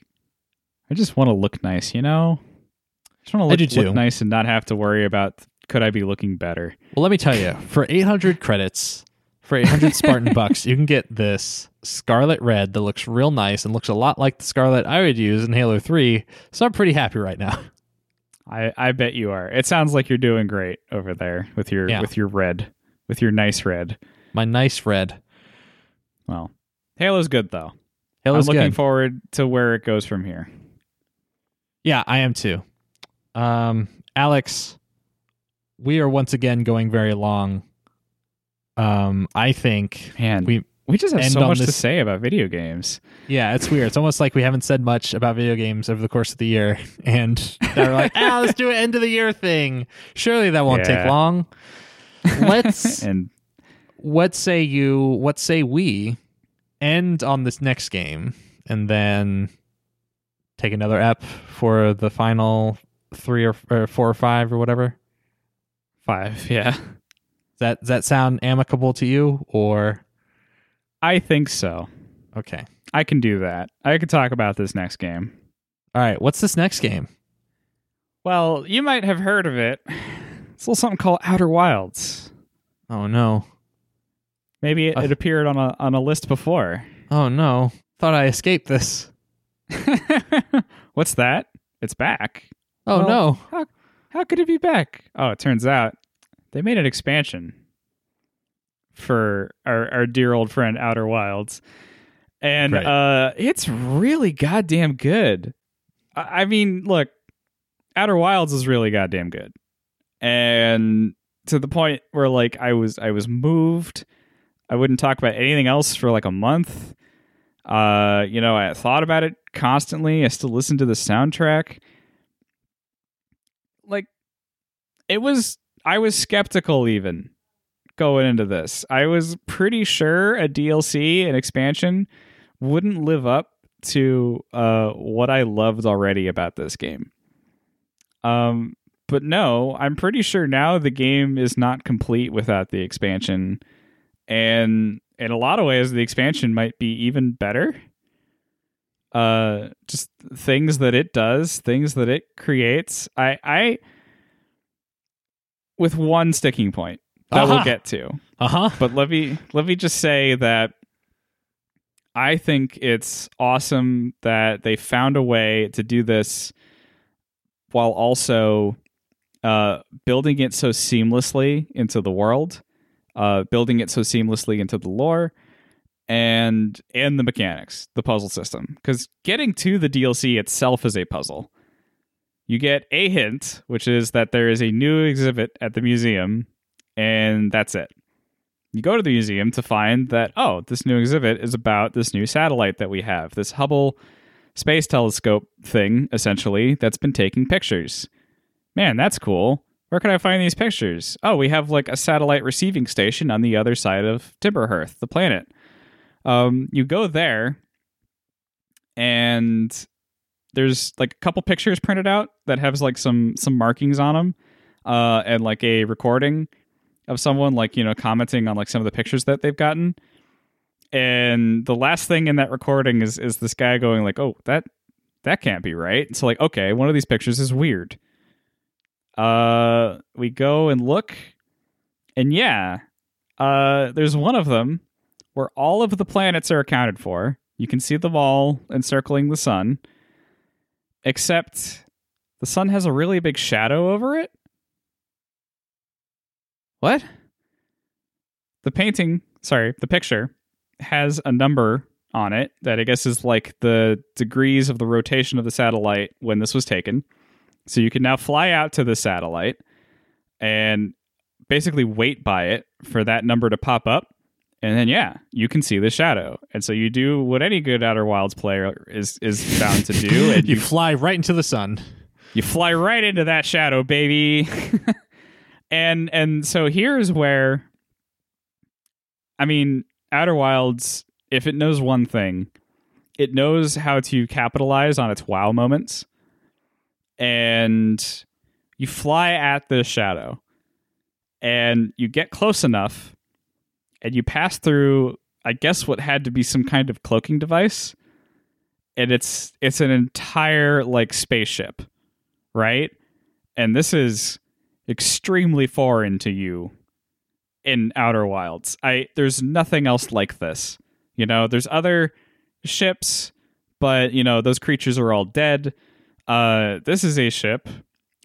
I just want to look nice, you know? I just want to look, look nice and not have to worry about could I be looking better. well let me tell you for 800 credits for 800 spartan bucks you can get this scarlet red that looks real nice and looks a lot like the scarlet i would use in halo 3 so i'm pretty happy right now I I bet you are. It sounds like you're doing great over there with your Yeah. with your red. With your nice red. My nice red Well, Halo's good though. halo's I'm looking good forward to where it goes from here. Yeah, I am too. Um, Alex, we are once again going very long. Um, I think Man, we, we just have so on much to say about video games. yeah, it's weird. It's almost like we haven't said much about video games over the course of the year, and they're like, ah, let's do an end of the year thing. Surely that won't take long. Let's. and what say you? What say we? End on this next game, and then take another ep for the final three or, or four or five or whatever. five, yeah. Does that does that sound amicable to you or I think so. okay? I can do that. I could talk about this next game. All right, what's this next game? Well, you might have heard of it. It's a little something called Outer Wilds. Oh no. Maybe it, Uh. it appeared on a on a list before. Oh no. Thought I escaped this. What's that? It's back. Oh Well- no. How how could it be back? Oh, it turns out they made an expansion for our our dear old friend Outer Wilds. And Right. uh it's really goddamn good. I, I mean, look, Outer Wilds is really goddamn good. And to the point where like I was I was moved. I wouldn't talk about anything else for like a month. Uh, you know, I thought about it constantly. I still listened to the soundtrack. Like it was I was skeptical even going into this. I was pretty sure a DLC, an expansion, wouldn't live up to uh what I loved already about this game. Um but no, I'm pretty sure now the game is not complete without the expansion. And in a lot of ways the expansion might be even better. Uh just things that it does, things that it creates. I I with one sticking point that Aha. we'll get to. Uh-huh. But let me let me just say that I think it's awesome that they found a way to do this while also uh, building it so seamlessly into the world, uh, building it so seamlessly into the lore, and and the mechanics, the puzzle system. Because getting to the DLC itself is a puzzle. You get a hint, which is that there is a new exhibit at the museum, and that's it you go to the museum to find that oh this new exhibit is about this new satellite that we have this hubble space telescope thing essentially that's been taking pictures man that's cool where can i find these pictures? Oh we have like a satellite receiving station on the other side of Timber Hearth the planet. Um, you go there and there's like a couple pictures printed out that has like some some markings on them uh, and like a recording of someone like you know commenting on like some of the pictures that they've gotten. And the last thing in that recording is is this guy going like oh that that can't be right. So like okay one of these pictures is weird uh we go and look and yeah uh there's one of them where all of the planets are accounted for you can see them all encircling the sun except the sun has a really big shadow over it What? the painting, sorry, the picture has a number on it that I guess is like the degrees of the rotation of the satellite when this was taken. So you can now fly out to the satellite and basically wait by it for that number to pop up. and then yeah, you can see the shadow. And so you do what any good Outer Wilds player is is bound to do, and You you fly right into the sun. you fly right into that shadow, baby. and and so here's where I mean, Outer Wilds, if it knows one thing, it knows how to capitalize on its wow moments. And you fly at the shadow and you get close enough and you pass through I guess what had to be some kind of cloaking device. And it's it's an entire like spaceship right? And this is extremely foreign to you in Outer Wilds. I there's nothing else like this. You know, there's other ships, but you know, those creatures are all dead. Uh this is a ship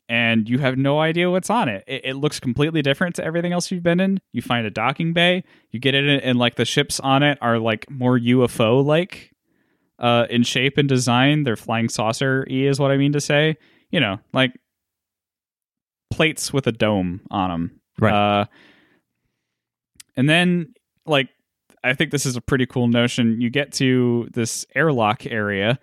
and you have no idea what's on it. it. It looks completely different to everything else you've been in. You find a docking bay, you get in it and like the ships on it are like more UFO like uh in shape and design. They're flying saucer E is what I mean to say you know, like plates with a dome on them. Right. Uh, and then, like, I think this is a pretty cool notion. You get to this airlock area,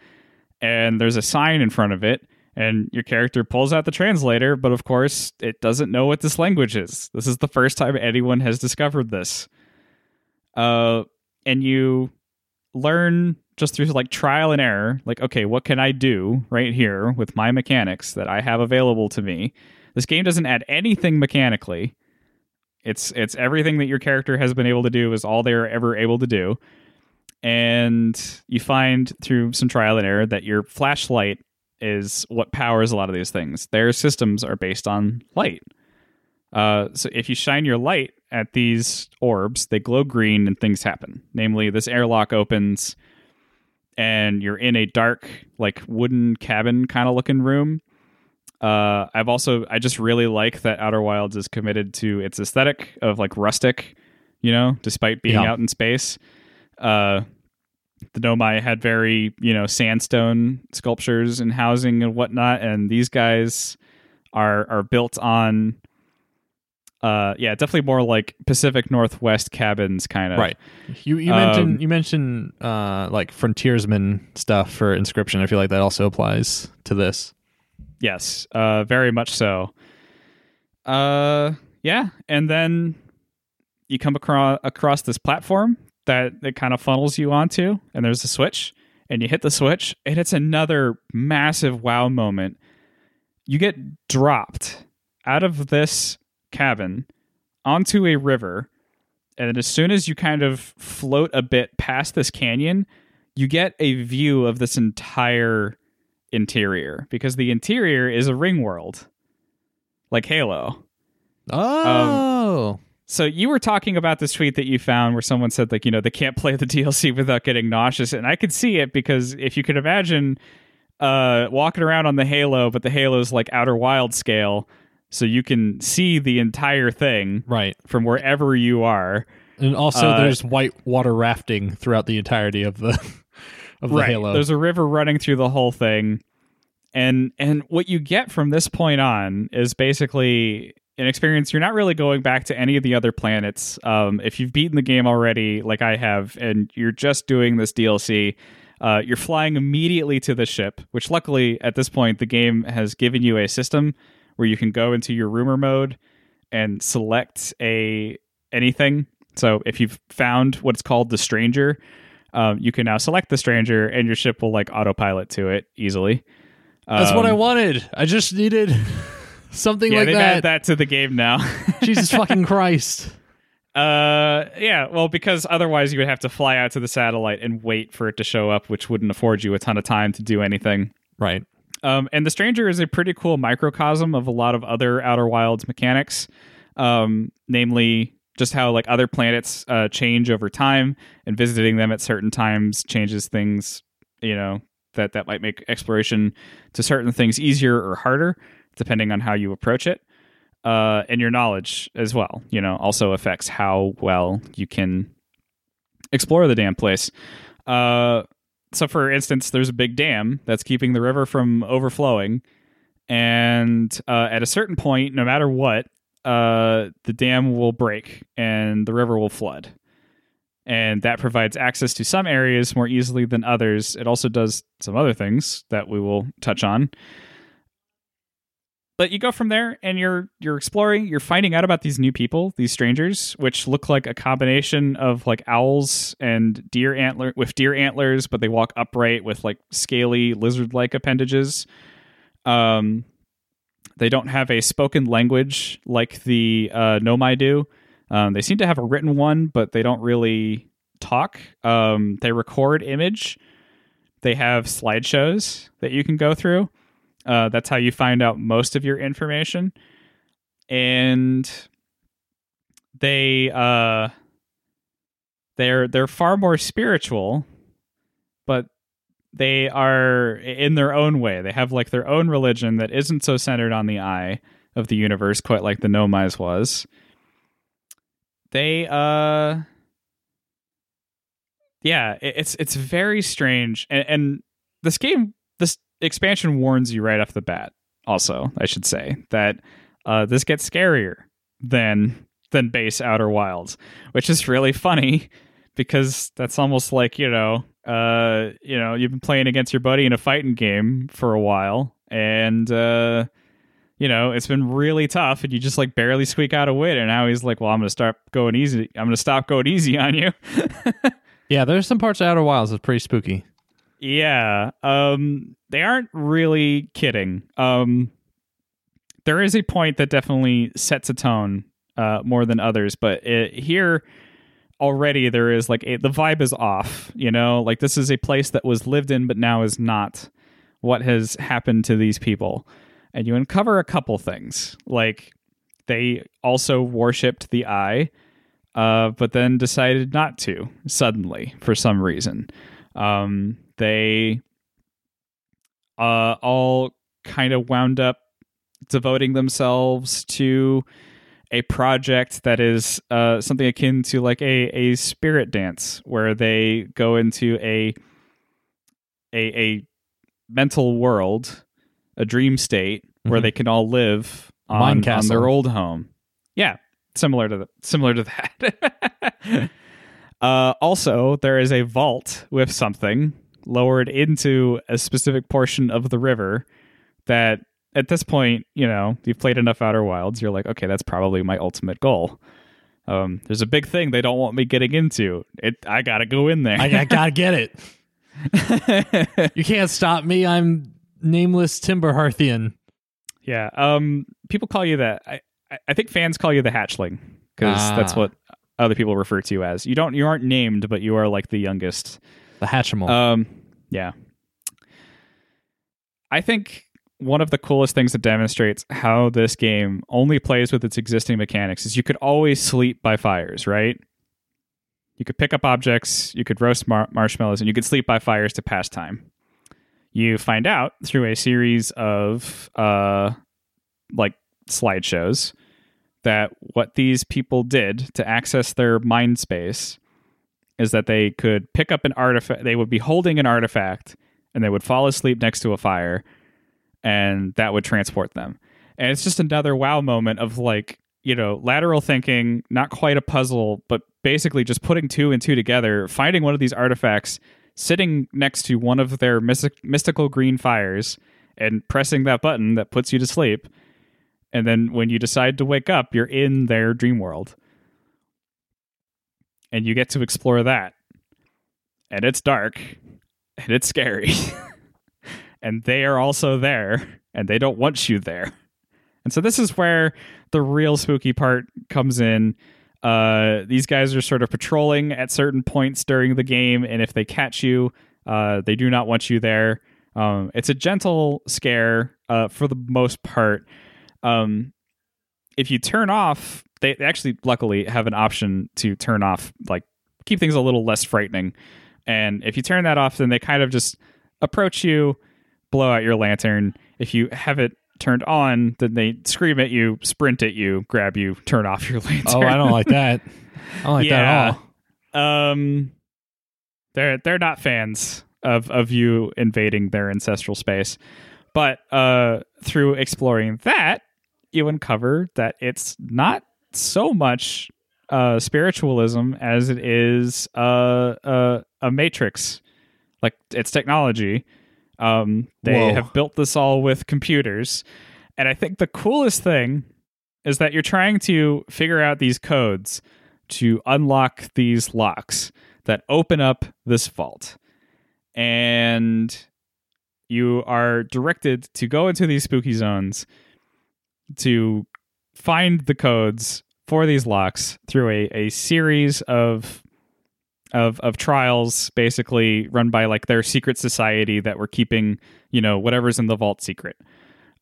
and there's a sign in front of it, and your character pulls out the translator, but of course, it doesn't know what this language is. This is the first time anyone has discovered this. Uh, and you learn just through like trial and error like okay what can i do right here with my mechanics that i have available to me this game doesn't add anything mechanically it's it's everything that your character has been able to do is all they're ever able to do and you find through some trial and error that your flashlight is what powers a lot of these things their systems are based on light uh, so if you shine your light at these orbs, they glow green and things happen. Namely, this airlock opens and you're in a dark, like wooden cabin kind of looking room. Uh, I've also I just really like that Outer Wilds is committed to its aesthetic of like rustic, you know, despite being Yeah. out in space. Uh, the Nomai had very you know sandstone sculptures and housing and whatnot, and these guys are are built on. Uh, yeah, definitely more like Pacific Northwest cabins kind of. Right. You you Um, mentioned you mentioned uh, like frontiersman stuff for Inscryption. I feel like that also applies to this. Yes, uh, very much so. Uh, yeah, and then you come across across this platform that it kind of funnels you onto, and there's a switch, and you hit the switch, and it's another massive wow moment. You get dropped out of this cabin onto a river, and then as soon as you kind of float a bit past this canyon, you get a view of this entire interior because the interior is a ring world like halo Oh, um, so you were talking about this tweet that you found where someone said like you know they can't play the dlc without getting nauseous and i could see it because if you could imagine uh walking around on the halo but the halo's like outer wild scale so you can see the entire thing right. from wherever you are And also, Uh, there's white water rafting throughout the entirety of the of the Halo. There's a river running through the whole thing. And and what you get from this point on is basically an experience you're not really going back to any of the other planets. Um, if you've beaten the game already, like I have, and you're just doing this DLC, uh, you're flying immediately to the ship, which luckily at this point the game has given you a system where you can go into your rumor mode and select a anything. So if you've found what's called the stranger, um, you can now select the stranger and your ship will like autopilot to it easily. That's what I Um, wanted. I just needed something Yeah, like they've that. added that to the game now. Jesus fucking Christ. uh, yeah, well, because otherwise you would have to fly out to the satellite and wait for it to show up, which wouldn't afford you a ton of time to do anything. Right. Um, and the stranger is a pretty cool microcosm of a lot of other Outer Wilds mechanics, um, namely just how like other planets uh, change over time, and visiting them at certain times changes things. You know that that might make exploration to certain things easier or harder, depending on how you approach it. Uh, and your knowledge as well, you know, also affects how well you can explore the damn place. Uh, so for instance there's a big dam that's keeping the river from overflowing and uh, at a certain point no matter what uh, the dam will break and the river will flood and that provides access to some areas more easily than others. It also does some other things that we will touch on. But you go from there and you're you're exploring, you're finding out about these new people, these strangers, which look like a combination of like owls and deer antler with deer antlers, but they walk upright with like scaly lizard-like appendages. Um they don't have a spoken language like the uh, Nomai do. Um, they seem to have a written one, but they don't really talk. Um, they record image. They have slideshows that you can go through. Uh, that's how you find out most of your information. And they uh, they're they're far more spiritual, but they are in their own way. They have like their own religion that isn't so centered on the eye of the universe, quite like the Nomais was they uh yeah it's it's very strange. And, and this game this expansion warns you right off the bat also i should say that uh this gets scarier than than base outer wilds which is really funny because that's almost like you know uh you know you've been playing against your buddy in a fighting game for a while and uh you know, it's been really tough and you just like barely squeak out a win. And now he's like, well, I'm going to start going easy. I'm going to stop going easy on you. yeah, there's some parts of Outer Wilds that's pretty spooky. Yeah. Um, they aren't really kidding. Um, there is a point that definitely sets a tone uh, more than others, but it, here already there is like a, the vibe is off, you know, like this is a place that was lived in, but now is not what has happened to these people and you uncover a couple things. Like they also worshipped the eye, uh, but then decided not to suddenly for some reason. Um, they uh, all kind of wound up devoting themselves to a project that is uh, something akin to like a, a spirit dance where they go into a a, a mental world a dream state mm-hmm. where they can all live on, on their old home. Yeah, similar to the, similar to that. uh, also, there is a vault with something lowered into a specific portion of the river that at this point, you know, you've played enough Outer Wilds, you're like, okay, that's probably my ultimate goal. Um, there's a big thing they don't want me getting into. It, I gotta go in there. I, I gotta get it. you can't stop me. I'm nameless Timber Hearthian. Yeah. Um. People call you that. I I think fans call you the hatchling because ah. that's what other people refer to you as. You don't. You aren't named, but you are like the youngest. The Hatchimal. Um. Yeah. I think one of the coolest things that demonstrates how this game only plays with its existing mechanics is you could always sleep by fires, right? You could pick up objects, you could roast mar- marshmallows, and you could sleep by fires to pass time you find out through a series of uh, like slideshows that what these people did to access their mind space is that they could pick up an artifact they would be holding an artifact and they would fall asleep next to a fire and that would transport them. And it's just another wow moment of like you know lateral thinking not quite a puzzle but basically just putting two and two together finding one of these artifacts sitting next to one of their mystic, mystical green fires and pressing that button that puts you to sleep. And then when you decide to wake up, you're in their dream world. And you get to explore that. And it's dark and it's scary. and they are also there and they don't want you there. And so this is where the real spooky part comes in uh, these guys are sort of patrolling at certain points during the game, and if they catch you, uh, they do not want you there. Um, it's a gentle scare uh, for the most part. Um, if you turn off, they actually luckily have an option to turn off, like keep things a little less frightening. And if you turn that off, then they kind of just approach you, blow out your lantern. If you have it turned on, then they scream at you, sprint at you, grab you, turn off your lantern. Oh, I don't like that. I don't like yeah. that at all. Um, they're they're not fans of of you invading their ancestral space, but uh, through exploring that, you uncover that it's not so much uh, spiritualism as it is uh, uh, a matrix. Like it's technology. Um, they Whoa. have built this all with computers, and I think the coolest thing is that you're trying to figure out these codes to unlock these locks that open up this vault, and you are directed to go into these spooky zones to find the codes for these locks through a, a series of of of trials basically run by like their secret society that were keeping you know whatever's in the vault secret.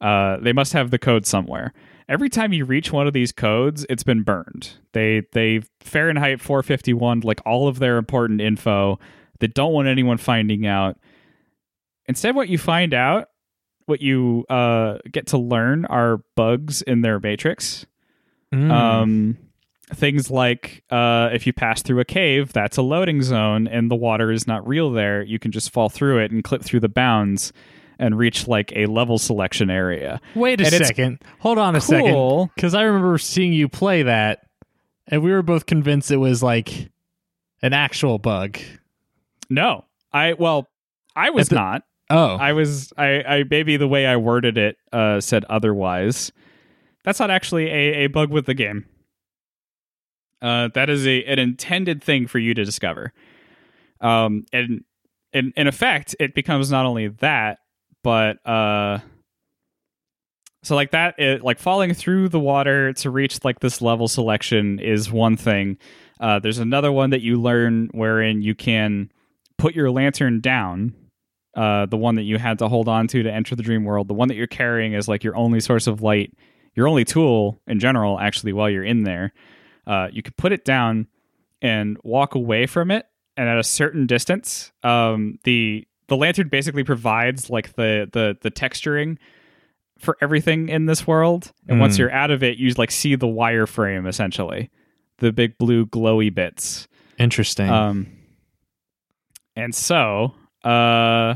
Uh, they must have the code somewhere. Every time you reach one of these codes it's been burned. They they fahrenheit 451 like all of their important info they don't want anyone finding out. Instead what you find out what you uh, get to learn are bugs in their matrix. Mm. um, things like uh, if you pass through a cave, that's a loading zone, and the water is not real there. You can just fall through it and clip through the bounds and reach like a level selection area. Wait a and second. Hold on a second. Because I remember seeing you play that, and we were both convinced it was like an actual bug. No, I well, I was the- not. Oh, I was. I, I maybe the way I worded it uh, said otherwise. That's not actually a, a bug with the game. Uh, that is a an intended thing for you to discover. Um, and in in effect, it becomes not only that, but uh, so like that, it, like falling through the water to reach like this level selection is one thing. Uh, there's another one that you learn wherein you can put your lantern down uh, the one that you had to hold on to to enter the dream world. The one that you're carrying is like your only source of light, your only tool in general, actually, while you're in there. Uh, you can put it down and walk away from it, and at a certain distance, um, the the lantern basically provides like the the the texturing for everything in this world. And once Mm. you're out of it, you like see the wireframe essentially, the big blue glowy bits. interesting. Um, and so, uh,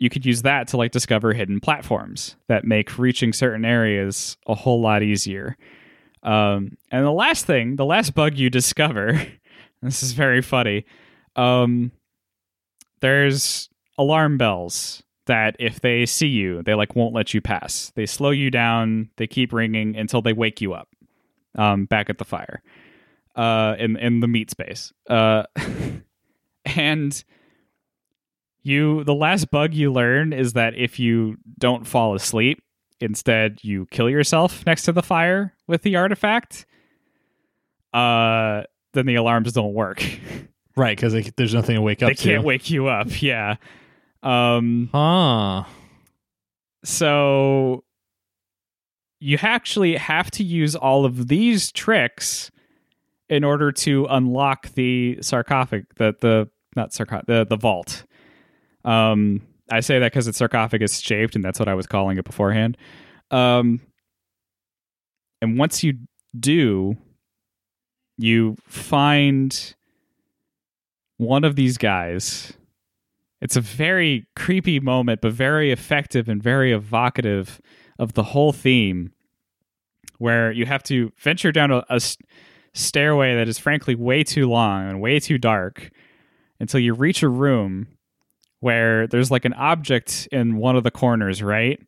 you could use that to like discover hidden platforms that make reaching certain areas a whole lot easier. Um, and the last thing, the last bug you discover, this is very funny. Um, there's alarm bells that if they see you, they like won't let you pass. They slow you down. They keep ringing until they wake you up. Um, back at the fire, uh, in in the meat space. Uh, and you, the last bug you learn is that if you don't fall asleep, instead you kill yourself next to the fire with the artifact. Uh, then the alarms don't work. right, because there's nothing to wake up they to. can't wake you up. Yeah. Um. Huh. So you actually have to use all of these tricks in order to unlock the sarcophagus, the the not sarcophagus, the the vault. Um, I say that because it's sarcophagus shaped, and that's what I was calling it beforehand. Um, and once you do, you find one of these guys. It's a very creepy moment, but very effective and very evocative of the whole theme, where you have to venture down a stairway that is frankly way too long and way too dark until you reach a room where there's like an object in one of the corners, right?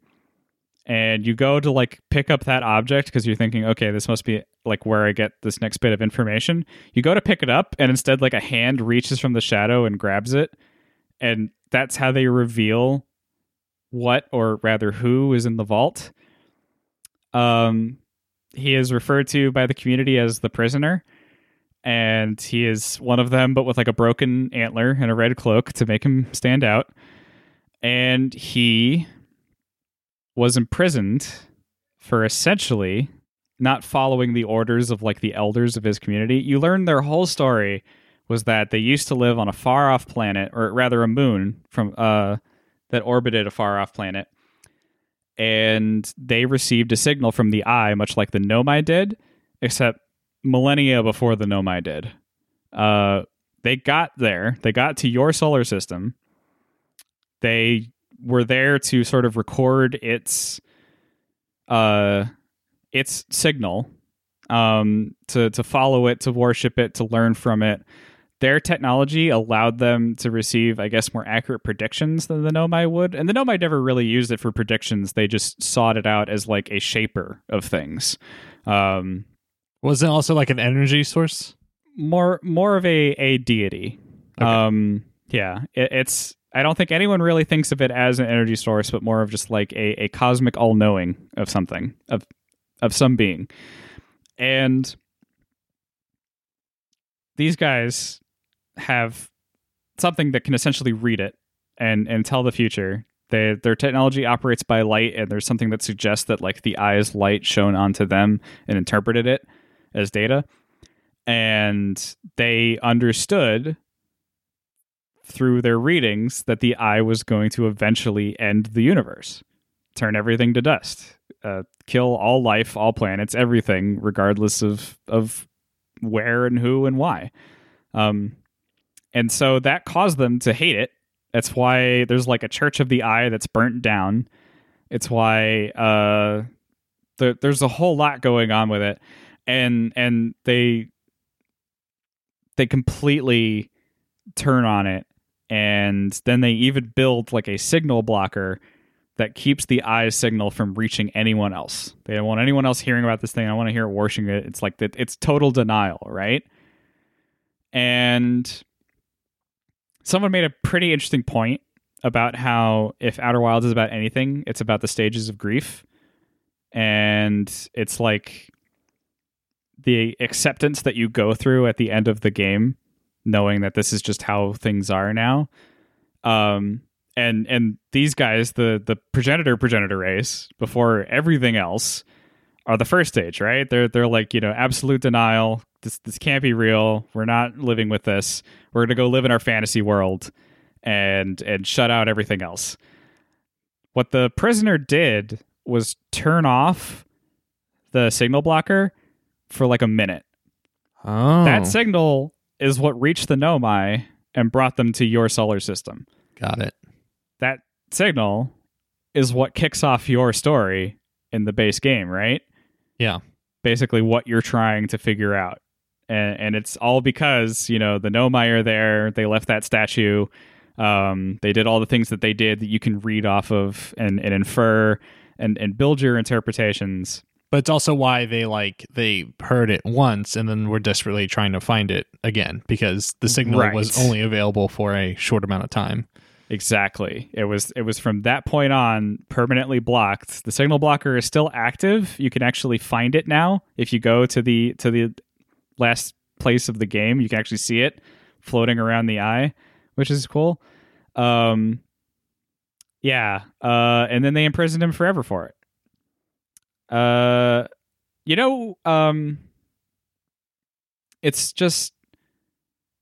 And you go to like pick up that object because you're thinking, okay, this must be like where I get this next bit of information. You go to pick it up, and instead, like a hand reaches from the shadow and grabs it. And that's how they reveal what, or rather, who is in the vault. Um, he is referred to by the community as the prisoner and he is one of them but with like a broken antler and a red cloak to make him stand out. And he was imprisoned for essentially not following the orders of like the elders of his community. You learn their whole story was that they used to live on a far off planet or rather a moon from uh that orbited a far off planet. And they received a signal from the eye much like the nomai did except millennia before the nomai did uh they got there they got to your solar system they were there to sort of record its uh its signal um, to to follow it, to worship it, to learn from it. Their technology allowed them to receive, I guess, more accurate predictions than the Nomai would. And the Nomai never really used it for predictions. They just sought it out as like a shaper of things. Um, Was it also like an energy source? more more of a a deity. Okay. Um, yeah, it, it's. I don't think anyone really thinks of it as an energy source, but more of just like a, a cosmic all knowing of something of of some being. And these guys have something that can essentially read it and and tell the future. They, their technology operates by light, and there's something that suggests that like the eye's light shone onto them and interpreted it as data and they understood through their readings that the eye was going to eventually end the universe, turn everything to dust, uh, kill all life, all planets, everything, regardless of of where and who and why. Um, and so that caused them to hate it. That's why there's like a Church of the Eye that's burnt down. It's why uh, there, there's a whole lot going on with it, and and they they completely turn on it and then they even build like a signal blocker that keeps the eye's signal from reaching anyone else. They don't want anyone else hearing about this thing. I want to hear it worshiping it. It's like that it's total denial, right? And someone made a pretty interesting point about how if Outer Wilds is about anything, it's about the stages of grief. And it's like the acceptance that you go through at the end of the game, knowing that this is just how things are now. Um, and and these guys, the the progenitor progenitor race, before everything else, are the first stage, right? They're they're like you know absolute denial. This this can't be real. We're not living with this. We're gonna go live in our fantasy world, and and shut out everything else. What the prisoner did was turn off the signal blocker for like a minute. Oh, That signal is what reached the Nomai and brought them to your solar system. got it. That signal is what kicks off your story in the base game, right? Yeah. Basically, what you're trying to figure out. And, and it's all because, you know, the Nomai are there. They left that statue. Um, they did all the things that they did that you can read off of and, and infer and, and build your interpretations. But it's also why they like they heard it once and then were desperately trying to find it again because the signal Right. was only available for a short amount of time. Exactly. It was it was from that point on permanently blocked. The signal blocker is still active. You can actually find it now if you go to the to the last place of the game. You can actually see it floating around the eye, which is cool. Um yeah, uh and then they imprisoned him forever for it. Uh you know, um it's just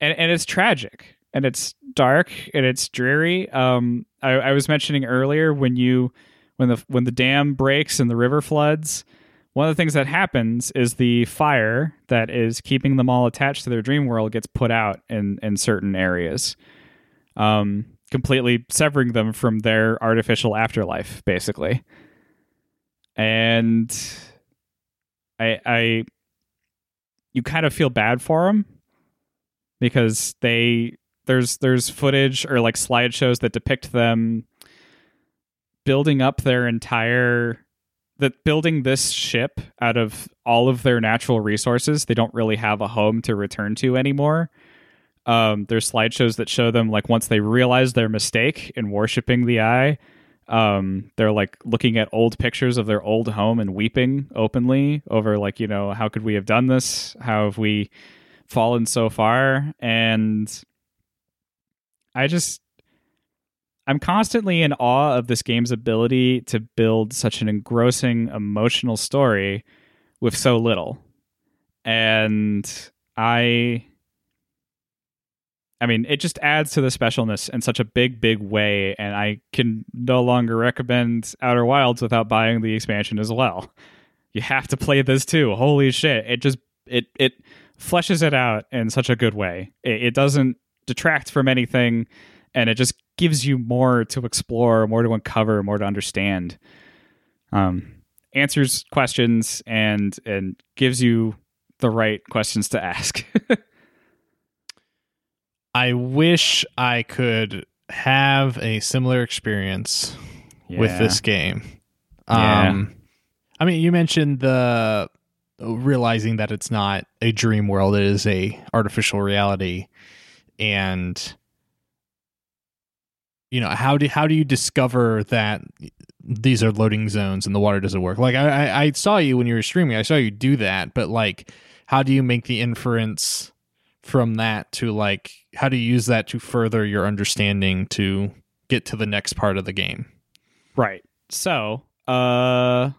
and and it's tragic and it's dark and it's dreary. Um, I, I was mentioning earlier when you when the when the dam breaks and the river floods, one of the things that happens is the fire that is keeping them all attached to their dream world gets put out in in certain areas, um, completely severing them from their artificial afterlife, basically. And I I you kind of feel bad for them because they there's there's footage or like slideshows that depict them building up their entire that building this ship out of all of their natural resources they don't really have a home to return to anymore. Um, there's slideshows that show them like once they realize their mistake in worshiping the eye um, they're like looking at old pictures of their old home and weeping openly over like you know how could we have done this? How have we fallen so far? And i just i'm constantly in awe of this game's ability to build such an engrossing emotional story with so little. And i i mean it just adds to the specialness in such a big big way and i can no longer recommend outer wilds without buying the expansion as well you have to play this too holy shit it just it it fleshes it out in such a good way. It, it doesn't detract from anything, and it just gives you more to explore, more to uncover, more to understand. Um, answers questions and and gives you the right questions to ask. I wish I could have a similar experience with this game. Yeah. Um, I mean, you mentioned the realizing that it's not a dream world; it is a artificial reality, and you know how do how do you discover that these are loading zones and the water doesn't work? Like I, I saw you when you were streaming, I saw you do that, but like, how do you make the inference from that to like how do you use that to further your understanding to get to the next part of the game? Right. So, uh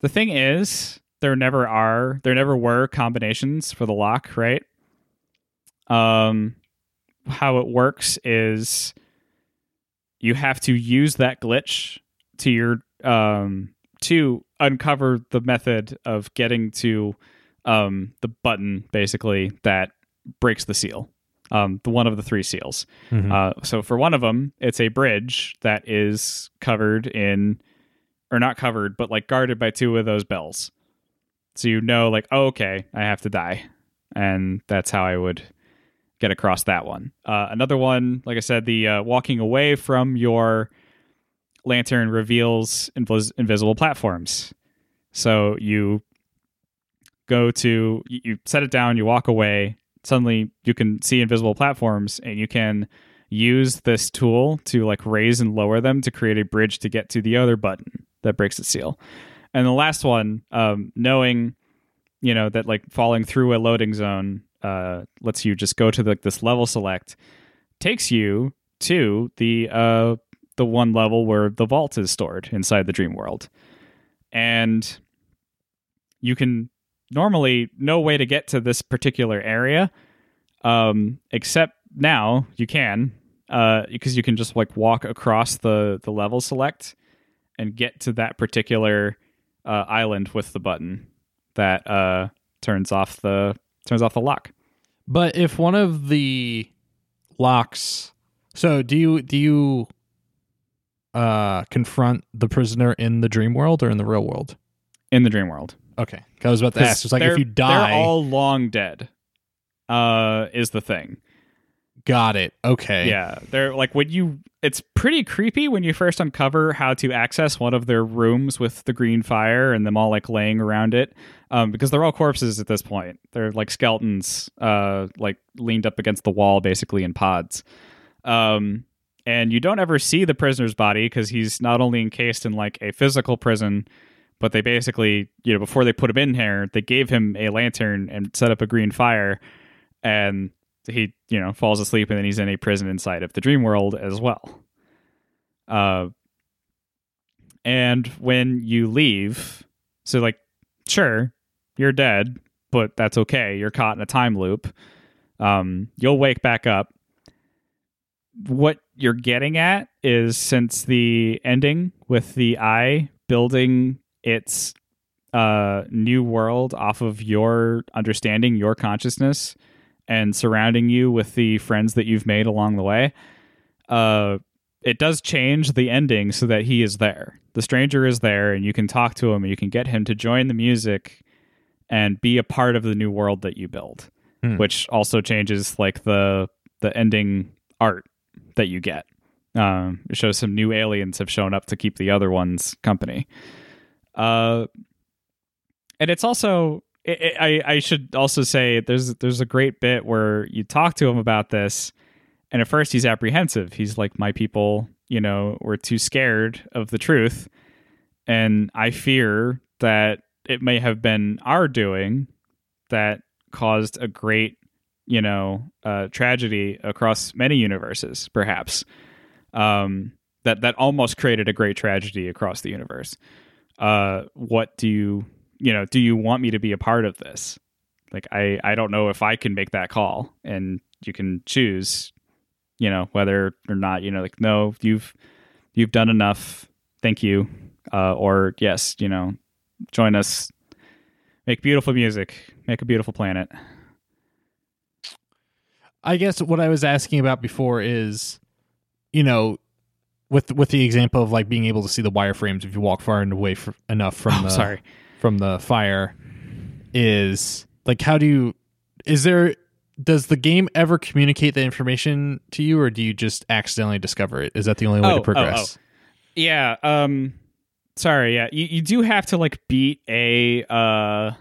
the thing is, there never are there never were combinations for the lock, right? Um how it works is you have to use that glitch to your um to uncover the method of getting to um the button basically that breaks the seal. Um the one of the three seals. Uh, so for one of them, it's a bridge that is covered in, or not covered, but like guarded by two of those bells. So you know, like, oh, okay, I have to die, and that's how I would get across that one. Uh, another one, like I said, the uh, walking away from your lantern reveals invis- invisible platforms. So you go to, you, set it down, you walk away. Suddenly, you can see invisible platforms, and you can use this tool to like raise and lower them to create a bridge to get to the other button that breaks the seal. And the last one, um, knowing, you know, that like falling through a loading zone uh, lets you just go to like this level select, takes you to the uh, the one level where the vault is stored inside the dream world, and you can normally no way to get to this particular area, um, except now you can uh, because you can just like walk across the the level select and get to that particular uh, island with the button that uh, turns off the turns off the lock. But if one of the locks, so do you do you uh confront the prisoner in the dream world or in the real world? in the dream world. Okay, I was about to ask. It's like if you die, they're all long dead. Uh, is the thing. got it. Okay, Yeah, they're like when you. It's pretty creepy when you first uncover how to access one of their rooms with the green fire and them all like laying around it, um, because they're all corpses at this point. They're like skeletons, uh, like leaned up against the wall, basically in pods. Um, and you don't ever see the prisoner's body because he's not only encased in like a physical prison, but they basically, you know, before they put him in here, they gave him a lantern and set up a green fire, and he, you know, falls asleep, and then he's in a prison inside of the dream world as well. Uh, and when you leave, so like, sure, you're dead, but that's okay. You're caught in a time loop. Um, you'll wake back up. What you're getting at is since the ending with the eye building its uh, new world off of your understanding, your consciousness, and surrounding you with the friends that you've made along the way, uh, it does change the ending so that he is there. The stranger is there, and you can talk to him, and you can get him to join the music and be a part of the new world that you build, Hmm. which also changes like the the ending art that you get. Um, it shows some new aliens have shown up to keep the other ones company. Uh, and it's also i I, I should also say there's there's a great bit where you talk to him about this, and at first he's apprehensive. He's like, "My people, you know, were too scared of the truth," and I fear that it may have been our doing that caused a great, you know, uh, tragedy across many universes, perhaps. Um, that that almost created a great tragedy across the universe. Uh, what do you you know? Do you want me to be a part of this? Like I I don't know if I can make that call, and you can choose, you know, whether or not you know, like no, you've you've done enough. Thank you, uh, or yes, you know, join us. Make beautiful music. Make a beautiful planet. I guess what I was asking about before is, you know, with with the example of like being able to see the wireframes if you walk far and away fr- enough from Oh, the sorry. from the fire. is like how do you is there does the game ever communicate the information to you or do you just accidentally discover it? Is that the only way Oh, oh, to progress? Yeah. Um. Sorry. Yeah. You you do have to like beat a uh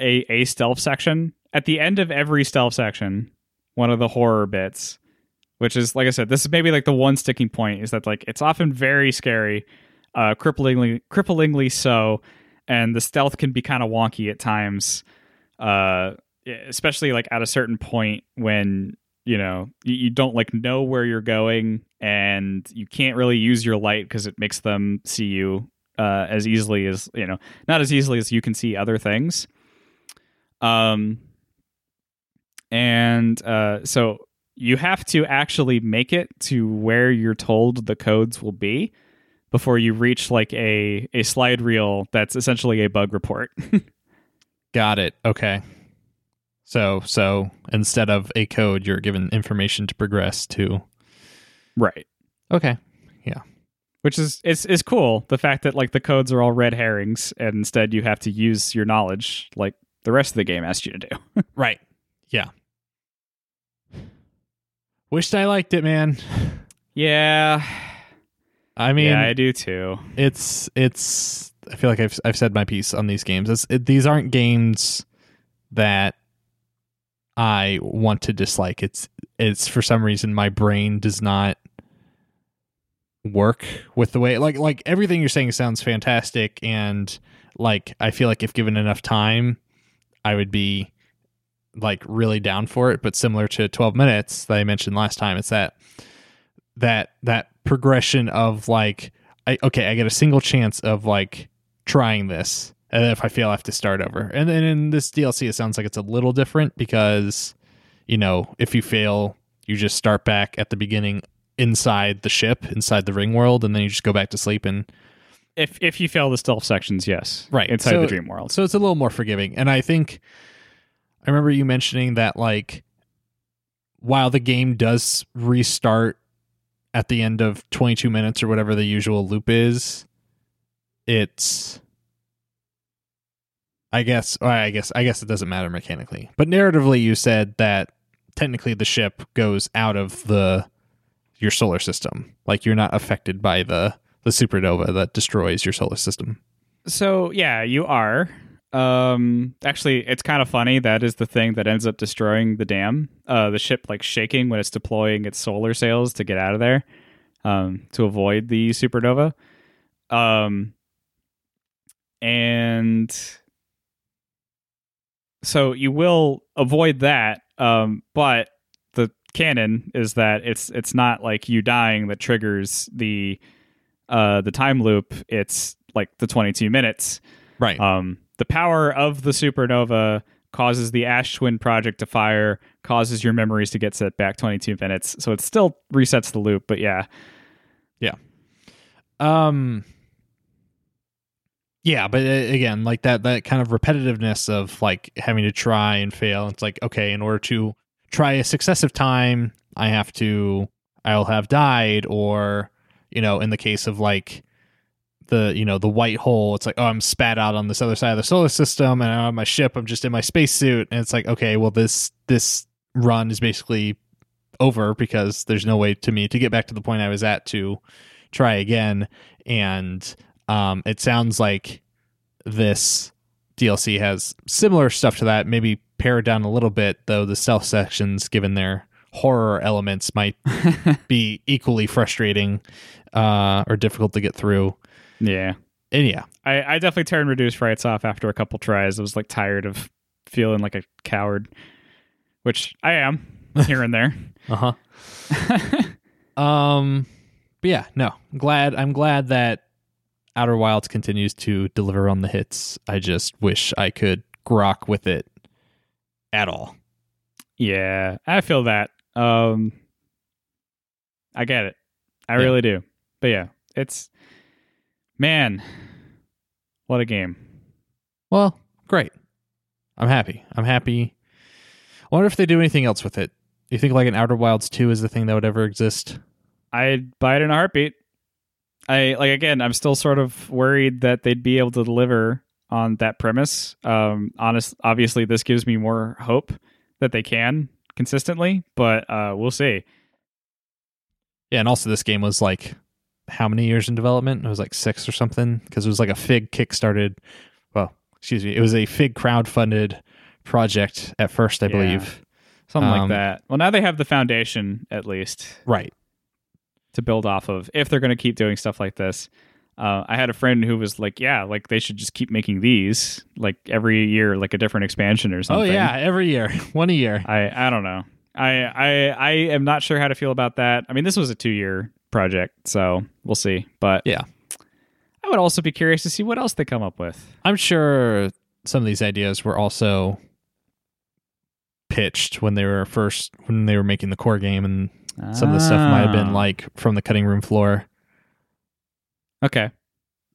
a a stealth section at the end of every stealth section. One of the horror bits, which is like I said, this is maybe like the one sticking point is that like it's often very scary, uh, cripplingly cripplingly so, and the stealth can be kind of wonky at times. Uh, especially like at a certain point when you know you, you don't like know where you're going and you can't really use your light because it makes them see you uh, as easily as you know not as easily as you can see other things um and uh so you have to actually make it to where you're told the codes will be before you reach like a a slide reel that's essentially a bug report Got it. Okay. So so instead of a code, you're given information to progress to. right Okay. Yeah. Which is is is cool. The fact that like the codes are all red herrings, and instead you have to use your knowledge, like the rest of the game asked you to do. Right. Yeah. Wished I liked it, man. yeah, I mean, yeah, I do too. it's it's. I feel like I've I've said my piece on these games. It's, it, these aren't games that I want to dislike. It's it's for some reason my brain does not work with the way like like everything you're saying sounds fantastic and like I feel like if given enough time I would be like really down for it but similar to 12 minutes that I mentioned last time it's that that that progression of like I okay I get a single chance of like trying this and if I fail I have to start over. And then in this DLC it sounds like it's a little different because you know if you fail you just start back at the beginning inside the ship inside the ring world and then you just go back to sleep and If if you fail the stealth sections, yes, Right, inside so- the dream world. so it's a little more forgiving. And i think i remember you mentioning that like while the game does restart at the end of 22 minutes or whatever the usual loop is it's i guess i guess i guess it doesn't matter mechanically. But narratively you said that technically the ship goes out of the your solar system. Like you're not affected by the the supernova that destroys your solar system. So yeah, you are. Um, actually, it's kind of funny. That is the thing that ends up destroying the dam. Uh, the ship like shaking when it's deploying its solar sails to get out of there, um, to avoid the supernova. Um, and so you will avoid that. Um, but the canon is that it's it's not like you dying that triggers the uh the time loop. It's like the 22 minutes. right Um, the power of the supernova causes the Ash Twin project to fire, causes your memories to get set back 22 minutes. So it still resets the loop, but yeah. Yeah. Um. Yeah, but uh, again, like that that kind of repetitiveness of like having to try and fail. It's like okay, in order to try a successive time, I have to I'll have died, or you know, in the case of like the you know the white hole, it's like oh I'm spat out on this other side of the solar system, and I'm on my ship. I'm just in my spacesuit, and it's like okay, well this this run is basically over because there's no way to me to get back to the point I was at to try again. And um it sounds like this DLC has similar stuff to that maybe pared down a little bit though the stealth sections given their horror elements might be equally frustrating uh or difficult to get through Yeah. and yeah I, I definitely turned reduced frights off after a couple tries. I was like tired of feeling like a coward, which I am here and there. uh-huh um but yeah no I'm glad i'm glad that outer wilds continues to deliver on the hits i just wish i could grok with it at all yeah, I feel that. Um, I get it. I Yeah. really do. But yeah, it's man, what a game. well great i'm happy i'm happy i wonder if they do anything else with it you think like an outer wilds 2 is the thing that would ever exist I'd buy it in a heartbeat. I like again. I'm still sort of worried that they'd be able to deliver on that premise. Um, honest, obviously, this gives me more hope that they can consistently, but uh, we'll see. Yeah, and also this game was like how many years in development? It was like six or something because it was like a Fig kickstarted. Well, excuse me, it was a Fig crowd-funded project at first, I Yeah. believe. Something Um, like that. Well, now they have the foundation at least Right. to build off of if they're going to keep doing stuff like this. Uh, I had a friend who was like, "Yeah, like they should just keep making these like every year, like a different expansion or something." Oh yeah, every year, one a year. I I don't know. I I I am not sure how to feel about that. I mean, this was a two year project, so we'll see. But Yeah. I would also be curious to see what else they come up with. I'm sure some of these ideas were also pitched when they were first when they were making the core game, and some of the stuff might have been Ah. like from the cutting room floor. okay,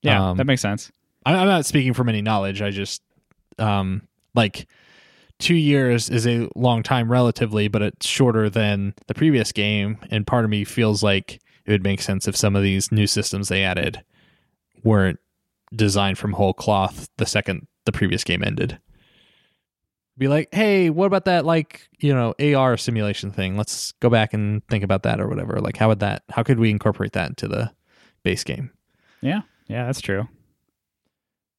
yeah, Um, that makes sense. I- I'm not speaking from any knowledge. I just um like two years is a long time relatively, but it's shorter than the previous game, and part of me feels like it would make sense if some of these new systems they added weren't designed from whole cloth the second the previous game ended. Be like, hey, what about that like, you know, AR simulation thing? Let's go back and think about that or whatever. Like how would that how could we incorporate that into the base game? Yeah, yeah, that's true.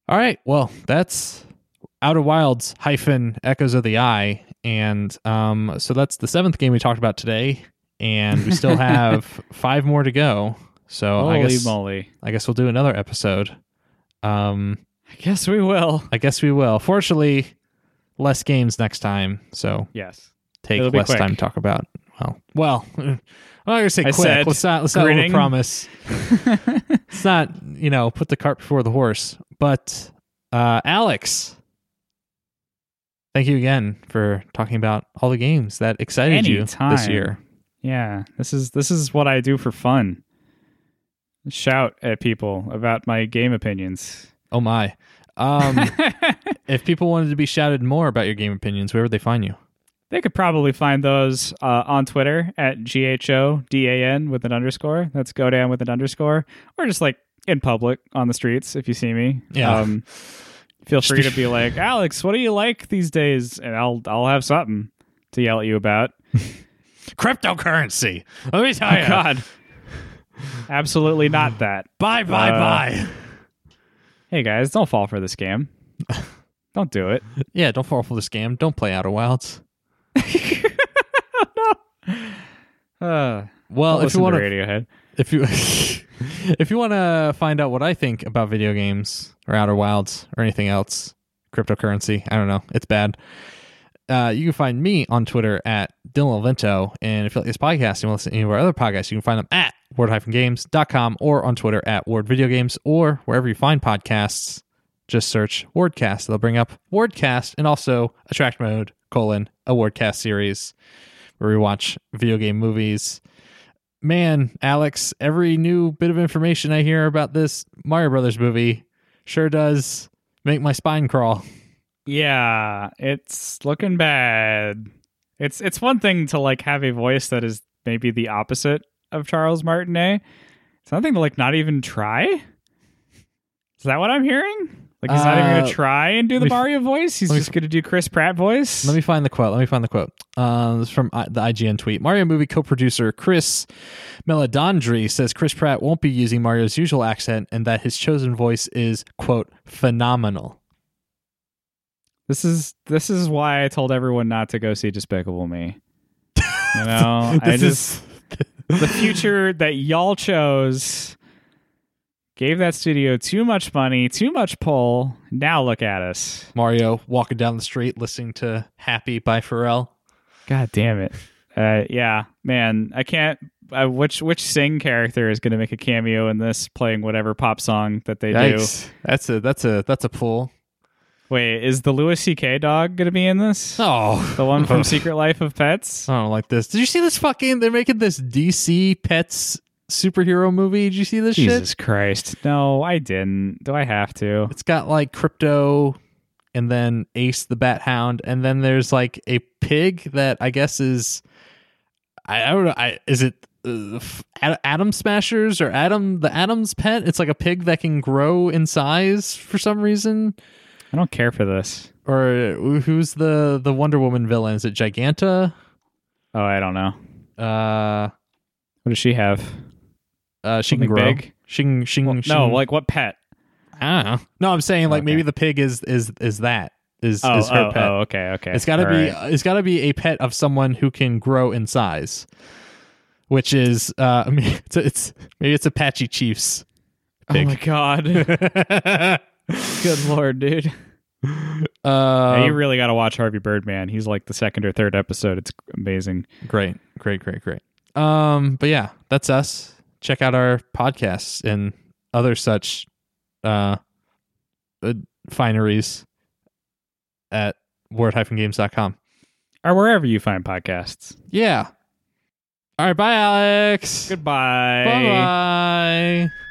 All right. Well, that's Outer Wilds hyphen Echoes of the Eye, and um, so that's the seventh game we talked about today, and we still have five more to go. So Holy I guess moly! I guess we'll do another episode. Um, I guess we will. I guess we will. Fortunately, less games next time, so Yes. take It'll less time to talk about. Well, well, I'm not gonna say I quick. said let's not let's not promise. Let's not you know put the cart before the horse. But uh, Alex, thank you again for talking about all the games that excited you this year. Yeah, this is this is what I do for fun. Shout at people about my game opinions. Oh my! Um, if people wanted to be shouted more about your game opinions, where would they find you? They could probably find those uh, on Twitter at G H O D A N with an underscore. That's go down with an underscore, or just like in public on the streets if you see me. Yeah. Um, feel free to be like, Alex, what do you like these days? And I'll I'll have something to yell at you about. Cryptocurrency. Let me tell Oh you. God, absolutely not that. Bye bye Uh, bye. Hey guys, don't fall for the scam. don't do it. Yeah, don't fall for the scam. Don't play Outer Wilds. Uh, Well, if you want to to Radiohead. if you if you want to find out what I think about video games or Outer Wilds or anything else, cryptocurrency, I don't know, it's bad. Uh, you can find me on Twitter at Dylan Levento, and if you like this podcast and you want to listen to any of our other podcasts, you can find them at word-games.com or on Twitter at Word Video Games or wherever you find podcasts. Just search Wordcast. They'll bring up Wordcast and also Attract Mode colon a Wordcast series where we watch video game movies man, Alex, every new bit of information I hear about this Mario Brothers movie sure does make my spine crawl. Yeah, it's looking bad. It's it's one thing to like have a voice that is maybe the opposite of Charles Martinet. It's nothing to like not even try. Is that what I'm hearing? Like he's not even Uh, gonna try and do the let me- Mario voice. He's let me- just gonna do Chris Pratt voice. Let me find the quote. Let me find the quote. Uh, this is from I- the IGN tweet. Mario movie co-producer Chris Meledandri says Chris Pratt won't be using Mario's usual accent and that his chosen voice is quote phenomenal. This is this is why I told everyone not to go see Despicable Me. You know, I This just is the future that y'all chose gave that studio too much money, too much pull. Now look at us. Mario walking down the street listening to "Happy" by Pharrell. God damn it. Uh, yeah, man, I can't. Uh, which which sing character is going to make a cameo in this, playing whatever pop song that they Yikes. That's a that's a that's a pull. Wait, is the Louis C.K. dog going to be in this? Oh, The one from Secret Life of Pets? I don't like this. Did you see this fucking? They're making this DC Pets superhero movie. Did you see this shit? Jesus Christ! No, I didn't. Do I have to? It's got like Krypto, and then Ace the Bat Hound, and then there's like a pig that I guess is, I, I don't know. I is it uh, Atom Smashers or Adam the Atom's pet? It's like a pig that can grow in size for some reason. I don't care for this. Or who's the the Wonder Woman villain? Is it Giganta? Oh, I don't know. Uh, What does she have? uh, she can grow. big? She can. She can. she No, can- like what pet? I don't know. No, I'm saying like Okay. maybe the pig is is is that is Oh, is her oh, pet. oh, okay, okay. It's got to All be right. it's got to be a pet of someone who can grow in size, which is uh I mean it's, it's maybe it's Apache Chiefs. Oh my god. uh, Good lord, dude. Yeah, you really got to watch Harvey Birdman. He's like the second or third episode. It's amazing. great, great, great, great. Um, but yeah, that's us. Check out our podcasts and other such uh, uh fineries at word-games.com. Or wherever you find podcasts. Yeah. All right, bye, Alex. Goodbye. Bye bye.